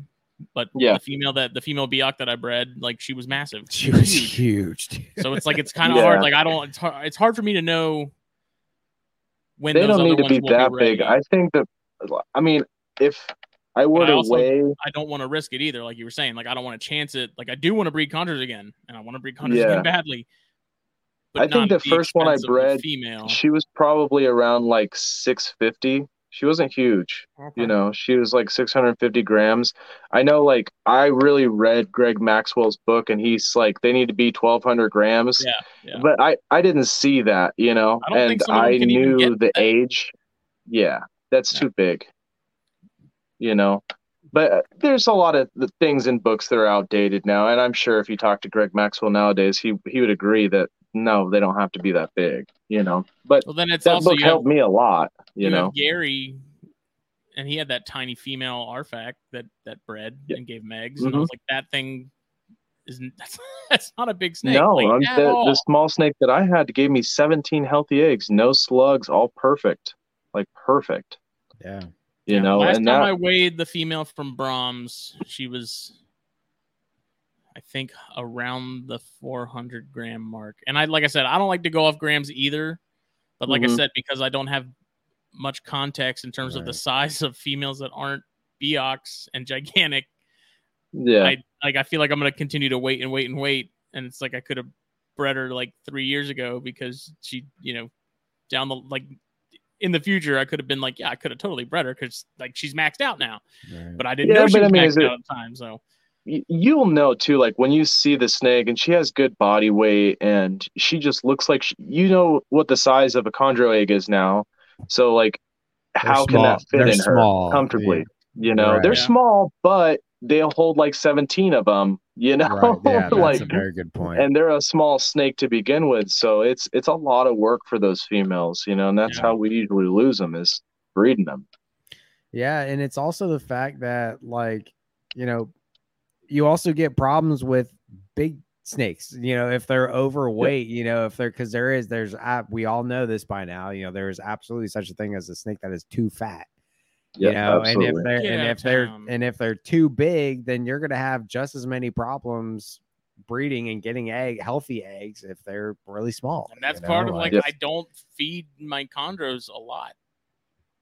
but Yeah. the female that the female Biak that i bred like she was massive she was huge. dude. so it's like it's kind of Yeah. hard like i don't it's hard, it's hard for me to know when they those don't other need to be that ready. big. I think that, I mean, if I were I to weigh, I don't want to risk it either like you were saying like i don't want to chance it like i do want to breed chondros again and i want to breed chondros Yeah. again badly I think the first one I bred, female she was probably around like 650. She wasn't huge, you know, she was like 650 grams. I know, like, I really read Greg Maxwell's book, and he's like, they need to be 1200 grams. yeah yeah But I, I didn't see that, you know, I and some of them I knew the that. age. Yeah, that's Yeah. too big, you know. But uh, there's a lot of the things in books that are outdated now, and I'm sure if you talk to Greg Maxwell nowadays, he he would agree that no, they don't have to be that big, you know. But well then it's that also book you have helped me a lot, you, you know. Gary, and he had that tiny female Arfak that that bred Yeah. and gave him eggs, and I Mhm. was like, that thing isn't that's, that's not a big snake. No, like, I'm, the, the small snake that I had gave me 17 healthy eggs, no slugs, all perfect, like perfect, yeah. you Yeah, know. Last And time that I weighed the female from Brahms, she was, I think, around the 400 gram mark. And I, like I said, I don't like to go off grams either. But like I Mhm. said, because I don't have much context in terms of the size of females that aren't Biaks and gigantic, yeah, I like I feel like I'm gonna continue to wait and wait and wait, and it's like I could have bred her like three years ago because she, you know, down the like in the future I could have been like, yeah, I could have totally bred her because like she's maxed out now, Right. but I didn't Yeah, know she but I mean, maxed it- out at the time. So you'll know too like when you see the snake and she has good body weight and she just looks like she, you know what the size of a chondro egg is now so like They're how can that fit they're in small, her comfortably you know Right. they're Yeah. small but they'll hold like 17 of them you know Right. Yeah, that's like a very good and they're a small snake to begin with so it's it's a lot of work for those females you know and that's Yeah. how we usually lose them is breeding them Yeah, and it's also the fact that like, you know, you also get problems with big snakes, you know, if they're overweight, you know, if they're cuz there is there's we all know this by now, you know, there is absolutely such a thing as a snake that is too fat. yeah you know, and if they're Get and if they're town. and if they're too big, then you're going to have just as many problems breeding and getting egg healthy eggs if they're really small. And that's you know, part of like Yes. I don't feed my chondros a lot.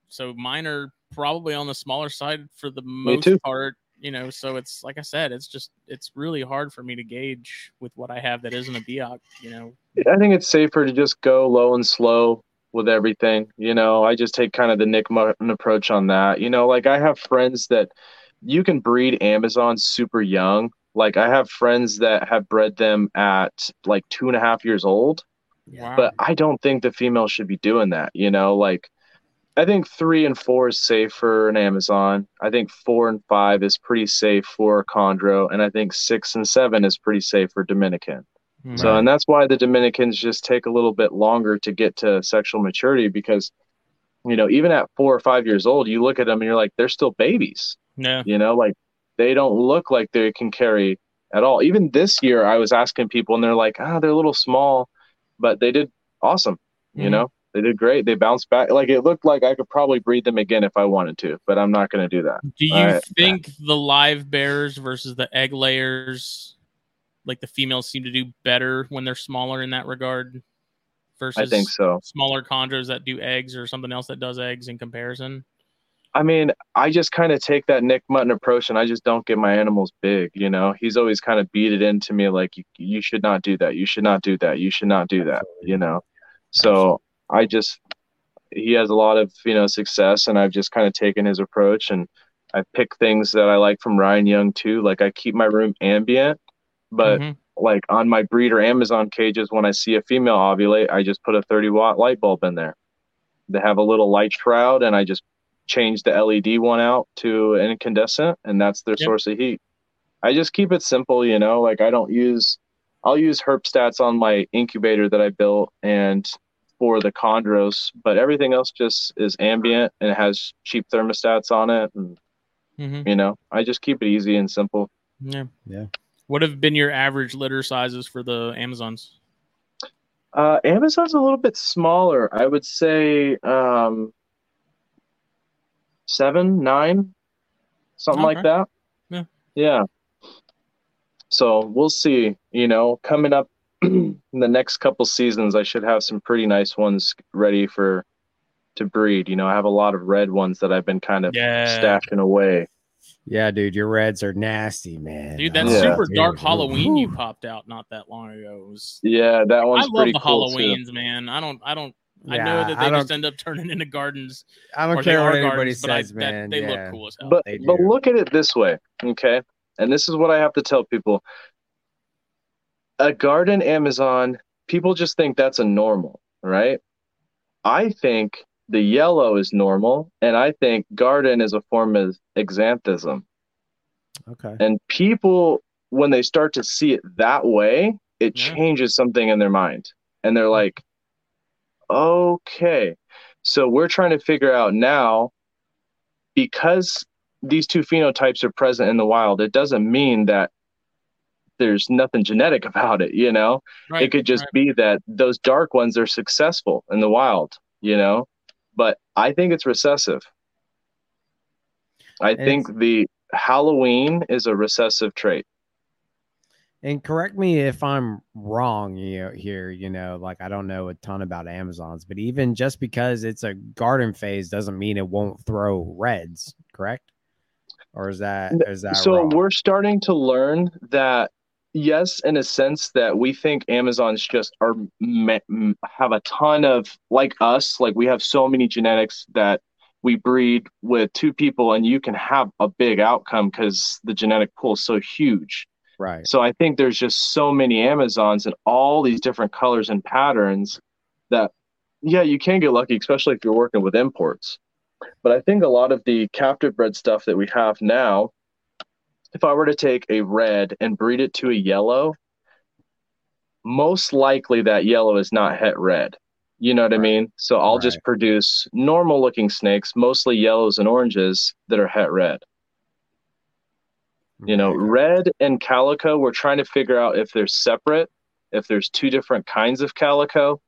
So mine are probably on the smaller side for the most part, you know. So it's like I said, it's just it's really hard for me to gauge with what I have that isn't a Biak, you know. I think it's safer to just go low and slow with everything. You know, I just take kind of the Nick Martin approach on that. You know, like I have friends that you can breed Amazon super young. Like I have friends that have bred them at like two and a half years old, Wow. but I don't think the female should be doing that. You know, like I think three and four is safe for an Amazon. I think four and five is pretty safe for a chondro, and I think six and seven is pretty safe for Dominican. So, and that's why the Dominicans just take a little bit longer to get to sexual maturity because, you know, even at four or five years old, you look at them and you're like, they're still babies. yeah. You know, like they don't look like they can carry at all. Even this year, I was asking people and they're like, ah, they're a little small, but they did awesome. You Mhm. know, they did great. They bounced back. Like it looked like I could probably breed them again if I wanted to, but I'm not going to do that. Do you think the live bears versus the egg layers, like the females seem to do better when they're smaller in that regard versus I think so. smaller chondros that do eggs or something else that does eggs in comparison? I mean, I just kind of take that Nick Mutton approach and I just don't get my animals big. You know, he's always kind of beat it into me like, you, you should not do that. You should not do that. You should not do that. You know, so I just, he has a lot of, you know, success and I've just kind of taken his approach and I pick things that I like from Ryan Young too. Like I keep my room ambient, but Mhm. like on my breeder Amazon cages, when I see a female ovulate, I just put a 30 watt light bulb in there. They have a little light shroud, and I just change the LED one out to an incandescent, and that's their Yep. source of heat. I just keep it simple, you know. Like I don't use, I'll use herp stats on my incubator that I built and for the chondros, but everything else just is ambient and it has cheap thermostats on it, and Mhm. you know, I just keep it easy and simple. Yeah. Yeah. What have been your average litter sizes for the Amazons? Uh, Amazon's a little bit smaller. I would say um, seven, nine, something like that. Yeah. Yeah. So we'll see. You know, coming up in the next couple seasons, I should have some pretty nice ones ready for to breed. You know, I have a lot of red ones that I've been kind of Yeah. stashing away. Yeah, dude, your reds are nasty, man. Dude, that oh, Yeah. super Dude, dark ooh, Halloween you popped out not that long ago was Yeah, that I love pretty the cool too. Halloweens, man. I don't I don't I know that they just end up turning into gardens. I don't care what anybody gardens, but I- says, that- man. they yeah. look cool as hell. But but look at it this way, okay? And this is what I have to tell people. A garden Amazon, people just think that's a normal, right? I think the yellow is normal, and I think garden is a form of exanthism. Okay. And people, when they start to see it that way, it Yeah. changes something in their mind. And they're hmm. like, okay. So we're trying to figure out now because these two phenotypes are present in the wild, it doesn't mean that there's nothing genetic about it, you know? Right. it could just right. be that those dark ones are successful in the wild, you know? But I think it's recessive. I And think the Halloween is a recessive trait. And correct me if I'm wrong you know, here, you know, like I don't know a ton about Amazons, but even just because it's a garden phase doesn't mean it won't throw reds, correct? Or is that is that so wrong? we're starting to learn that yes in a sense that we think amazons just are have a ton of like us like we have so many genetics that we breed with two people and you can have a big outcome because the genetic pool is so huge right. so i think there's just so many amazons and all these different colors and patterns that yeah you can get lucky especially if you're working with imports but i think a lot of the captive bred stuff that we have now if I were to take a red and breed it to a yellow, most likely that yellow is not het red. You know what I mean? So I'll just produce normal looking snakes, mostly yellows and oranges that are het red. You know, Right. red and calico, we're trying to figure out if they're separate, if there's two different kinds of calico.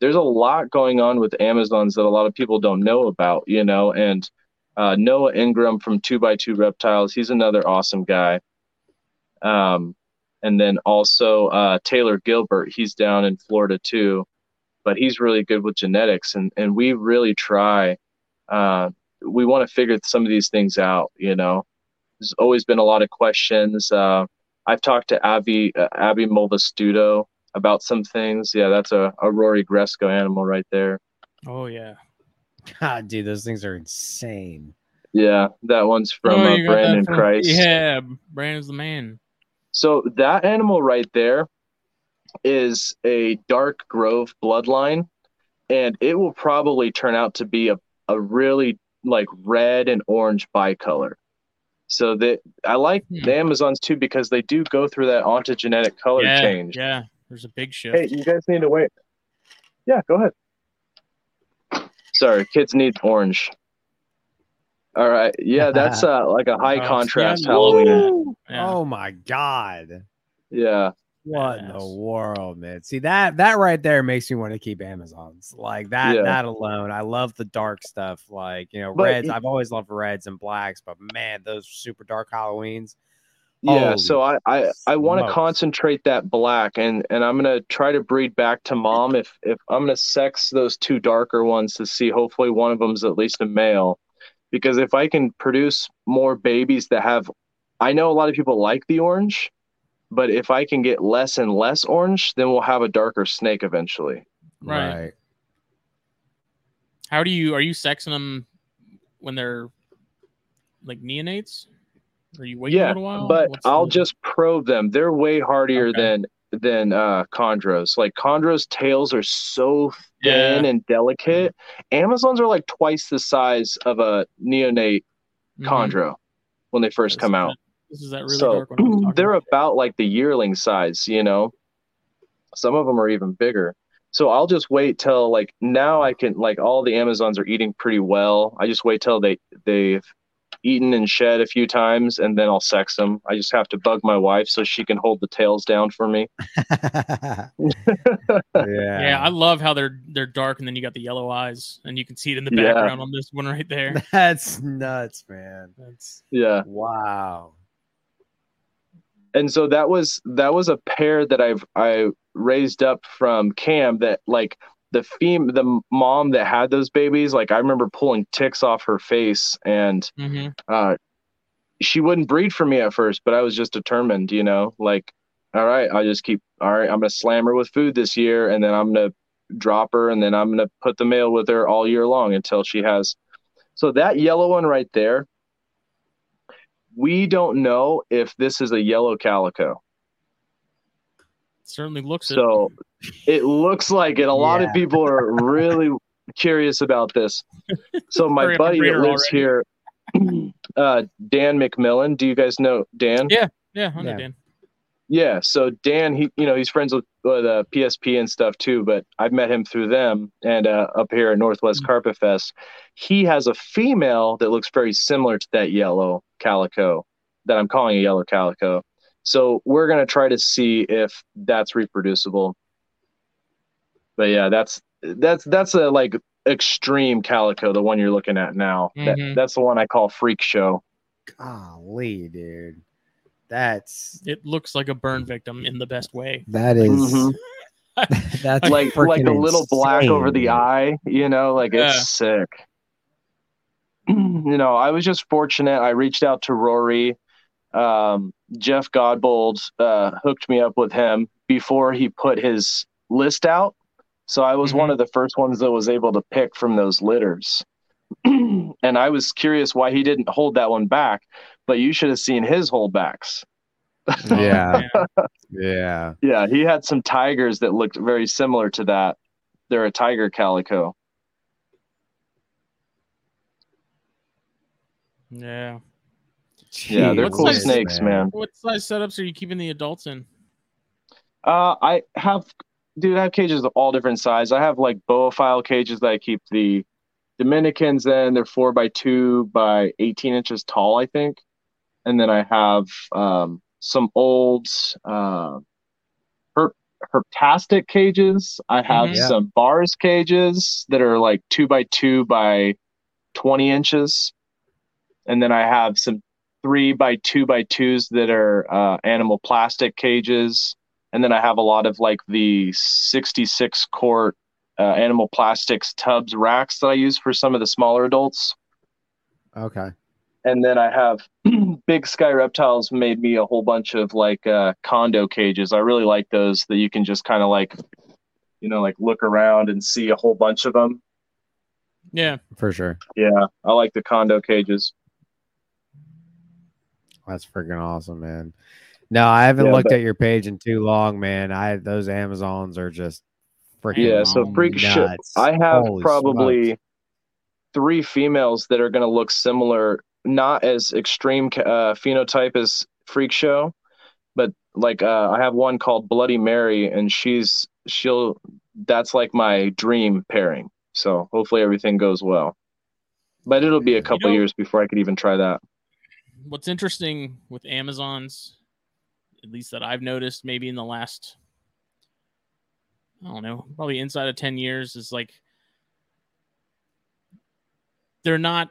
There's a lot going on with Amazons that a lot of people don't know about, you know, and uh, Noah Ingram from Two by Two Reptiles, he's another awesome guy. Um, and then also uh, Taylor Gilbert. He's down in Florida too, but he's really good with genetics, and and we really try. Uh, we want to figure some of these things out. You know, there's always been a lot of questions. Uh, I've talked to Abby uh, Abby Mulvastudo about some things. Yeah, that's a, a Rory Gresco animal right there. Oh yeah. God, dude, those things are insane. Yeah, that one's from Oh, uh, you got that Brandon from- Christ. Yeah, Brandon's the man. So that animal right there is a dark grove bloodline, and it will probably turn out to be a, a really like red and orange bicolor. So that I like Hmm. the Amazons too because they do go through that ontogenetic color yeah, change. yeah. There's a big shift. Hey, you guys need to wait. Yeah, go ahead. Sorry, kids need orange. All right. Yeah, that's uh like a high Oh, contrast love that. Halloween. Yeah. Oh my god. Yeah. What in the world, man? See that that right there makes me want to keep Amazons. Like that Yeah. that alone. I love the dark stuff. Like, you know, But reds. it- I've always loved reds and blacks, but man, those super dark Halloweens. Yeah, Holy so I I, I want to concentrate that black and and I'm gonna try to breed back to mom if if I'm gonna sex those two darker ones to see hopefully one of them's at least a male because if I can produce more babies that have I know a lot of people like the orange but if I can get less and less orange then we'll have a darker snake eventually. Right. How do you are you sexing them when they're like neonates? Are you waiting a Yeah, little while? but What's I'll the- just probe them. They're way hardier Okay. than than uh chondros. Like chondros tails are so thin Yeah. and delicate. Amazons are like twice the size of a neonate Mhm. chondro when they first This come is out. that- This is that really so dark one. I they're about. about like the yearling size, you know. Some of them are even bigger. So I'll just wait till like now I can like all the Amazons are eating pretty well. I just wait till they they've eaten and shed a few times and then I'll sex them. I just have to bug my wife so she can hold the tails down for me. yeah. Yeah, I love how they're they're dark and then you got the yellow eyes and you can see it in the Yeah. background on this one right there. That's nuts, man. That's Yeah. Wow. and so that was that was a pair that I've I raised up from Cam that like the fem the mom that had those babies like I remember pulling ticks off her face and mhm. uh she wouldn't breed for me at first but I was just determined you know like all right I'll just keep all right I'm gonna slam her with food this year and then I'm gonna drop her and then I'm gonna put the male with her all year long until she has so that yellow one right there we don't know if this is a yellow calico certainly looks it. so it looks like it. A lot of people are really curious about this. So my Hurry up and buddy that her lives here, uh, Dan McMillan. Do you guys know Dan? Yeah. Yeah, I know Yeah. Dan. Yeah, So Dan, he you know he's friends with, with uh, PSP and stuff too, but I've met him through them and uh, up here at Northwest Mm. Carpet Fest. He has a female that looks very similar to that yellow calico that I'm calling a yellow calico. So we're gonna try to see if that's reproducible. But yeah, that's that's that's a like extreme calico, the one you're looking at now. That, Mhm. that's the one I call freak show. Golly, dude. That's It looks like a burn victim in the best way. that is Mhm. that's like like a freaking little black over the eye, you know, like Yeah. it's sick. you know, I was just fortunate. I reached out to Rory. Um, Jeff Godbold uh, hooked me up with him before he put his list out. So I was one Mhm. of the first ones that was able to pick from those litters. and I was curious why he didn't hold that one back, but you should have seen his holdbacks. Yeah. Yeah. Yeah, he had some tigers that looked very similar to that. They're a tiger calico. Yeah. Yeah, they're What cool size- snakes, man. What size setups are you keeping the adults in? Uh, I have, dude, I have cages of all different size. I have like boaphile cages that I keep the Dominicans in. They're four by two by 18 inches tall, I think. And then I have um, some old uh, herp- herptastic cages. I have Mhm. Yeah. some bars cages that are like two by two by 20 inches. And then I have some three by two by twos that are uh, animal plastic cages, and then I have a lot of like the 66 quart uh, animal plastics tubs racks that I use for some of the smaller adults. Okay. And then I have Big Sky Reptiles made me a whole bunch of like uh, condo cages. I really like those that you can just kind of like, you know, like look around and see a whole bunch of them. Yeah. For sure. Yeah, I like the condo cages. That's freaking awesome, man. No, I haven't Yeah, looked but- at your page in too long, man. I those Amazons are just freaking Yeah, so freak show. nuts. I have Holy probably smokes. three females that are going to look similar, not as extreme uh, phenotype as Freak Show, but like uh, I have one called Bloody Mary, and she's she'll that's like my dream pairing. So hopefully everything goes well. But it'll be a couple know- years before I could even try that. What's interesting with Amazons, at least that I've noticed, maybe in the last, I don't know, probably inside of 10 years, is like they're not.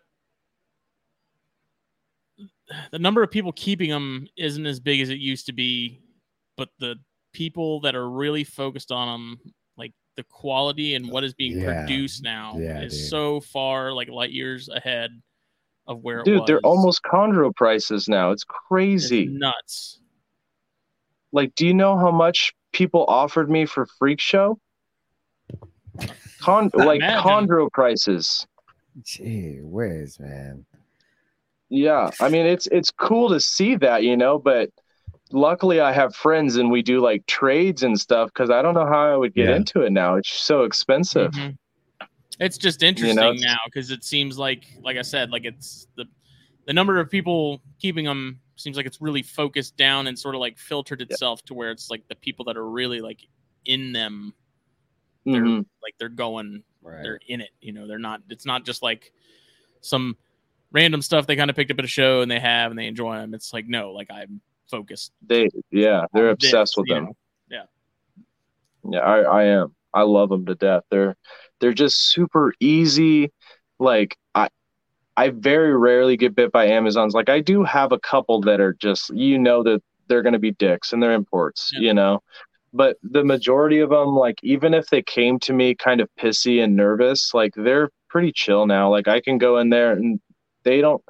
The number of people keeping them isn't as big as it used to be, but the people that are really focused on them, like the quality and what is being Yeah. produced now, Yeah, is dude. so far like light years ahead of where it Dude, they're almost chondro prices now. It's It's crazy. nuts. Like, do you know how much people offered me for Freak Show? Con like Imagine. chondro prices. Gee whiz, man. Yeah, I mean it's it's cool to see that, you know, but luckily I have friends and we do like trades and stuff because I don't know how I would get Yeah. into it now. It's so expensive. Mhm. It's just interesting it's- now because it seems like, like I said, like it's the the number of people keeping them seems like it's really focused down and sort of like filtered itself to where it's like the people that are really like in them, they're Mhm. like they're going, Right. they're in it. You know, they're not. It's not just like some random stuff they kind of picked up at a show and they have and they enjoy them. It's like no, like I'm focused. They yeah, they're on this, obsessed with them. know? Yeah. Yeah, I, I am. I love them to death. They're they're just super easy. Like I I very rarely get bit by Amazons. Like I do have a couple that are just you know that they're going to be dicks and they're imports, Yeah. you know. But the majority of them, like even if they came to me kind of pissy and nervous, like they're pretty chill now. Like I can go in there and they don't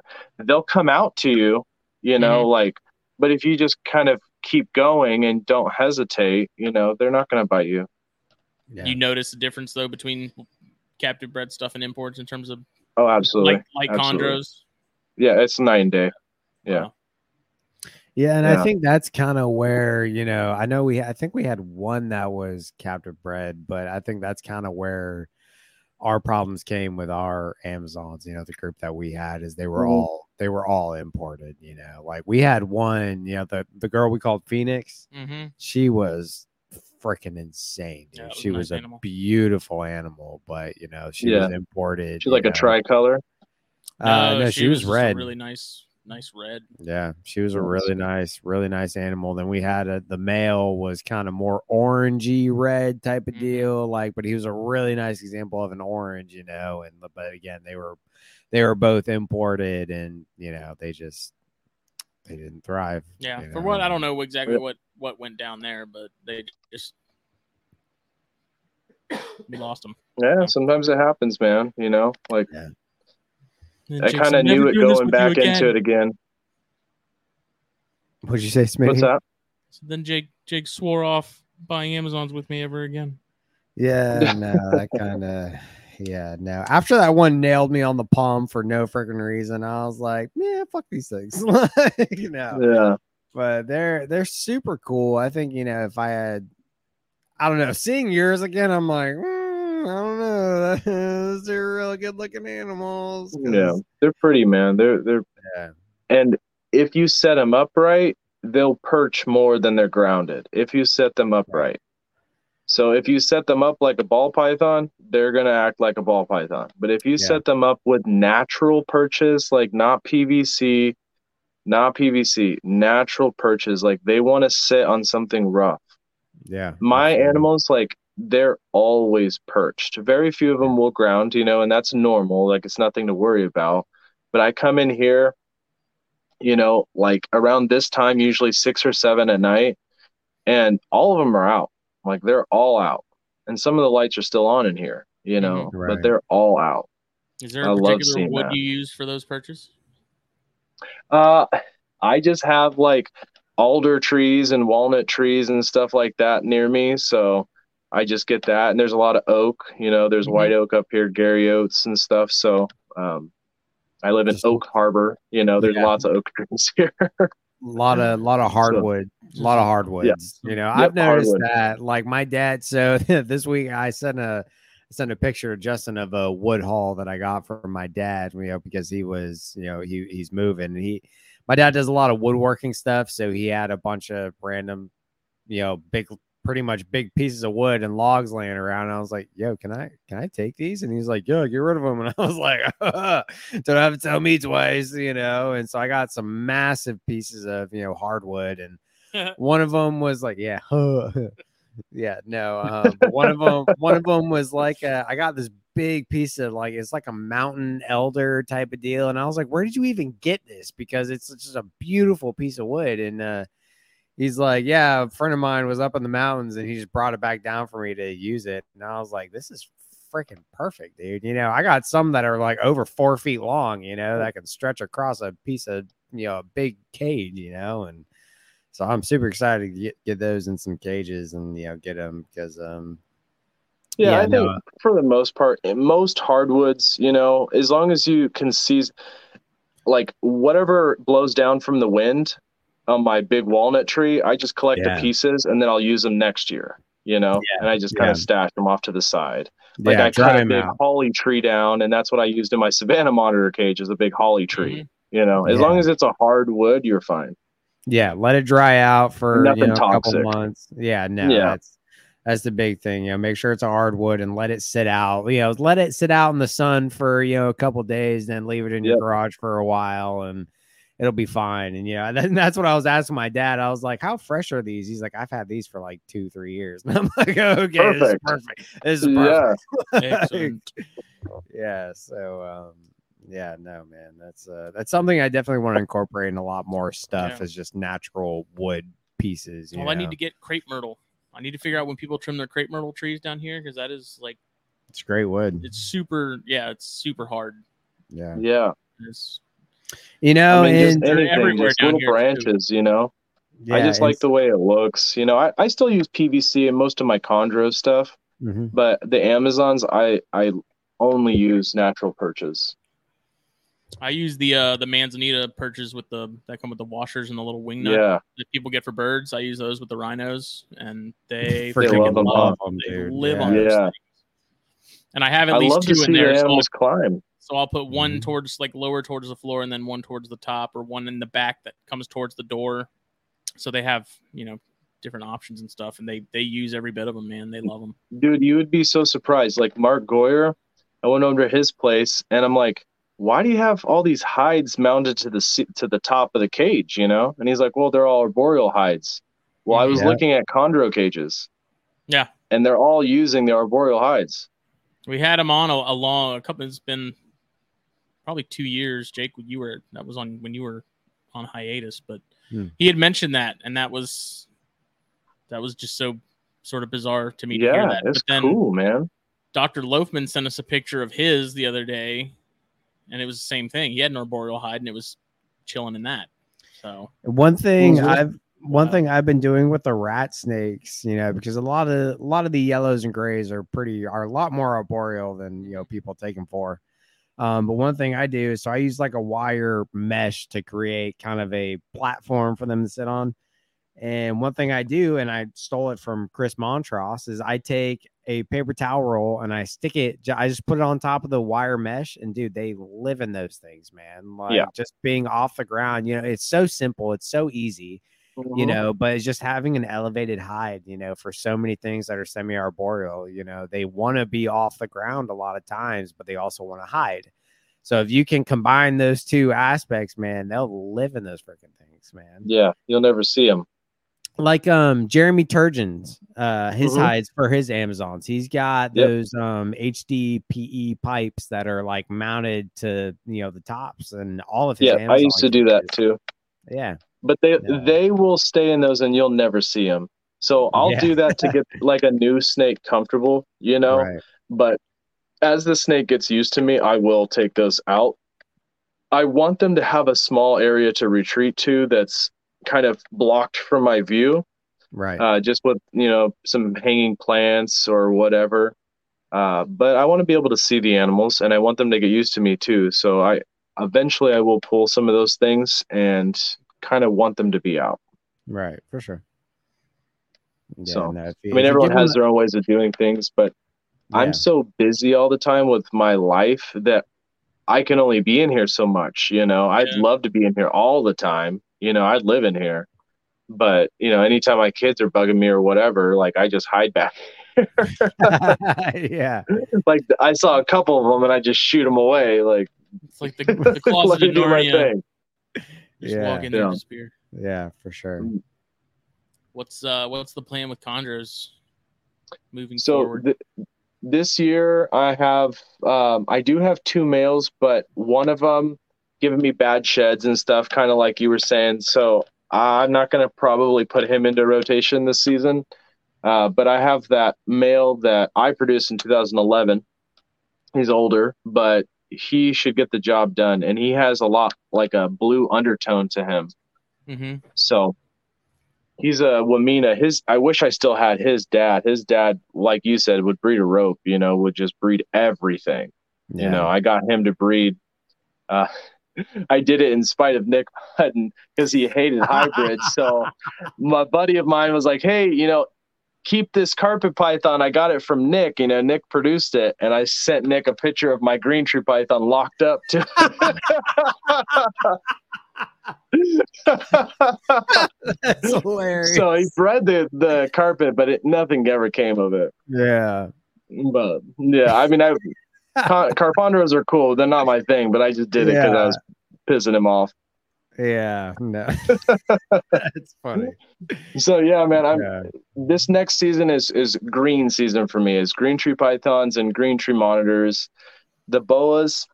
they'll come out to you, you know, Mm-hmm. like but if you just kind of keep going and don't hesitate, you know, they're not going to bite you. Yeah. You notice the difference though between captive bred stuff and imports in terms of Oh, absolutely. like like Absolutely. chondros. Yeah, it's night and day. Yeah. Wow. Yeah, and Yeah. I think that's kind of where you know I know we I think we had one that was captive bred, but I think that's kind of where our problems came with our Amazons. You know, the group that we had is they were Mhm. all they were all imported. You know, like we had one. You know, the the girl we called Phoenix, Mm-hmm. she was freaking insane. Dude. Yeah, was she nice was a animal. beautiful animal, but you know she was imported. She's like you a know. tricolor. Uh, no, she, was, just a red. really nice, nice red. Yeah, she was a really nice, really nice animal. Then we had a, the male was kind of more orangey red type of Mhm. deal, like, but he was a really nice example of an orange, you know. And but again, they were they were both imported, and you know they just they didn't thrive. Yeah. you For what I don't know exactly what what went down there, but they just we lost them. Yeah, sometimes it happens, man. You know, like And I kind of knew it going back into it again. What'd you say, Smitty? What's that? So then Jake Jake swore off buying Amazons with me ever again. Yeah, no, that kind of. Yeah, no. After that one nailed me on the palm for no freaking reason, I was like, "Yeah, fuck these things." like, you know. Yeah. but they're they're super cool. I think you know if I had, I don't know, seeing yours again, I'm like, "Mm, I don't know, those are really good looking animals. Yeah. They're pretty, man. They're they're yeah, and if you set them upright, they'll perch more than they're grounded. If you set them up right. So if you set them up like a ball python, they're gonna act like a ball python. But if you Yeah. set them up with natural perches, like not PVC, not PVC, natural perches, like they want to sit on something rough. yeah. My absolutely. animals, like they're always perched. Very few of them will ground, you know, and that's normal. Like it's nothing to worry about. But I come in here, you know, like around this time, usually six or seven at night, and all of them are out. Like they're all out, and some of the lights are still on in here, you know, Mhm. Right. but they're all out. Is there I a love particular seeing wood that. you use for those perches? Uh, I just have like alder trees and walnut trees and stuff like that near me, so I just get that. And there's a lot of oak, you know. There's Mhm. white oak up here, Garry Oaks and stuff. So, um, I live in Just- Oak Harbor. You know, there's Yeah. lots of oak trees here. A lot of lot of hardwood, a lot of hardwoods. You know, I've noticed hardwood. that. Like my dad. So this week I sent a sent a picture, Justin, of a wood haul that I got from my dad. You know, because he was, you know, he he's moving. He, my dad does a lot of woodworking stuff, so he had a bunch of random, you know, big, pretty much big pieces of wood and logs laying around. And I was like, "Yo, can I can I take these?" And he's like, "Yo, get rid of them." And I was like, "Don't have to tell me twice," you know. And so I got some massive pieces of you know hardwood, and one of them was like, "Yeah." yeah, no. Um, one of them, one of them was like, uh, I got this big piece of like, it's like a mountain alder type of deal, and I was like, where did you even get this? Because it's just a beautiful piece of wood, and uh, he's like, yeah, a friend of mine was up in the mountains, and he just brought it back down for me to use it, and I was like, this is freaking perfect, dude. You know, I got some that are like over four feet long, you know, that can stretch across a piece of you know a big cage, you know, and so I'm super excited to get, get those in some cages and you know get them because um Yeah, Yeah, I think no. for the most part, most hardwoods, you know, as long as you can seize, like whatever blows down from the wind on my big walnut tree, I just collect Yeah. the pieces and then I'll use them next year, you know, and I just kind yeah. of stash them off to the side. Like yeah, I cut a big out. holly tree down, and that's what I used in my Savannah monitor cage is a big holly tree. Mhm. You know, as Yeah. long as it's a hard wood, you're fine. Yeah, let it dry out for you Nothing know, a couple months. Yeah, no, Yeah. that's that's the big thing. You know, make sure it's a hardwood and let it sit out. You know, let it sit out in the sun for you know a couple days, then leave it in your garage for a while, and it'll be fine. And yeah, then that's what I was asking my dad. I was like, "How fresh are these?" He's like, "I've had these for like two, three years." And I'm like, "Okay, this is Perfect. perfect. This is perfect." Yeah, Excellent. yeah so um yeah no man that's uh that's something i definitely want to incorporate in a lot more stuff Yeah. is just natural wood pieces you Well, I need to get crepe myrtle. I need to figure out when people trim their crepe myrtle trees down here because that is like it's great wood it's super. Yeah, it's super hard. yeah yeah. It's, you know I mean, just and they're anything, just little here, too. branches, you know. I just like the way it looks. You know, I, I still use PVC in most of my chondro stuff, Mhm. but the Amazons, I I only use natural perches. I use the uh the Manzanita perches with the that come with the washers and the little wing nut Yeah, that people get for birds. I use those with the rhinos, and they freaking love them love them. them, They dude. live yeah. on those Yeah. things. And I have at I least two see in the there, so I'll, animals climb. So I'll put one Mhm. towards like lower towards the floor, and then one towards the top, or one in the back that comes towards the door. So they have you know different options and stuff, and they they use every bit of them. Man, they love them. Dude, you would be so surprised. Like Mark Goyer, I went over to his place, and I'm like, "Why do you have all these hides mounted to the to the top of the cage?" You know, and he's like, "Well, they're all arboreal hides." Well, I was Yeah. looking at chondro cages. Yeah. and they're all using the arboreal hides. We had him on a, a long a couple. It's been probably two years. Jake, when you were that was on when you were on hiatus, but Hmm. he had mentioned that, and that was that was just so sort of bizarre to me to hear Yeah, that. it's then cool, man. Dr. Loafman sent us a picture of his the other day, and it was the same thing. He had an arboreal hide, and it was chilling in that. So One thing Mhm. I've one Wow. thing I've been doing with the rat snakes, you know, because a lot of a lot of the yellows and grays are pretty are a lot more arboreal than you know people take them for. Um, but one thing I do is so I use like a wire mesh to create kind of a platform for them to sit on. And one thing I do, and I stole it from Chris Montross, is I take a paper towel roll and I stick it. I just put it on top of the wire mesh, and dude, they live in those things, man. Like Yeah. just being off the ground, you know, it's so simple, it's so easy, you Mhm. know, but it's just having an elevated hide, you know, for so many things that are semi arboreal, you know, they want to be off the ground a lot of times, but they also want to hide. So if you can combine those two aspects, man, they'll live in those freaking things, man Yeah, you'll never see them. like um Jeremy Turgeon's uh his Mhm. hides for his Amazons. He's got Yep. those um HDPE pipes that are like mounted to you know the tops and all of his Yeah, I used to do that too. Yeah. But they Yeah. they will stay in those and you'll never see them. So I'll Yeah. do that to get like a new snake comfortable, you know. Right. But as the snake gets used to me, I will take those out. I want them to have a small area to retreat to that's kind of blocked from my view, Right. uh, just with you know some hanging plants or whatever. Uh, but I want to be able to see the animals, and I want them to get used to me too. So I eventually I will pull some of those things and kind of want them to be out. right. For sure. Yeah, So, no, you- I mean, everyone has a- their own ways of doing things, but yeah. I'm so busy all the time with my life that I can only be in here so much. You know, I'd Yeah. love to be in here all the time. You know, I'd live in here, but you know, anytime my kids are bugging me or whatever, like I just hide back. yeah. like I saw a couple of them and I just shoot them away. Like, It's like the, the let closet me of do my Narnia. thing. Just Yeah. walk in there Yeah. and disappear. Yeah, for sure. What's uh what's the plan with chondros moving So forward? th- this year I have, um, I do have two males, but one of them giving me bad sheds and stuff, kind of like you were saying. So I'm not going to probably put him into rotation this season. Uh, but I have that male that I produced in 2011. He's older, but he should get the job done. And he has a lot like a blue undertone to him. hmm So he's a Wamena. His I wish I still had his dad. His dad, like you said, would breed a rope, you know, would just breed everything. Yeah. You know, I got him to breed uh I did it in spite of Nick Hutton because he hated hybrids. so my buddy of mine was like, Hey, you know, keep this carpet python. I got it from Nick. You know, Nick produced it, and I sent Nick a picture of my green tree python locked up to That's hilarious. so he bred the the carpet, but it, nothing ever came of it. yeah. But yeah, I mean, I car- carpondros are cool. They're not my thing, but I just did it because I was pissing him off. Yeah. No. That's funny. So yeah, man, I'm Yeah. This next season is is green season for me. Is green tree pythons and green tree monitors. The boas,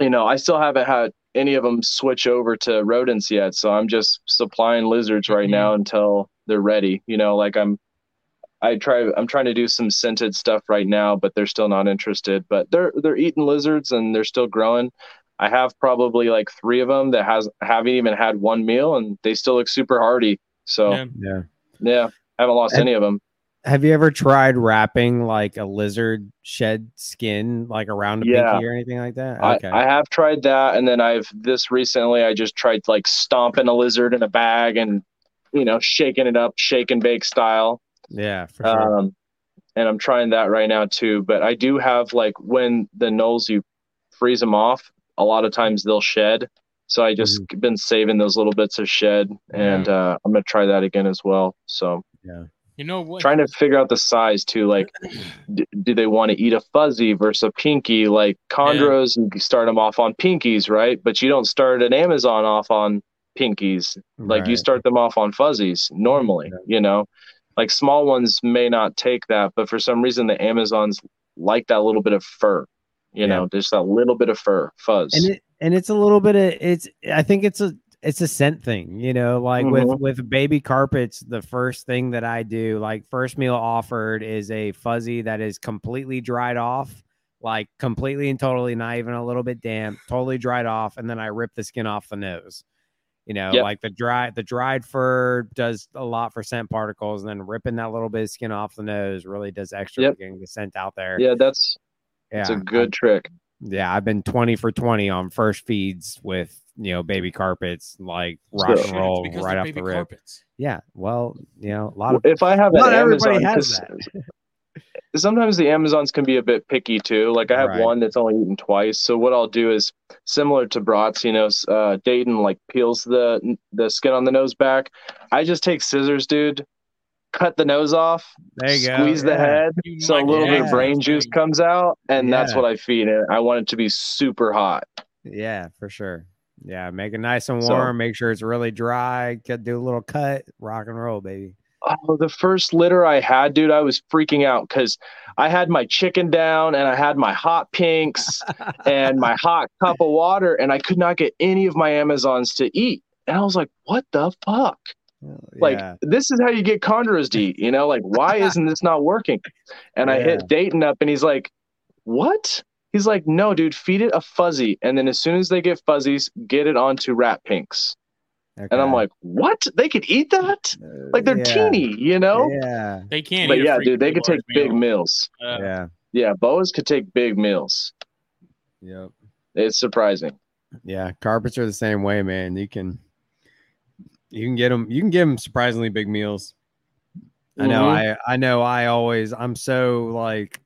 you know, I still haven't had any of them switch over to rodents yet, so I'm just supplying lizards right Mhm. now until they're ready. You know, like I'm I try I'm trying to do some scented stuff right now, but they're still not interested. But they're they're eating lizards and they're still growing. I have probably like three of them that has haven't even had one meal and they still look super hardy. So Yeah. Yeah. yeah, I haven't lost And- any of them. Have you ever tried wrapping like a lizard shed skin like around a Yeah. pinky or anything like that? I, Okay. I have tried that, and then I've this recently. I just tried like stomping a lizard in a bag and you know shaking it up, shake and bake style. yeah, for sure. Um, and I'm trying that right now too. But I do have like when the nulls you freeze them off, a lot of times they'll shed. So I just been saving those little bits of shed, and uh, I'm gonna try that again as well. So You know what? trying to figure out the size too. Like, d- do they want to eat a fuzzy versus a pinky? Like chondros, you start them off on pinkies, right? But you don't start an Amazon off on pinkies. Like you start them off on fuzzies normally. Yeah. You know, like small ones may not take that, but for some reason the Amazons like that little bit of fur. You Yeah. know, just that little bit of fur, fuzz. and it and it's a little bit of it's i think it's a it's a scent thing you know like with Mhm. with baby carpets the first thing that i do like first meal offered is a fuzzy that is completely dried off like completely and totally not even a little bit damp totally dried off and then i rip the skin off the nose you know Yep. like the dry the dried fur does a lot for scent particles and then ripping that little bit of skin off the nose really does extra Yep. getting the scent out there yeah, that's that's a Yeah, good trick. Yeah, I've been 20 for 20 on first feeds with, you know, baby carpets, like rock So- and roll right off the rip. carpets. Yeah. Well, you know, a lot of if I have not an everybody Amazon, has 'cause sometimes the Amazons can be a bit picky too. Like I have Right. one that's only eaten twice. So what I'll do is similar to brats, you know, uh, Dayton like peels the the skin on the nose back. I just take scissors, dude, cut the nose off, there you go. squeeze the yeah. head, You so a little bit of brain juice comes out, and that's what I feed it. I want it to be super hot. Yeah, for sure. Yeah, make it nice and So- warm. make sure it's really dry. Get do a little cut. Rock and roll, baby. Oh, the first litter I had, dude, I was freaking out because I had my chicken down and I had my hot pinks and my hot cup of water, and I could not get any of my Amazons to eat. and I was like, "What the fuck?" Like yeah. this is how you get chondros to eat, you know? Like why isn't this not working? And I hit Dayton up, and he's like, "What?" He's like, "No, dude, feed it a fuzzy, and then as soon as they get fuzzies, get it onto rat pinks." And I'm like, "What? They could eat that? Uh, Like they're yeah. teeny, you know?" Yeah. They can. But eat yeah, dude, they could take large big meals. Uh, yeah. Yeah, boas could take big meals. Yep. It's surprising. Yeah. Carpets are the same way, man. You can you can get them you can give them surprisingly big meals. I know Mhm. I I know I always I'm so like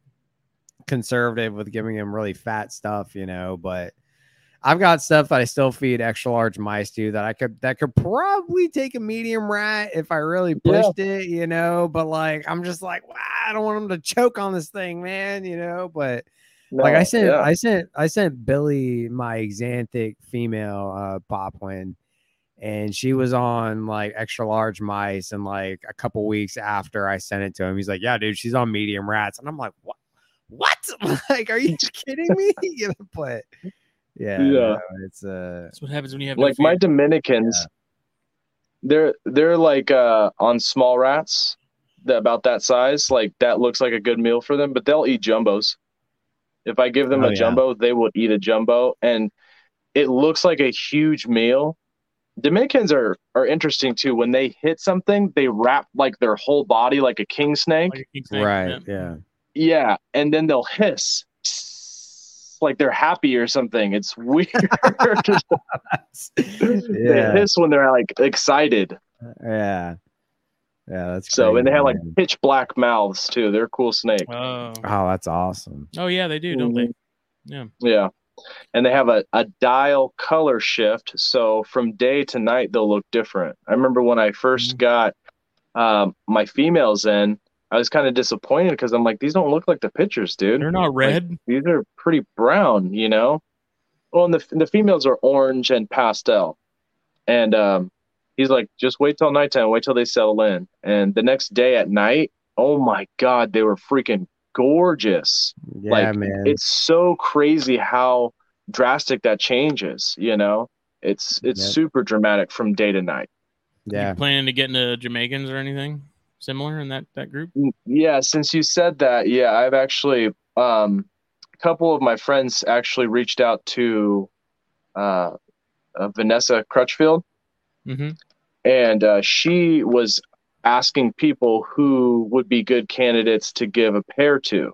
conservative with giving them really fat stuff, you know, but I've got stuff that I still feed extra large mice to that I could that could probably take a medium rat if I really Yeah. pushed it, you know. But like I'm just like, wow, I don't want them to choke on this thing, man, you know. But like I No, sent, yeah. I sent, I sent Billy my Xanthic female uh, poplin, and she was on like extra large mice. And like a couple weeks after I sent it to him, he's like, "Yeah, dude, she's on medium rats." And I'm like, "What? What? like, are you kidding me?" you know, but yeah, Yeah. no, it's uh, That's what happens when you have no like my fear. Dominicans, they're they're like uh on small rats that about that size. Like that looks like a good meal for them, but they'll eat jumbos. If I give them Oh, a yeah. jumbo, they will eat a jumbo, and it looks like a huge meal. Dominicans are are interesting too. When they hit something, they wrap like their whole body like a king snake. Like a king snake, right, yeah. yeah, Yeah, and then they'll hiss like they're happy or something. It's weird. They hiss when they're like excited. yeah, yeah. That's So and they crazy, have like man. pitch black mouths too. They're a cool snake. Oh. oh, that's awesome. oh yeah, they do, don't they? Mm-hmm. Yeah. Yeah. And they have a, a diel color shift. So from day to night they'll look different. I remember when I 1st Mhm. got um, my females in, I was kind of disappointed because I'm like, these don't look like the pictures, dude. They're not red. These are pretty brown, you know? Well, and the, the females are orange and pastel. And um, he's like, just wait till nighttime, wait till they settle in. And the next day at night, oh my God, they were freaking gorgeous. Yeah, Like, man. It's so crazy how drastic that changes, you know? It's it's Yep. super dramatic from day to night. yeah, You planning to get into Jamaicans or anything similar in that that group? Mm, Yeah, since you said that, yeah, I've actually um a couple of my friends actually reached out to uh, uh Vanessa Crutchfield Mm-hmm. and uh, she was asking people who would be good candidates to give a pair to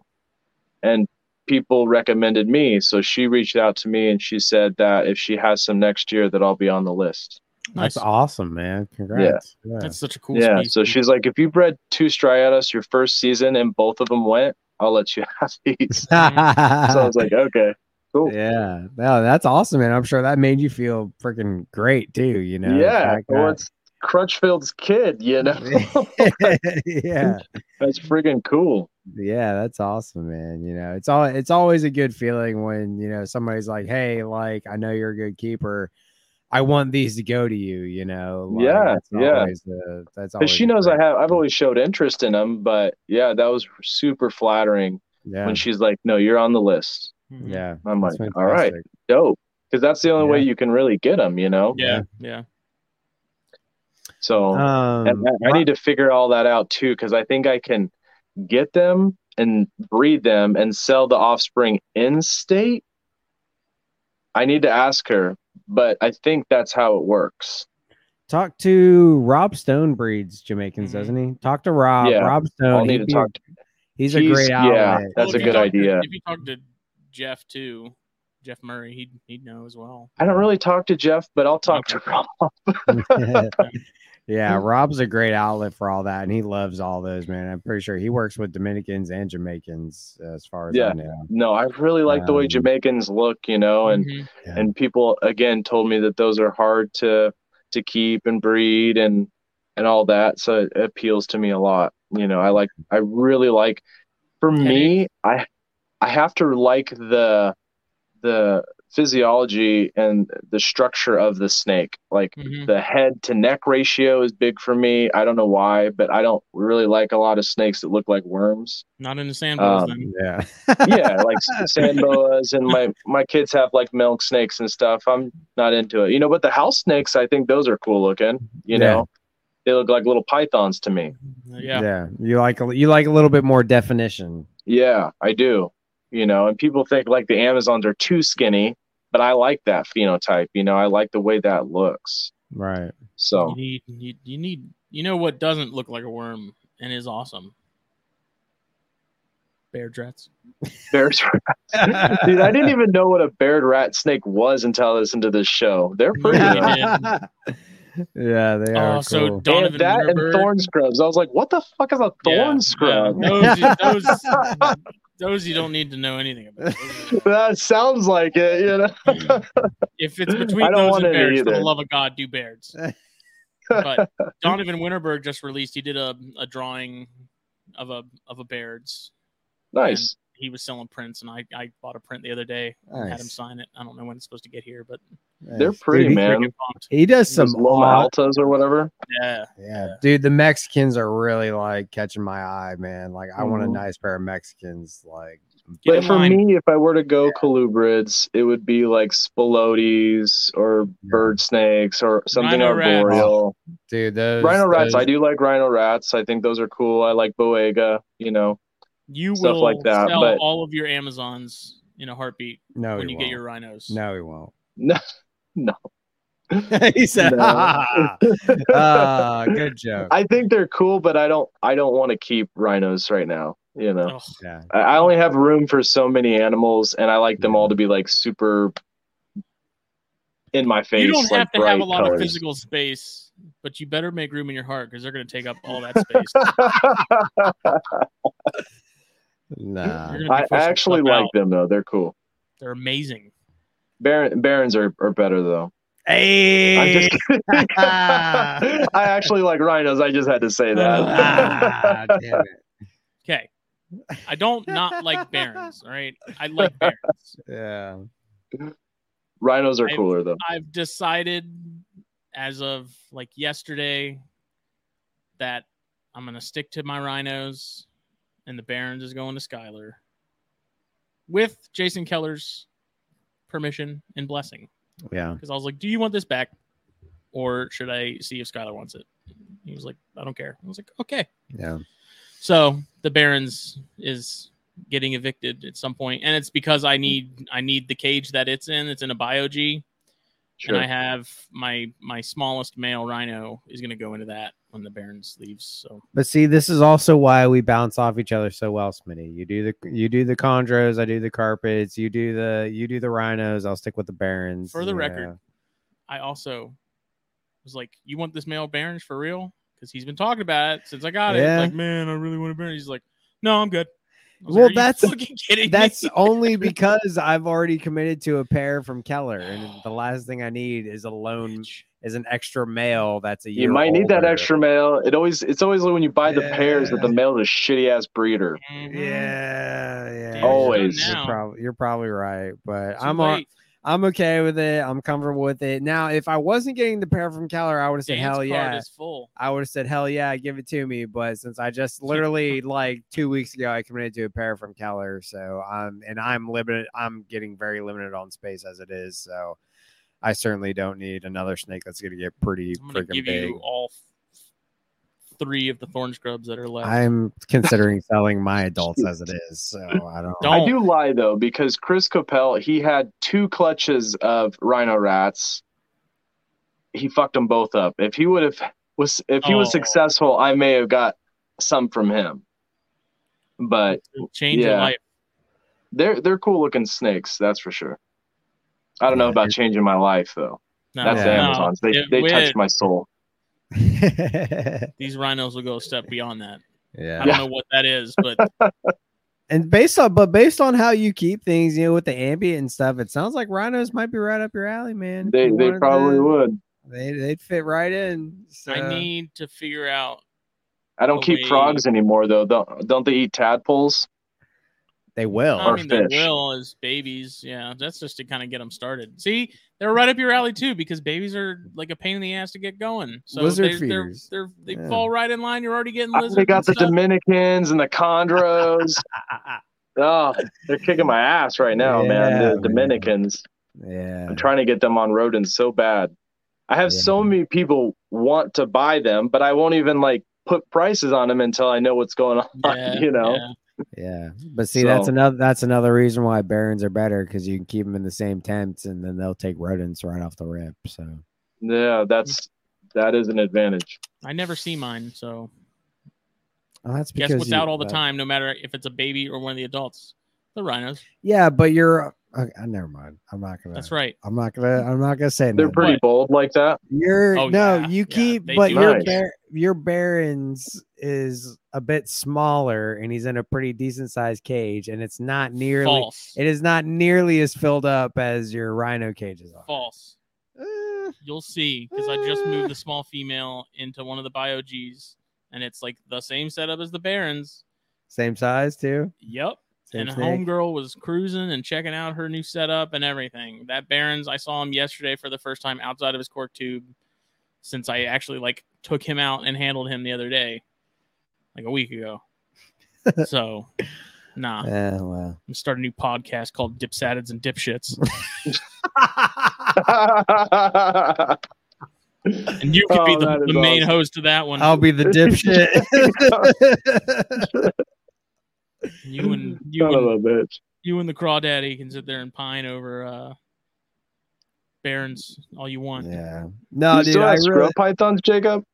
and people recommended me so she reached out to me and she said that if she has some next year that i'll be on the list Nice. that's awesome, man. Congrats. Yeah. That's such a cool. yeah species. so she's like if you bred two striatus your first season and both of them went i'll let you have these mm-hmm. so i was like okay cool yeah, no, that's awesome, man. I'm sure that made you feel freaking great too. You know, yeah fact well it's crutchfield's kid you know yeah, that's friggin' cool yeah, that's awesome, man. You know, it's all it's always a good feeling when you know somebody's like, "Hey, like I know you're a good keeper. I want these to go to you." You know, like, Yeah, that's yeah. always a- that's Because always she a knows I have, I've always showed interest in them, but yeah, that was super flattering Yeah, when she's like, "No, you're on the list." Mhm. yeah. I'm like, that's "All right, dope," because that's the only way you can really get them, you know. Yeah, yeah. So Um, and I, I need to figure all that out too, because I think I can get them and breed them and sell the offspring in state. I need to ask her, but I think that's how it works. talk to Rob Stone breeds Jamaicans, doesn't he? Talk to Rob. Yeah, Rob Stone. I'll need to talk. a- he's a he's- great yeah. That's Well, a good talk to- idea. if you talk to Jeff too, Jeff Murray, he'd he'd know as well. I don't really talk to Jeff, but I'll talk to Rob. yeah, Rob's a great outlet for all that, and he loves all those, man. I'm pretty sure he works with Dominicans and Jamaicans as far as I Yeah. know. No, I really like the way Um, Jamaicans look, you know, and Mhm. Yeah. and people again told me that those are hard to to keep and breed and and all that. So it appeals to me a lot. You know, I like I really like for me, I I have to like the the physiology and the structure of the snake. Like Mhm. the head to neck ratio is big for me. I don't know why, but I don't really like a lot of snakes that look like worms. Not in the sandbox Um, then. Yeah. Yeah, like sand boas, and my my kids have like milk snakes and stuff. I'm not into it, you know. But the house snakes, I think those are cool looking. You Yeah. know, they look like little pythons to me. Yeah. You like a, you like a little bit more definition. Yeah, I do. You know, and people think like the Amazons are too skinny, but I like that phenotype. You know, I like the way that looks. Right. So You need you, you need you know what doesn't look like a worm and is awesome. Baird's rats. bears, dude, I didn't even know what a Baird's rat snake was until I listened to this show. They're pretty. Yeah. though. yeah, they oh, are. Oh, so cool. They have Donovan that and thorn scrubs. I was like, what the fuck is a thorn Yeah, scrub? yeah. Those, those, those you don't need to know anything about. That sounds like it, you know. if it's between I don't those and any bears, for the love of God, do bears. But Donovan Winterberg just released. He did a, a drawing of a of a Baird's. nice. He was selling prints, and I, I bought a print the other day. and Had him sign it. I don't know when it's supposed to get here, but They're pretty, Dude, he- man. He does Some some Loma Altas or whatever. Yeah, Yeah, dude, the Mexicans are really like catching my eye, man. Like, I want a Mhm. nice pair of Mexicans. Like, Get But for line. me, if I were to go colubrids, it would be like spilotes or bird snakes or something Rhino rats. arboreal. dude, those Rhino rats, I do like rhino rats. I think those are cool. I like Boiga, you know. You Stuff will like that, sell but- all of your Amazons in a heartbeat No, when you get won't. your rhinos. No, he won't. No, no. he said, No. "Ah, ah, good joke." I think they're cool, but I don't. I don't want to keep rhinos right now. You know, Ugh. Yeah, I, I only have room for so many animals, and I like them all to be like super in my face. you don't like have to have a bright lot of physical space, but you better make room in your heart because they're going to take up all that space. Nah. You're gonna be I, I actually like out. them though. They're cool. They're amazing. Baron, Barons are, are better though. Hey, I'm just. I actually like rhinos. I just had to say that. ah, damn it. Okay. I don't not like barons. All right. I like barons. Yeah, rhinos are I've- cooler though. I've decided as of like yesterday that I'm going to stick to my rhinos and the barons is going to Skyler with Jason Keller's permission and blessing. yeah. Because I was like, do you want this back? Or should I see if Skyler wants it? He was like, I don't care. I was like, okay. Yeah. So the Barons is getting evicted at some point, and it's because I need I need the cage that it's in. It's in a bio G, Sure. and I have my my smallest male rhino is going to go into that when the Barons leaves. So But see, this is also why we bounce off each other so well, Smitty. You do the you do the chondros, I do the carpets. You do the you do the rhinos. I'll stick with the barons. For the record, I also was like, "You want this male Barons for real?" Because he's been talking about it since I got Yeah. it. Like, man, I really want a Baron. He's like, "No, I'm good." Well, like, that's- that's only because I've already committed to a pair from Keller, and the last thing I need is a lone is an extra male that's a year. you might need that extra male. It always it's always when you buy the pairs that the male is a shitty ass breeder. Mhm. Yeah, yeah. Always. You're, probably you're probably right, but Too I'm all, late. I'm okay with it. I'm comfortable with it. Now, if I wasn't getting the pair from Keller, I would have said Dance hell yeah. is full. I would have said hell yeah, give it to me. But since I just literally like two weeks ago, I committed to a pair from Keller, so I'm and I'm limited. I'm getting very limited on space as it is. So I certainly don't need another snake that's going to get pretty I'm freaking give big. you all three of the thorn scrubs that are left. I'm considering selling my adults as it is, so I don't. Don't. I do lie though because Chris Coppell he had two clutches of rhino rats. He fucked them both up. If he would have was if he was Oh. successful, I may have got some from him. But It'll change your yeah. life. they're they're cool looking snakes, that's for sure. I don't know about changing my life though. No, That's the Yeah. no, Amazons. They it they will- touch my soul. These rhinos will go a step beyond that. Yeah. I don't know what that is, but And based on, but based on how you keep things, you know, with the ambient and stuff, it sounds like rhinos might be right up your alley, man. They they probably to- would. They they'd fit right in. So. I need to figure out. I don't keep wait. frogs anymore though. Don't don't they eat tadpoles? They will. I mean, they will as babies. Yeah, that's just to kind of get them started. See, they're right up your alley too because babies are like a pain in the ass to get going. So Lizard they, they're, they're, they Yeah. fall right in line. You're already getting lizards. They got and the stuff. Dominicans and the Chondros. oh, they're kicking my ass right now, man. The man. Dominicans. yeah. I'm trying to get them on rodents so bad. I have Yeah. so many people want to buy them, but I won't even like put prices on them until I know what's going on. Yeah, you know, yeah. Yeah, but see, that's another that's another reason why Barons are better because you can keep them in the same tents and then they'll take rodents right off the rip. So yeah, that's that is an advantage. I never see mine, so oh, that's guess because what's you- out all the uh, time, no matter if it's a baby or one of the adults. The rhinos. Yeah, but you're. Okay, uh, never mind. I'm not gonna. That's right. I'm not gonna. I'm not gonna say They're nothing. pretty What? bold like that. You're Oh, no, yeah, you keep, they but your Nice. bar, your Barons is a bit smaller, and he's in a pretty decent sized cage, and it's not nearly. False. It is not nearly as filled up as your Rhino cages are. False. Eh, You'll see because I just moved the small female into one of the bio Gs, and it's like the same setup as the Barons. same size too. Yep. Same and snake? homegirl was cruising and checking out her new setup and everything. That Barons, I saw him yesterday for the first time outside of his cork tube since I actually like took him out and handled him the other day, like a week ago. so, nah, Yeah, well. I'm starting a new podcast called Dipsadids and Dipshits, and you could be Oh, the, the main awesome. host of that one. I'll be the dipshit. you and you Son of and a bitch. you and the crawdaddy can sit there and pine over uh Barons all you want. yeah. No, you dude. still I have scrub really, pythons, Jacob?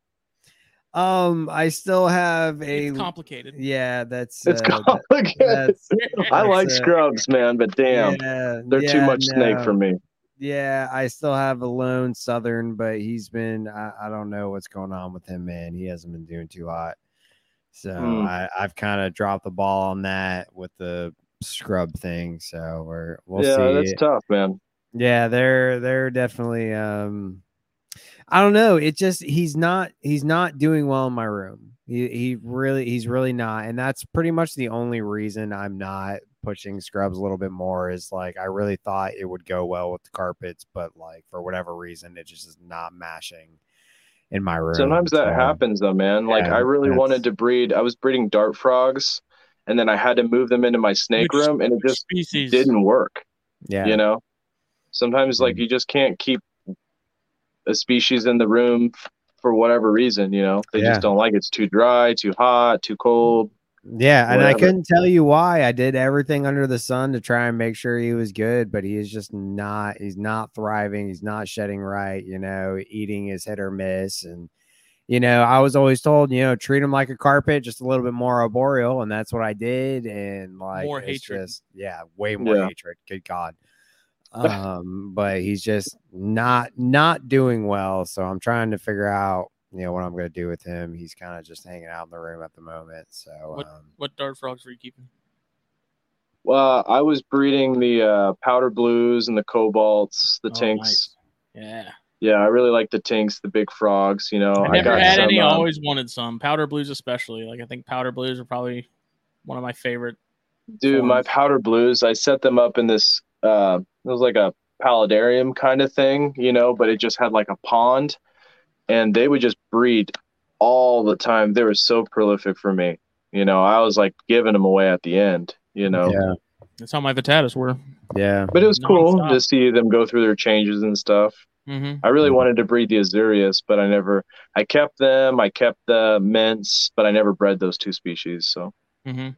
Um, I still have a. It's complicated. Yeah, that's. It's uh, that- complicated. that's I like uh, scrubs, man, but damn, yeah, they're too yeah, much snake for me. Yeah, I still have a lone southern, but he's been I, I don't know what's going on with him, man. He hasn't been doing too hot. So Hmm. I, I've kind of dropped the ball on that with the scrub thing. So we're we'll yeah, see. that's tough, man. Yeah, they're they're definitely um I don't know. It just he's not he's not doing well in my room. He he really he's really not. And that's pretty much the only reason I'm not pushing scrubs a little bit more is like I really thought it would go well with the carpets, but like for whatever reason it just is not mashing in my room. Sometimes that So, happens though, man. Like I really that's- wanted to breed. I was breeding dart frogs, and then I had to move them into my snake Which- room, and it just species didn't work. Yeah. You know, sometimes like Mhm. you just can't keep a species in the room for whatever reason. You know, they Yeah. just don't like it. it's too dry, too hot, too cold. Yeah, and I couldn't tell you why. I did everything under the sun to try and make sure he was good, but he is just not. He's not thriving. He's not shedding right. You know, eating is hit or miss, and you know, I was always told, you know, treat him like a carpet, just a little bit more arboreal, and that's what I did. And like, More hatred. just yeah, way more Yeah. hatred. Good God. Um, but he's just not not doing well. So I'm trying to figure out, you know, what I'm gonna do with him. He's kind of just hanging out in the room at the moment. So um, What dart frogs were you keeping? Well, I was breeding the uh, powder blues and the cobalts, the Oh, tinks. nice. Yeah. Yeah, I really like the tinks, the big frogs. You know, I I never got had some, any. I um, always wanted some. Powder blues, especially. Like I think powder blues are probably one of my favorite. Dude, my powder blues, I set them up in this uh it was like a paludarium kind of thing, you know, but it just had like a pond and they would just breed all the time. They were so prolific for me. You know, I was like giving them away at the end, you know. yeah, That's how my Vittatus were. yeah. But it was cool to see them go through their changes and stuff. Mm-hmm. I really Mhm. wanted to breed the Azureus, but I never I kept them, I kept the mints, but I never bred those two species, so Mm-hmm.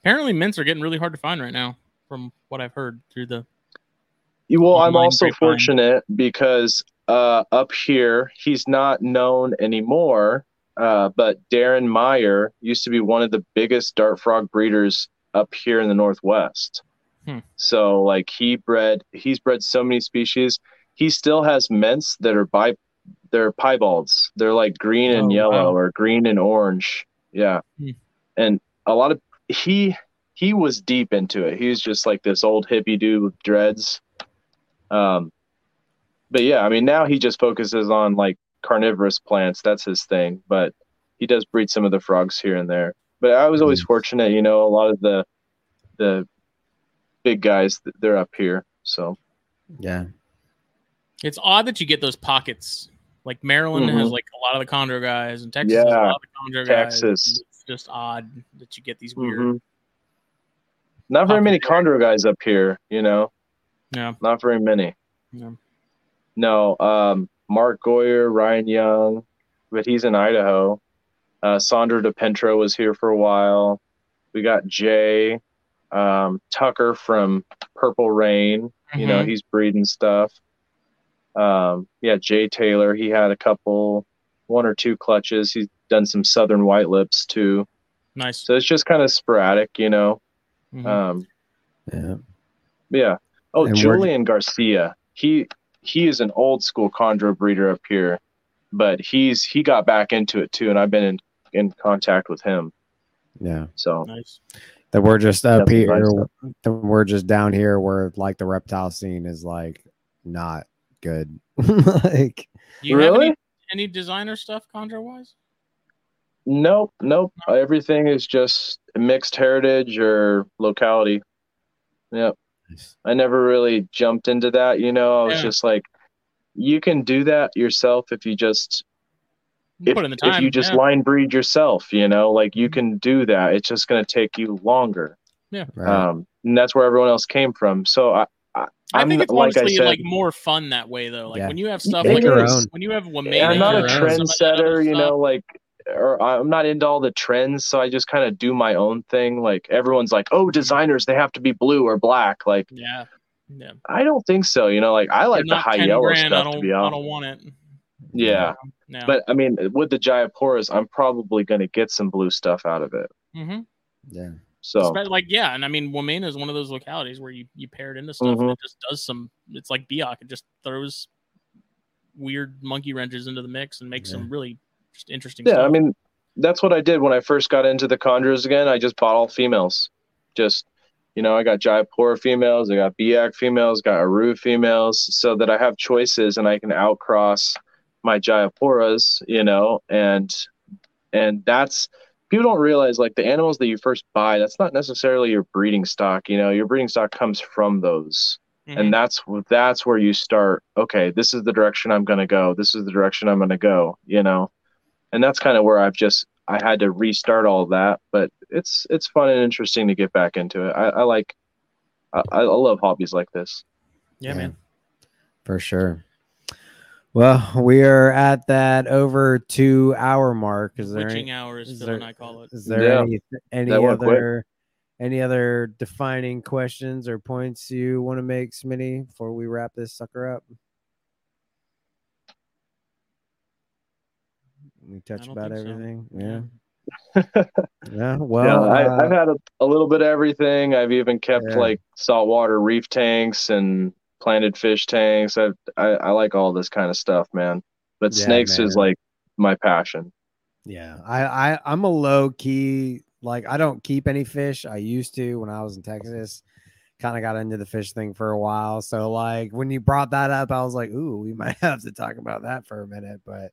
Apparently, mints are getting really hard to find right now, from what I've heard through the. Well, I'm also grapevine. fortunate because uh, up here he's not known anymore. Uh, but Darren Meyer used to be one of the biggest dart frog breeders up here in the Northwest. Hmm. So like he bred, he's bred so many species. He still has mints that are bi, they're piebalds. They're like green and Oh, yellow wow. or green and orange. Yeah, Hmm. and a lot of he he was deep into it. He was just like this old hippie dude with dreads. Um, but yeah, I mean, now he just focuses on like carnivorous plants. That's his thing. But he does breed some of the frogs here and there. But I was always fortunate, you know, a lot of the the big guys they're up here. So yeah, it's odd that you get those pockets. Like Maryland Mhm. has like a lot of the chondro guys, and Texas Yeah. has a lot of the chondro guys. Texas. It's just odd that you get these weird. mhm. not very many chondro guys up here, you know, Yeah, not very many. yeah. No, um, Mark Goyer, Ryan Young, but he's in Idaho. Uh, Sandra DePentro was here for a while. We got Jay, um, Tucker from Purple Rain. You know, Mhm. he's breeding stuff. Um, yeah, Jay Taylor. He had a couple, one or two clutches. He's done some Southern White Lips too. nice. So it's just kind of sporadic, you know. Mhm. Um, yeah. yeah. Oh, And where- Julian Garcia. He he is an old school chondro breeder up here, but he's he got back into it too, and I've been in in contact with him. Yeah. So nice. That we're just up Definitely here. nice that we're just down here where like the reptile scene is like not good. like Do you have Really? any, any designer stuff chondro wise? nope, nope. Everything is just mixed heritage or locality. Yep. I never really jumped into that. You know, I was Yeah. just like, you can do that yourself if you just if, Put in the time. if you just yeah. line breed yourself. You know, like you can do that. It's just going to take you longer. right. um, and that's where everyone else came from. So I, I, I think it's like I honestly said, like more fun that way though. Like Yeah. when you have stuff Make like your own. when you have Wamena I'm not a or some of that other trendsetter, you know, like, or I'm not into all the trends. So I just kind of do my own thing. Like everyone's like, oh, designers, they have to be blue or black. Like Yeah, yeah. I don't think so. You know, like I like the high 10 yellow grand, I stuff don't, to be honest, I don't want it. Yeah, Yeah. but I mean, with the Jayapuras, I'm probably going to get some blue stuff out of it. mm-hmm. yeah. So like yeah, and I mean Wamena is one of those localities where you you pair it into stuff and Mhm. it just does some. It's like Biak, it just throws weird monkey wrenches into the mix and makes Yeah. some really just interesting. yeah, stuff. I mean, that's what I did when I first got into the chondros again. I just bought all females. Just, you know, I got Jaipur females, I got Biak females, got Aru females, so that I have choices and I can outcross my Jayapuras, you know, and and that's people don't realize like the animals that you first buy, that's not necessarily your breeding stock. You know, your breeding stock comes from those Mhm. and that's that's where you start okay this is the direction i'm going to go this is the direction i'm going to go you know and that's kind of where i've just i had to restart all that but it's it's fun and interesting to get back into it i, I like I, I love hobbies like this yeah, man. For sure. Well, we are at that over two hour mark. Is there Witching any, hours, is there- I call it. is there Yeah. any any That went quick. other any other defining questions or points you want to make, Smitty, before we wrap this sucker up? We touch about think so. everything. Yeah. Yeah. Yeah. Well, yeah I, uh, i've had a, a little bit of everything i've even kept Yeah. like saltwater reef tanks and planted fish tanks I've, i i like all this kind of stuff man but Yeah, snakes is like my passion Yeah, I, I I'm a low key like I don't keep any fish. I used to when I was in Texas. Kind of got into the fish thing for a while. So like when you brought that up, I was like, ooh, we might have to talk about that for a minute. But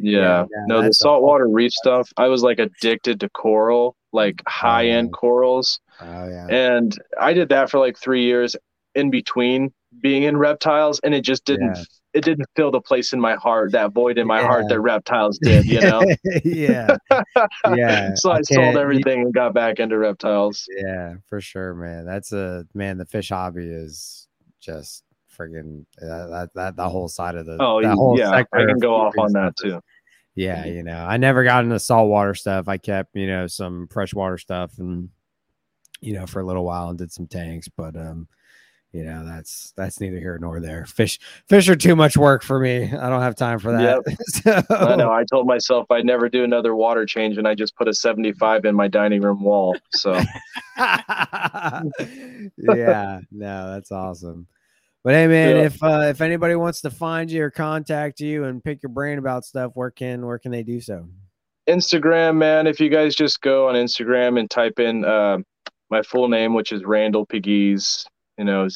Yeah, yeah, no, the saltwater reef stuff. I was like addicted to coral, like high end corals, oh yeah, and I did that for like three years in between being in reptiles, and it just didn't. Yeah. It didn't fill the place in my heart, that void in my heart that reptiles did. You know. yeah, yeah. so I, I sold everything and got back into reptiles. Yeah, for sure, man. That's a man. The fish hobby is just friggin' uh, that that the whole side of the Oh whole yeah, I can go off on that too. Yeah, you know, I never got into saltwater stuff. I kept, you know, some freshwater stuff and you know, for a little while and did some tanks, but um, you know, that's that's neither here nor there. Fish fish are too much work for me. I don't have time for that. so, I know. I told myself I'd never do another water change, and I just put a 75 in my dining room wall. So. yeah, no, that's awesome. But hey, man, Yeah. if uh, if anybody wants to find you or contact you and pick your brain about stuff, where can where can they do so? Instagram, man. If you guys just go on Instagram and type in uh, my full name, which is Randall Pegues, you know,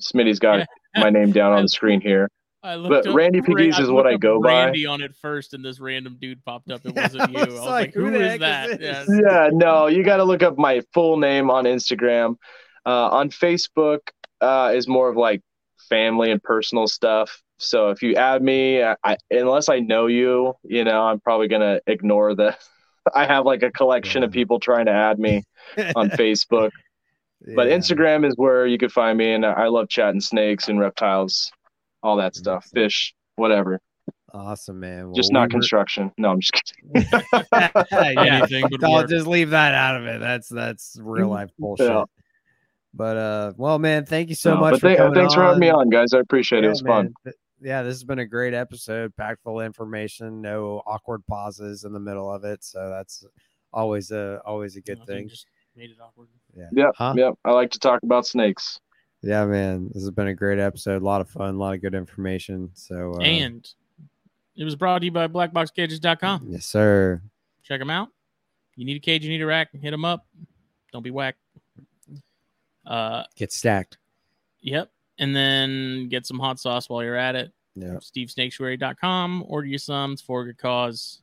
Smitty's got my name down on the screen here. I But Randy Pegues is what I up go by. Randy on it first, and this random dude popped up. It wasn't you. I I was was like, like, who who the is heck is that? yeah, no, you got to look up my full name on Instagram. Uh, on Facebook uh, is more of like family and personal stuff. So if you add me, I, I, unless I know you, you know, I'm probably gonna ignore the. I have like a collection of people trying to add me on Facebook, but Instagram is where you could find me, and I love chatting snakes and reptiles, all that mm-hmm. stuff, Awesome. fish, whatever. Awesome, man. Well, Just we not were- construction. No, I'm just kidding. yeah, Anything but I'll work. just leave that out of it. That's that's real life bullshit. Yeah. But uh, well, man, thank you so No, much but for thank- coming thanks for having me on, guys. I appreciate it. Yeah, It was fun. man. Th- Yeah, this has been a great episode, packed full of information, no awkward pauses in the middle of it. So that's always a always a good Nothing, thing. Just made it awkward. Yeah. Yep, Huh? yep. I like to talk about snakes. Yeah, man, this has been a great episode. A lot of fun, a lot of good information. So uh, And it was brought to you by blackboxcages.com. yes, sir. Check them out. You need a cage, you need a rack, hit them up. Don't be whacked. Uh, Get stacked. yep. And then get some hot sauce while you're at it. Yeah. SteveSnaketuary.com. Order you some. It's for a good cause.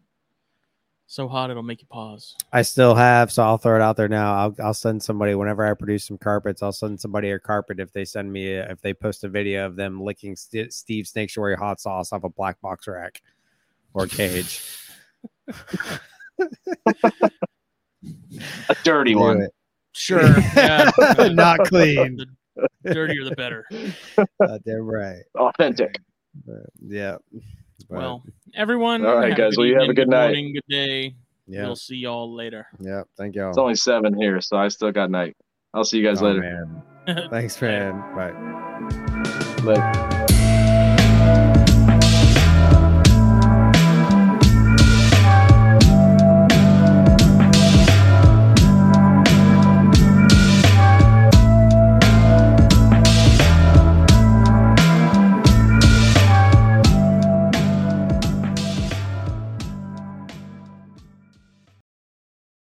So hot it'll make you pause. I still have, so I'll throw it out there now. I'll I'll send somebody whenever I produce some carpets. I'll send somebody a carpet if they send me a, if they post a video of them licking St- Steve Snaketuary hot sauce off a black box rack or cage. A dirty Do one. It. Sure. Yeah. Not clean. The dirtier the better. Uh, damn right. Authentic. But, yeah. But, Well, everyone. All right, guys. Well, you have a good night. morning, good day. yeah, We'll see y'all later. yeah. Thank y'all. It's only seven here, so I still got night. I'll see you guys Oh, later. man. Thanks, man. Bye. Later.